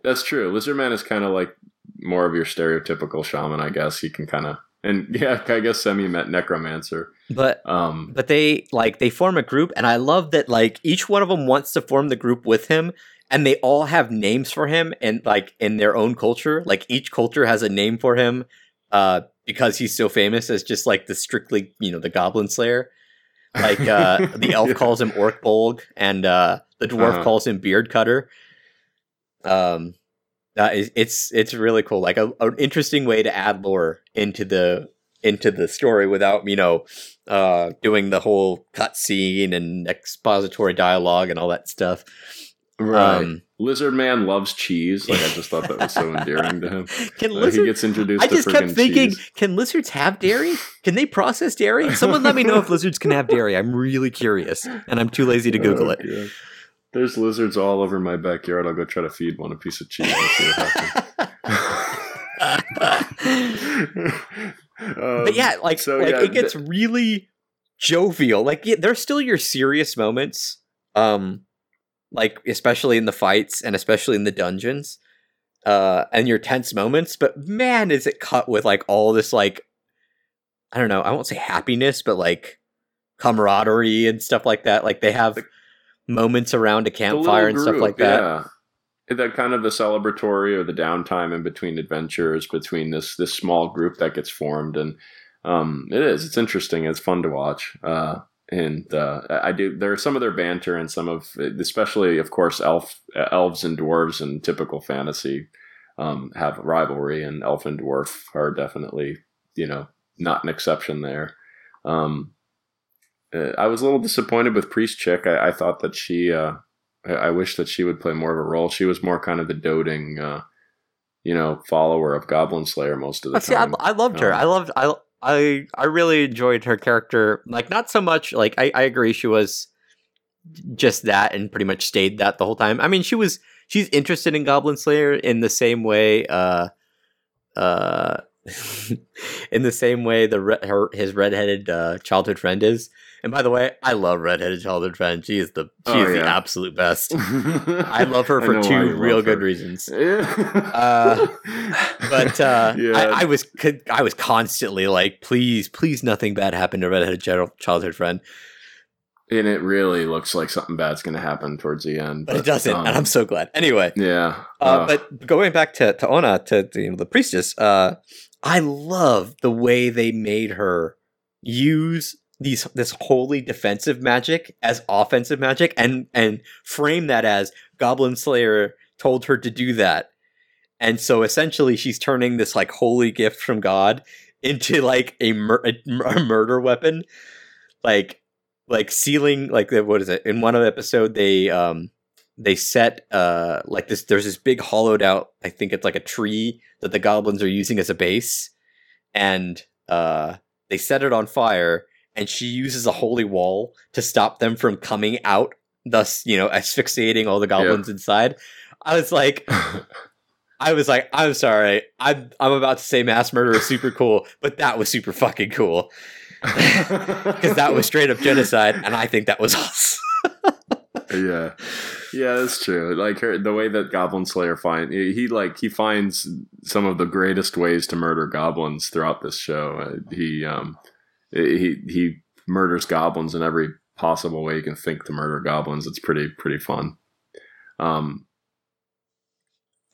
that's true. Lizard man is kind of like more of your stereotypical shaman, I guess. He can kind of and [laughs] yeah, I guess Semi met necromancer. But um, but they like they form a group, and I love that like each one of them wants to form the group with him, and they all have names for him, and like in their own culture, like each culture has a name for him, uh, because he's so famous as just like the strictly you know the Goblin Slayer. Like uh, the [laughs] elf calls him Orcbolg, and uh, the dwarf uh-huh. calls him Beard Cutter. Um, uh, it's it's really cool. Like a, an interesting way to add lore into the into the story without you know uh, doing the whole cutscene and expository dialogue and all that stuff. Right. Um, Lizard Man loves cheese. Like I just thought that was so [laughs] endearing to him. Can uh, he gets introduced? I just kept thinking, cheese. can lizards have dairy? Can they process dairy? Someone let me know if [laughs] lizards can have dairy. I'm really curious, and I'm too lazy to Google oh, it. There's lizards all over my backyard. I'll go try to feed one a piece of cheese and see what um, [laughs] but yeah, like, so, like yeah, it gets th- really jovial. Like yeah, there's still your serious moments, um, like especially in the fights and especially in the dungeons, uh, and your tense moments. But man, is it cut with like all this like, I don't know, I won't say happiness, but like camaraderie and stuff like that. Like they have moments around a campfire and stuff like that. Yeah. That kind of the celebratory or the downtime in between adventures between this this small group that gets formed and um, it is it's interesting it's fun to watch uh, and uh, I do there are some of their banter and some of especially of course elf elves and dwarves and typical fantasy um, have rivalry and elf and dwarf are definitely you know not an exception there um, uh, I was a little disappointed with Priest Chick. I, I thought that she, uh, I, I, wish that she would play more of a role. She was more kind of the doting, uh, you know, follower of Goblin Slayer most of the See, time. I, I loved her. Um, I loved. I I I really enjoyed her character. Like not so much. Like I I agree. She was just that and pretty much stayed that the whole time. I mean, she was she's interested in Goblin Slayer in the same way. Uh, uh, [laughs] in the same way the her, his redheaded uh, childhood friend is. And by the way, I love redheaded childhood friend. She is the she Oh, is the absolute best. [laughs] I love her for two real good her. reasons. [laughs] uh, But uh, [laughs] yeah, I, I was I was constantly like, please, please, nothing bad happened to redheaded child- childhood friend, and it really looks like something bad's going to happen towards the end, but it doesn't, um, and I'm so glad. Anyway, yeah. Uh, uh, but going back to, to Ona, to, to, you know, the priestess, uh, I love the way they made her use these this holy defensive magic as offensive magic, and and frame that as Goblin Slayer told her to do that, and so essentially she's turning this like holy gift from God into like a, mur- a, a murder weapon, like like sealing like what is it? In one episode they um they set uh like this there's this big hollowed out i think it's like a tree that the goblins are using as a base. And uh they set it on fire and she uses a holy wall to stop them from coming out thus you know asphyxiating all the goblins inside. I was like [laughs] i was like i'm sorry. I'm i'm about to say mass murder is super cool but that was super fucking cool. [laughs] Because that was [laughs] straight up genocide and i think that was awesome. Yeah. Yeah that's true. Like her the way that goblin slayer find he, he, like he finds some of the greatest ways to murder goblins throughout this show. Uh, he um he he murders goblins in every possible way you can think to murder goblins it's pretty pretty fun um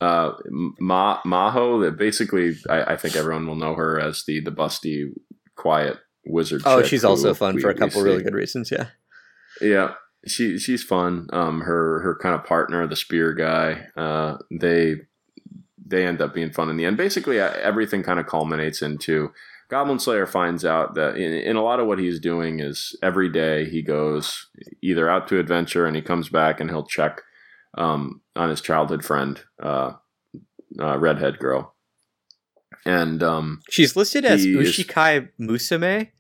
uh Ma- maho that basically I, I think everyone will know her as the the busty quiet wizard oh she's also fun for a couple really good reasons yeah Yeah, she she's fun. Um, her her kind of partner, the spear guy, uh, they they end up being fun in the end. Basically, uh, everything kind of culminates into Goblin Slayer finds out that in, in a lot of what he's doing is every day he goes either out to adventure and he comes back and he'll check um, on his childhood friend, uh, uh, redhead girl, and um, She's listed as He is- Ushikai Musume.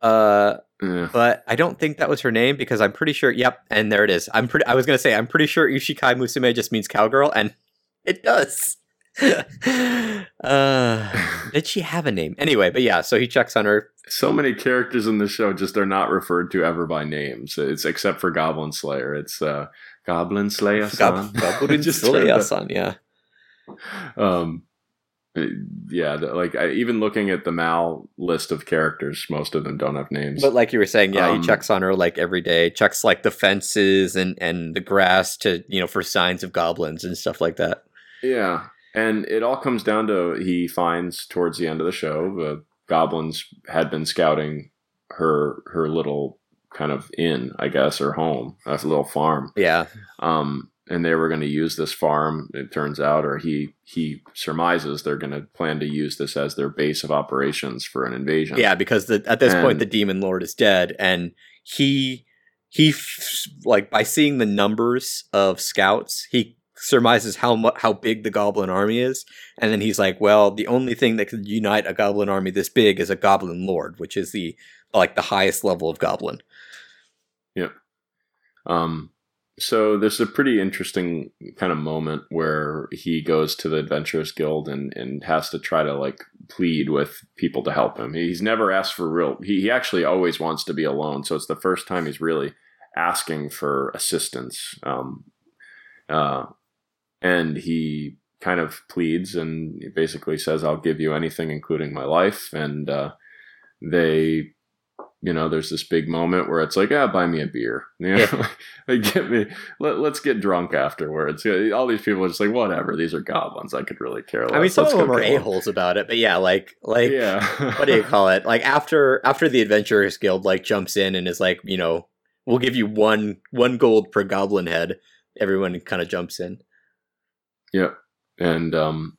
Uh, eh, but I don't think that was her name because I'm pretty sure. Yep, and there it is. I'm pretty. I was gonna say I'm pretty sure Ushikai Musume just means cowgirl, and [laughs] it does. [laughs] uh, did she have a name? Anyway, but yeah. So he checks on her. so many characters in the show just are not referred to ever by names. It's except for Goblin Slayer. It's uh, Goblin Slayer. Gob- Goblin [laughs] Slayer-san, Yeah. Um, yeah, like I, even looking at the Mal list of characters, most of them don't have names. But like you were saying, yeah, Um, he checks on her like every day. Checks like the fences and and the grass to you know for signs of goblins and stuff like that. Yeah, and it all comes down to he finds towards the end of the show the goblins had been scouting her her little kind of inn, I guess, or home, a little farm. Yeah. Um, and they were going to use this farm. It turns out, or he he surmises they're going to plan to use this as their base of operations for an invasion. Yeah, because the, at this point And- the demon lord is dead, and he he like by seeing the numbers of scouts, he surmises how mu- how big the goblin army is, and then he's like, well, the only thing that could unite a goblin army this big is a goblin lord, which is the like the highest level of goblin. Um, so there's a pretty interesting kind of moment where he goes to the Adventurers Guild and, and has to try to like plead with people to help him. He's never asked for real. He, he actually always wants to be alone. So it's the first time he's really asking for assistance. Um, uh, and he kind of pleads and basically says, "I'll give you anything, including my life." And uh, they you know, there's this big moment where it's like, ah, buy me a beer. [laughs] You know, [laughs] like get me, let, let's get drunk afterwards. All these people are just like, whatever, these are goblins. I could really care less. I mean, some Let's of them are a holes about it, but yeah, like like yeah. [laughs] what do you call it? Like after after the Adventurers Guild like jumps in and is like, you know, we'll give you one one gold per goblin head. Everyone kind of jumps in. Yep. And um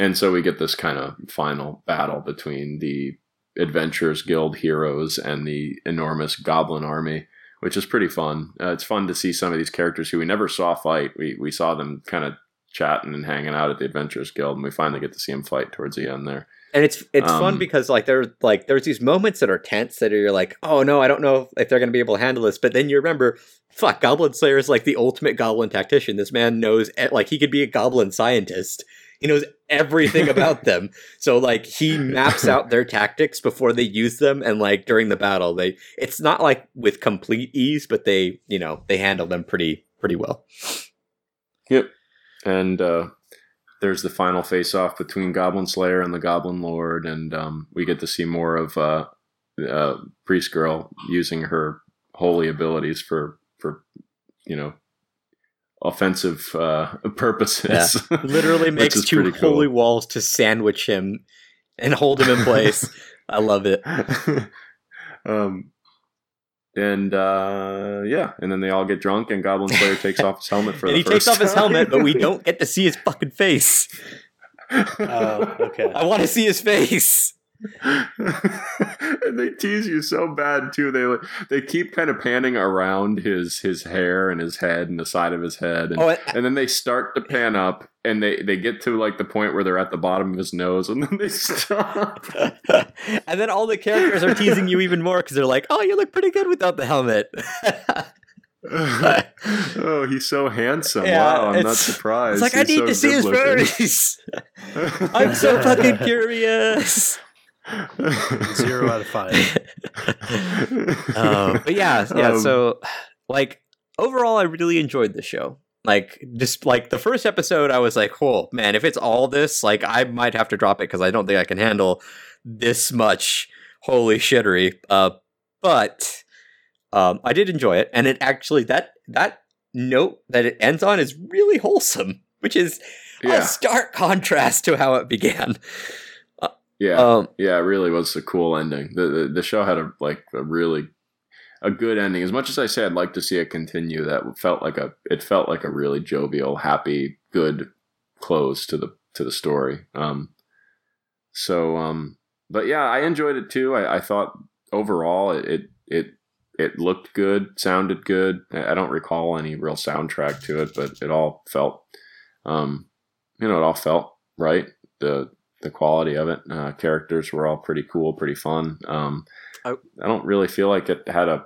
and so we get this kind of final battle between the Adventurers Guild heroes and the enormous goblin army, which is pretty fun. Uh, it's fun to see some of these characters who we never saw fight. We we saw them kind of chatting and hanging out at the Adventurers Guild, and we finally get to see them fight towards the end there. And it's it's fun Um, because like there's like there's these moments that are tense that are you're like, oh no, I don't know if they're gonna be able to handle this. But then you remember, fuck, Goblin Slayer is like the ultimate goblin tactician. This man knows like he could be a goblin scientist. He knows everything [laughs] about them. So like he maps out their tactics before they use them and like during the battle they it's not like with complete ease but they, you know, they handle them pretty pretty well. Yep. And uh, there's the final face off between Goblin Slayer and the Goblin Lord, and um, we get to see more of uh, uh, Priest Girl using her holy abilities for for you know offensive uh, [laughs] purposes. Literally [laughs] makes two pretty cool. holy walls to sandwich him and hold him in place. [laughs] I love it. um, and uh, yeah, and then they all get drunk, and Goblin Slayer [laughs] takes off his helmet for and the he first takes off his helmet, but we [laughs] don't get to see his fucking face. Oh, okay. I want to see his face. [laughs] and they tease you so bad too. They like they keep kind of panning around his his hair and his head and the side of his head, and, Oh, and- and then they start to pan up, and they they get to like the point where they're at the bottom of his nose, and then they stop. [laughs] and then all the characters are teasing you even more because they're like, "Oh, you look pretty good without the helmet." [laughs] oh, he's so handsome! Yeah, wow, I'm not surprised. it's like I need so to see his face. I'm so fucking curious. Zero out of five. [laughs] Um, but yeah, yeah. Um, so, like overall, I really enjoyed the show. Like, just like the first episode, I was like, "Oh man, if it's all this, like, I might have to drop it because I don't think I can handle this much holy shittery." Uh, but um, I did enjoy it, and it actually that that note that it ends on is really wholesome, which is a stark contrast to how it began. Yeah. Um, Yeah, it really was a cool ending. The the, the show had a like a really a good ending. As much as I say I'd like to see it continue, that felt like a it felt like a really jovial, happy, good close to the to the story. Um so um but yeah, I enjoyed it too. I, I thought overall it, it it it looked good, sounded good. I I don't recall any real soundtrack to it, but it all felt um you know, it all felt right. The the quality of it. Uh, characters were all pretty cool, pretty fun. Um, I- I, don't really feel like it had a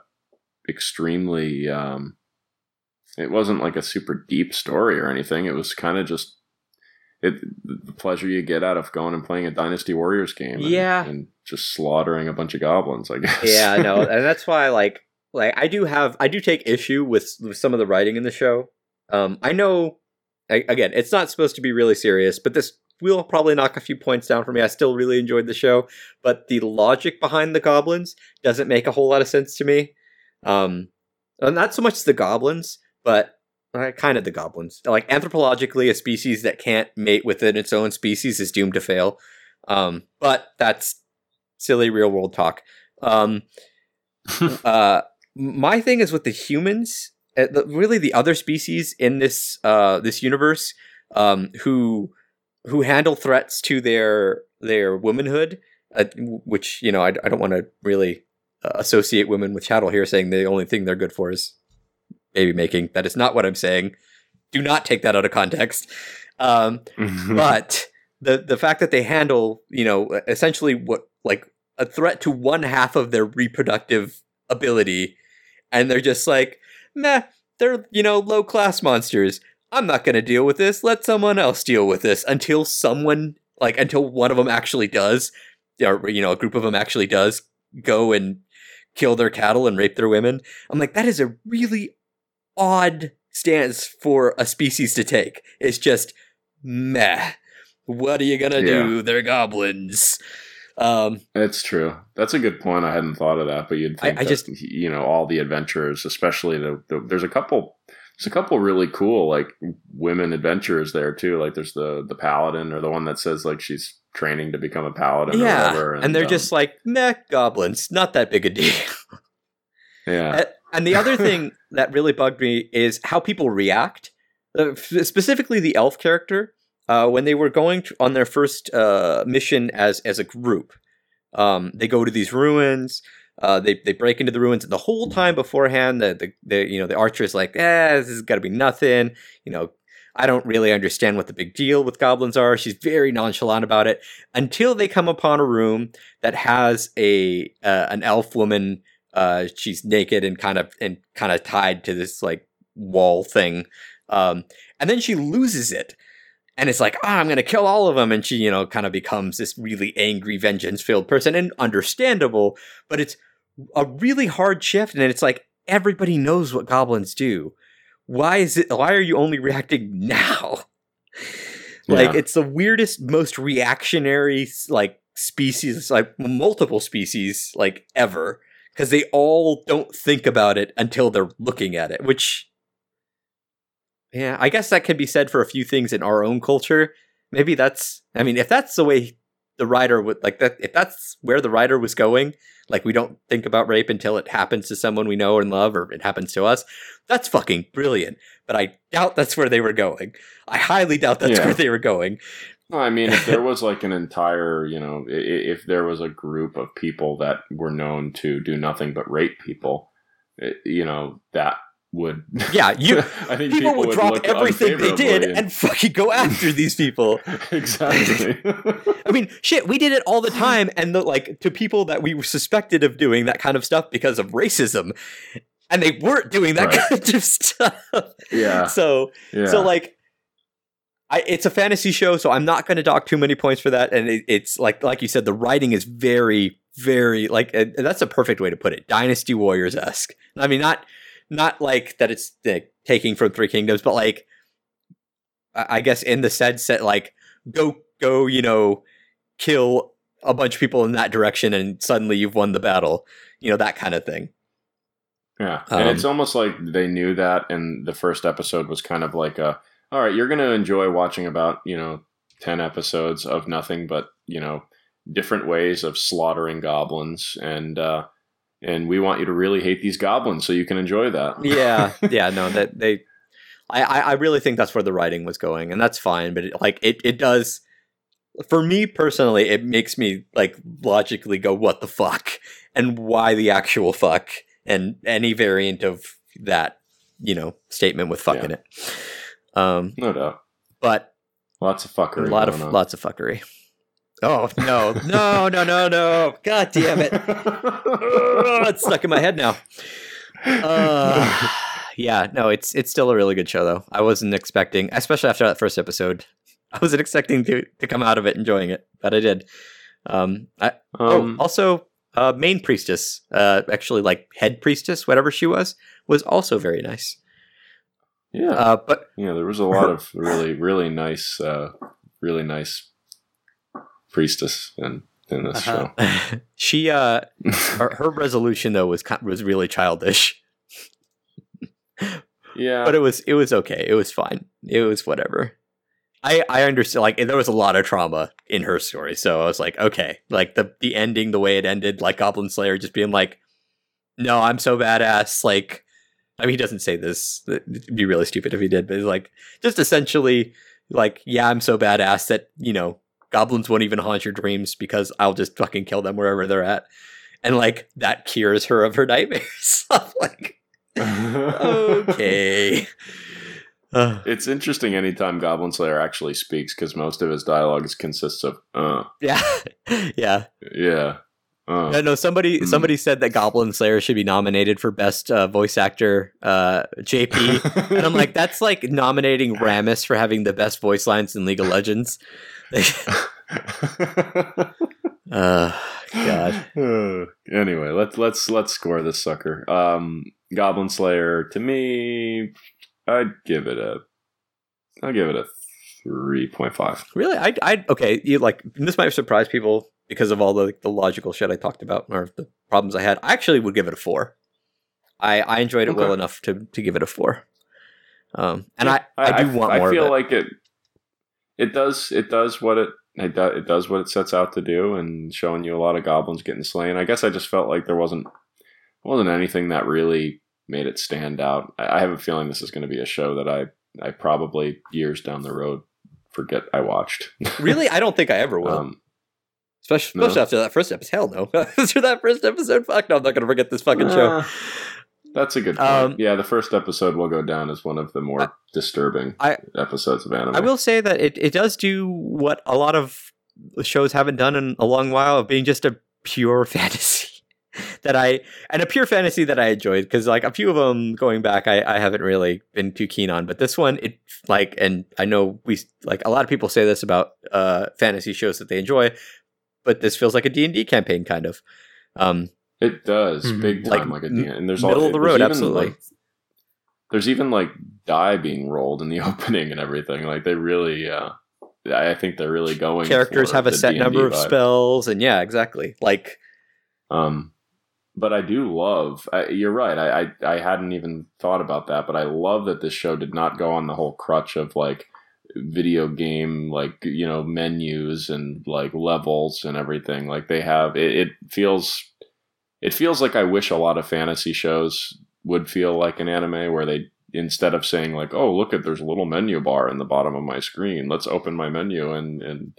extremely. Um, it wasn't like a super deep story or anything. It was kind of just it the pleasure you get out of going and playing a Dynasty Warriors game. And, Yeah. and just slaughtering a bunch of goblins. I [laughs] guess. yeah, no, and that's why like like I do have I do take issue with, with some of the writing in the show. Um, I know I, again, it's not supposed to be really serious, but this will probably knock a few points down for me. I still really enjoyed the show, but the logic behind the goblins doesn't make a whole lot of sense to me. Um, uh, not so much the goblins, but uh, kind of the goblins. Like anthropologically, a species that can't mate within its own species is doomed to fail. Um, but that's silly real world talk. Um, [laughs] uh, my thing is with the humans, uh, the, really the other species in this uh, this universe, um, who who handle threats to their their womanhood, uh, which you know I, I don't want to really uh, associate women with chattel here, saying the only thing they're good for is baby making. That is not what I'm saying. Do not take that out of context. Um, [laughs] but the the fact that they handle you know essentially what like a threat to one half of their reproductive ability and they're just like meh they're you know low class monsters i'm not going to deal with this. Let someone else deal with this until someone like until one of them actually does or you know a group of them actually does go and kill their cattle and rape their women. I'm like that is a really odd stance for a species to take. It's just meh. What are you gonna do? They're goblins. Um It's true. That's a good point. I hadn't thought of that, but you'd I- think I that, just- you know all the adventurers, especially the, the there's a couple there's a couple really cool like women adventurers there too. Like there's the the paladin or the one that says like she's training to become a paladin or yeah whatever. and, they're um, just like meh goblins not that big a deal [laughs] yeah and the other thing [laughs] that really bugged me is how people react uh, specifically the elf character uh, when they were going to, on their first uh, mission as as a group um, they go to these ruins uh, they, they break into the ruins and the whole time beforehand the, the, the you know the archer is like eh this is got to be nothing you know I don't really understand what the big deal with goblins are. She's very nonchalant about it until they come upon a room that has a uh, an elf woman. Uh, she's naked and kind of and kind of tied to this like wall thing, um, and then she loses it. And it's like, ah, I'm gonna kill all of them, and she, you know, kind of becomes this really angry, vengeance-filled person, and understandable, but it's a really hard shift, and it's like everybody knows what goblins do. Why is it? Why are you only reacting now? like Yeah. it's the weirdest, most reactionary like species, like multiple species, like ever, because they all don't think about it until they're looking at it. Which, yeah, I guess that can be said for a few things in our own culture. Maybe that's. I mean, if that's the way the writer would like that, if that's where the writer was going, like we don't think about rape until it happens to someone we know and love, or it happens to us. That's fucking brilliant. But I doubt that's where they were going. I highly doubt that's Yeah. where they were going. No, I mean, if there [laughs] was like an entire, you know, if there was a group of people that were known to do nothing but rape people, eh, you know, that would. Yeah, [laughs] you I think people, would drop look everything they did and fucking go after these people. [laughs] exactly. [laughs] I mean, shit, we did it all the time, and the, like to people that we were suspected of doing that kind of stuff because of racism, and they weren't doing that Right. kind of stuff. yeah, So, yeah. so like, I it's a fantasy show, so I'm not going to dock too many points for that. And it, it's like, like you said, the writing is very, very like that's a perfect way to put it, Dynasty Warriors esque. I mean, not not like that it's like, taking from Three Kingdoms, but like, I guess in the sense that like go go, you know, kill a bunch of people in that direction, and suddenly you've won the battle. You know that kind of thing. Yeah, and Um, it's almost like they knew that, and the first episode was kind of like a, all right, you're going to enjoy watching about you know ten episodes of nothing but you know different ways of slaughtering goblins, and uh, and we want you to really hate these goblins so you can enjoy that. yeah [laughs] yeah no that they I, I really think that's where the writing was going and that's fine but it, like it, it does for me personally it makes me like logically go what the fuck and why the actual fuck and any variant of that you know statement with fucking Yeah. it um no doubt, but lots of fuckery. a lot of on. lots of fuckery oh no [laughs] no no no no god damn it oh, [laughs] it's stuck in my head now uh, yeah, no, it's it's still a really good show though. I wasn't expecting, especially after that first episode, I wasn't expecting to to come out of it enjoying it, but I did. Um, I, um, oh, also, uh, main priestess, uh, actually like head priestess, whatever she was, was also very nice. yeah, Uh, but yeah. There was a lot of really, really nice, uh, really nice priestess in in this Uh-huh. [laughs] she, uh, [laughs] her, her resolution though was was really childish, yeah, but it was it was okay. It was fine. It was whatever. I I understand. Like there was a lot of trauma in her story, so I was like, okay, like the the ending, the way it ended, like Goblin Slayer just being like, no, I'm so badass. Like, I mean, he doesn't say this. It'd be really stupid if he did, but he's like just essentially like, yeah, I'm so badass that you know goblins won't even haunt your dreams because I'll just fucking kill them wherever they're at, and like that cures her of her nightmares. [laughs] Like, okay. Uh, [laughs] [sighs] It's interesting anytime Goblin Slayer actually speaks because most of his dialogue consists of uh yeah, [laughs] yeah. yeah uh No, no. Somebody, Hmm. somebody said that Goblin Slayer should be nominated for best uh, voice actor, uh, JP, [laughs] and I'm like, that's like nominating Rammus for having the best voice lines in League of Legends. [laughs] [laughs] uh, God. Uh, anyway, let's let's let's score this sucker. Um, Goblin Slayer to me, I'd give it a, I'll give it a three point five. Really, I, I, okay. You like this might surprise people because of all the the logical shit I talked about or the problems I had. I actually would give it a four. I I enjoyed it well enough to to give it a four. Um, and I, I, do want I more. feel of it. like it. It does. It does what it. It, do, it does what it sets out to do, and showing you a lot of goblins getting slain. I guess I just felt like there wasn't wasn't anything that really made it stand out. I, I have a feeling this is going to be a show that I I probably years down the road forget I watched. [laughs] really, I don't think I ever will. um, Especially, No. especially after that first episode. Hell no. [laughs] after that first episode, fuck no, I'm not going to forget this fucking show. uh, that's a good point. Um, yeah, the first episode will go down as one of the more I- disturbing I- episodes of anime. I will say that it, it does do what a lot of shows haven't done in a long while of being just a pure [laughs] fantasy. that I and a pure fantasy that I enjoyed because like a few of them going back I, I haven't really been too keen on, but this one it like and I know we like a lot of people say this about uh fantasy shows that they enjoy, but this feels like a D and D campaign kind of. Um, It does Mhm. big Like, time, like, a m- and there's middle all, of the road, absolutely. like- there's even like die being rolled in the [laughs] opening and everything. Like they really, uh, I think they're really going. characters for have a set D&D number of vibe. spells, and yeah, exactly. Like Um, but I do love. I, you're right. I, I I hadn't even thought about that, but I love that this show did not go on the whole crutch of like video game like you know menus and like levels and everything. Like they have it, it feels it feels like i wish a lot of fantasy shows would feel like an anime where they instead of saying like oh look at there's a little menu bar in the bottom of my screen. Let's open my menu and and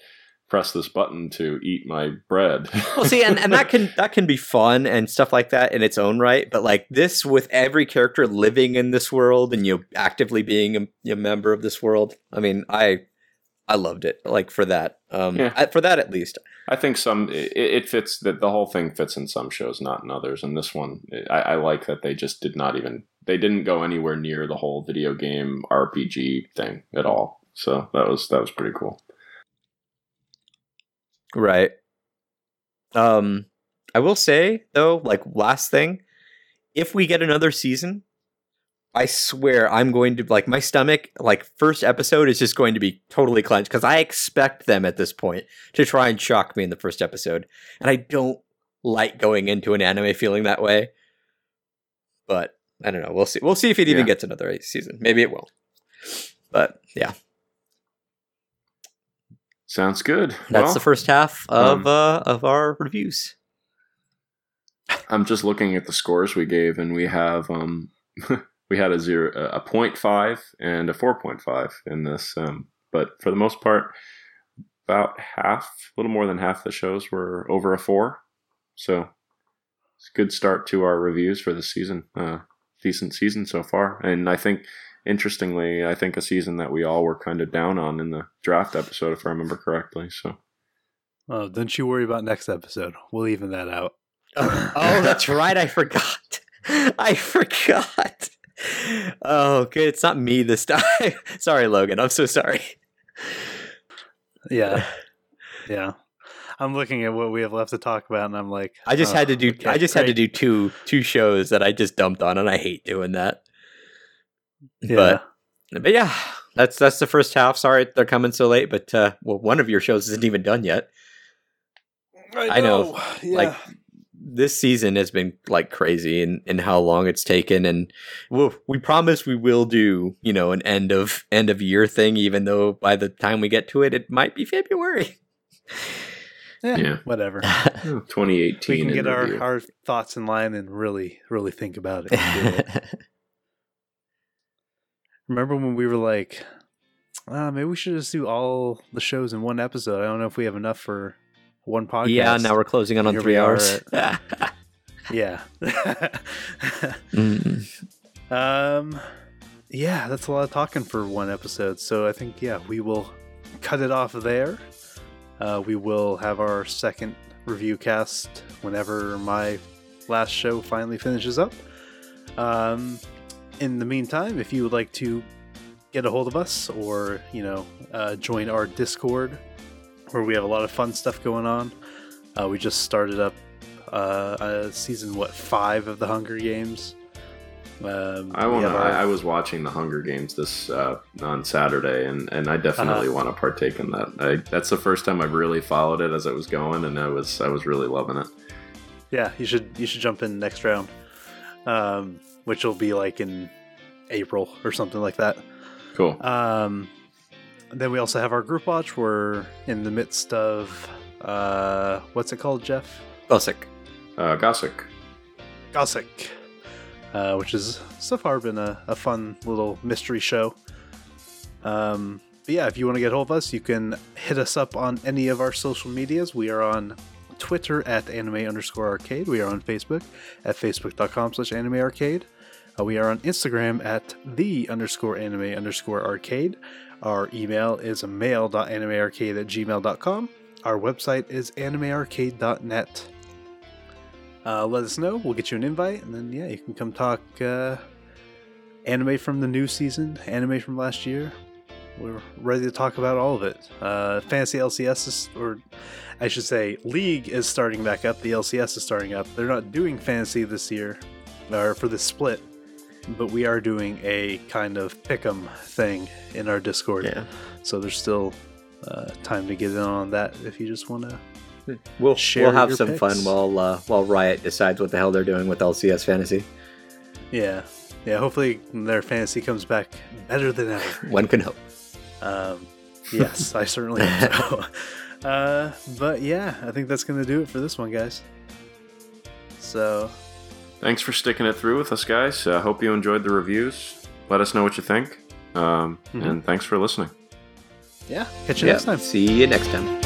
press this button to eat my bread well see and, and that [laughs] can that can be fun and stuff like that in its own right but like this with every character living in this world and you actively being a, a member of this world i mean i i loved it like for that um Yeah. I- for that at least I think some it, it fits that the whole thing fits in some shows, not in others. And this one, I, I like that they just did not even they didn't go anywhere near the whole video game RPG thing at all. So that was that was pretty cool. Right um i will say though like last thing if we get another season I swear I'm going to like my stomach like first episode is just going to be totally clenched because I expect them at this point to try and shock me in the first episode. And I don't like going into an anime feeling that way. But I don't know. We'll see. We'll see if it even Yeah. gets another season. Maybe it will. But yeah, Sounds good. that's Well, the first half of um, uh of our reviews. I'm just looking at the scores we gave, and we have um [laughs] we had a zero, a point five and a four point five in this. Um, but for the most part, about half, a little more than half the shows were over a four. So it's a good start to our reviews for the season. Uh, decent season so far, and I think. Interestingly, I think a season that we all were kind of down on in the draft episode, if I remember correctly. So, Oh, don't you worry about next episode. We'll even that out. [laughs] oh, that's right. I forgot. [laughs] I forgot. Oh, good. It's not me this time. [laughs] sorry, Logan. I'm so sorry. Yeah, [sighs] yeah. I'm looking at what we have left to talk about, and I'm like, I just oh, had to oh, do. okay, I just had to do two two shows that I just dumped on, and I hate doing that. Yeah. But but yeah, that's that's the first half. Sorry they're coming so late, but uh, well, one of your shows isn't even done yet. I know. Like this season has been like crazy and in how long it's taken and we'll, we promise we will do you know an end of end of year thing even though by the time we get to it it might be february yeah, Yeah. whatever. [laughs] 2018. We can get our, review. our thoughts in line and really, really think about it. [laughs] and do it. Remember when we were like, ah, maybe we should just do all the shows in one episode? I don't know if we have enough for one podcast. yeah now we're closing in on three hours [laughs] Yeah. Mm. [laughs] um, yeah, that's a lot of talking for one episode. So I think, yeah, we will cut it off there. Uh, we will have our second review cast whenever my last show finally finishes up. Um, in the meantime, if you would like to get a hold of us or, you know, uh, join our Discord where we have a lot of fun stuff going on, uh, we just started up uh, season, what, five of the Hunger Games. Um, I want our- I, I was watching the Hunger Games this uh, on Saturday, and, and I definitely Uh-huh. want to partake in that. I, that's the first time I've really followed it as it was going, and I was I was really loving it. Yeah, you should you should jump in next round, um, which will be like in April or something like that. Cool. Um, then we also have our group watch. We're in the midst of uh, what's it called, Jeff? Bosick. Uh, Gosick. Gosick, uh, which has so far been a, a fun little mystery show. Um, but yeah, if you want to get hold of us, you can hit us up on any of our social medias. We are on Twitter at anime underscore arcade. We are on Facebook at facebook.com slash anime arcade. Uh, we are on Instagram at the underscore anime underscore arcade. Our email is mail.animearcade at gmail.com. Our website is animearcade.net. uh, let us know. We'll get you an invite, and then yeah, you can come talk uh, anime from the new season, anime from last year. We're ready to talk about all of it. Uh, Fantasy LCS is, or I should say, League is starting back up. The LCS is starting up. They're not doing Fantasy this year, or for the split, but we are doing a kind of pick'em thing in our Discord. Yeah. So there's still uh, time to get in on that if you just want to. We'll Share we'll have some picks. fun while uh, while Riot decides what the hell they're doing with LCS Fantasy. Yeah, yeah. Hopefully their fantasy comes back better than ever. [laughs] One can hope. Um, [laughs] yes, I certainly hope so. [laughs] Uh, but yeah, I think that's gonna do it for this one, guys. So Thanks for sticking it through with us, guys. I hope you enjoyed the reviews. Let us know what you think. Um, Mhm. And thanks for listening. yeah, catch you Yeah. next time. See you next time.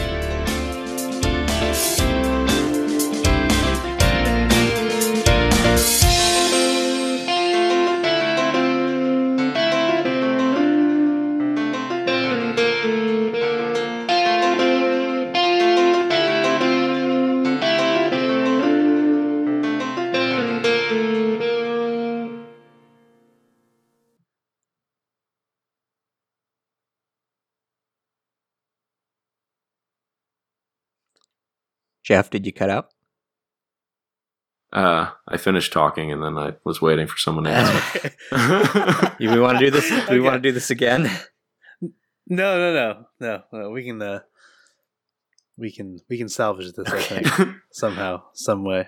Jeff, did you cut out? Uh, I finished talking and then I was waiting for someone to answer. [laughs] [laughs] You we want to do this? Do we Okay. want to do this again? No, no, no, no, no. We can, uh, we can, we can salvage this. I think [laughs] somehow, some way.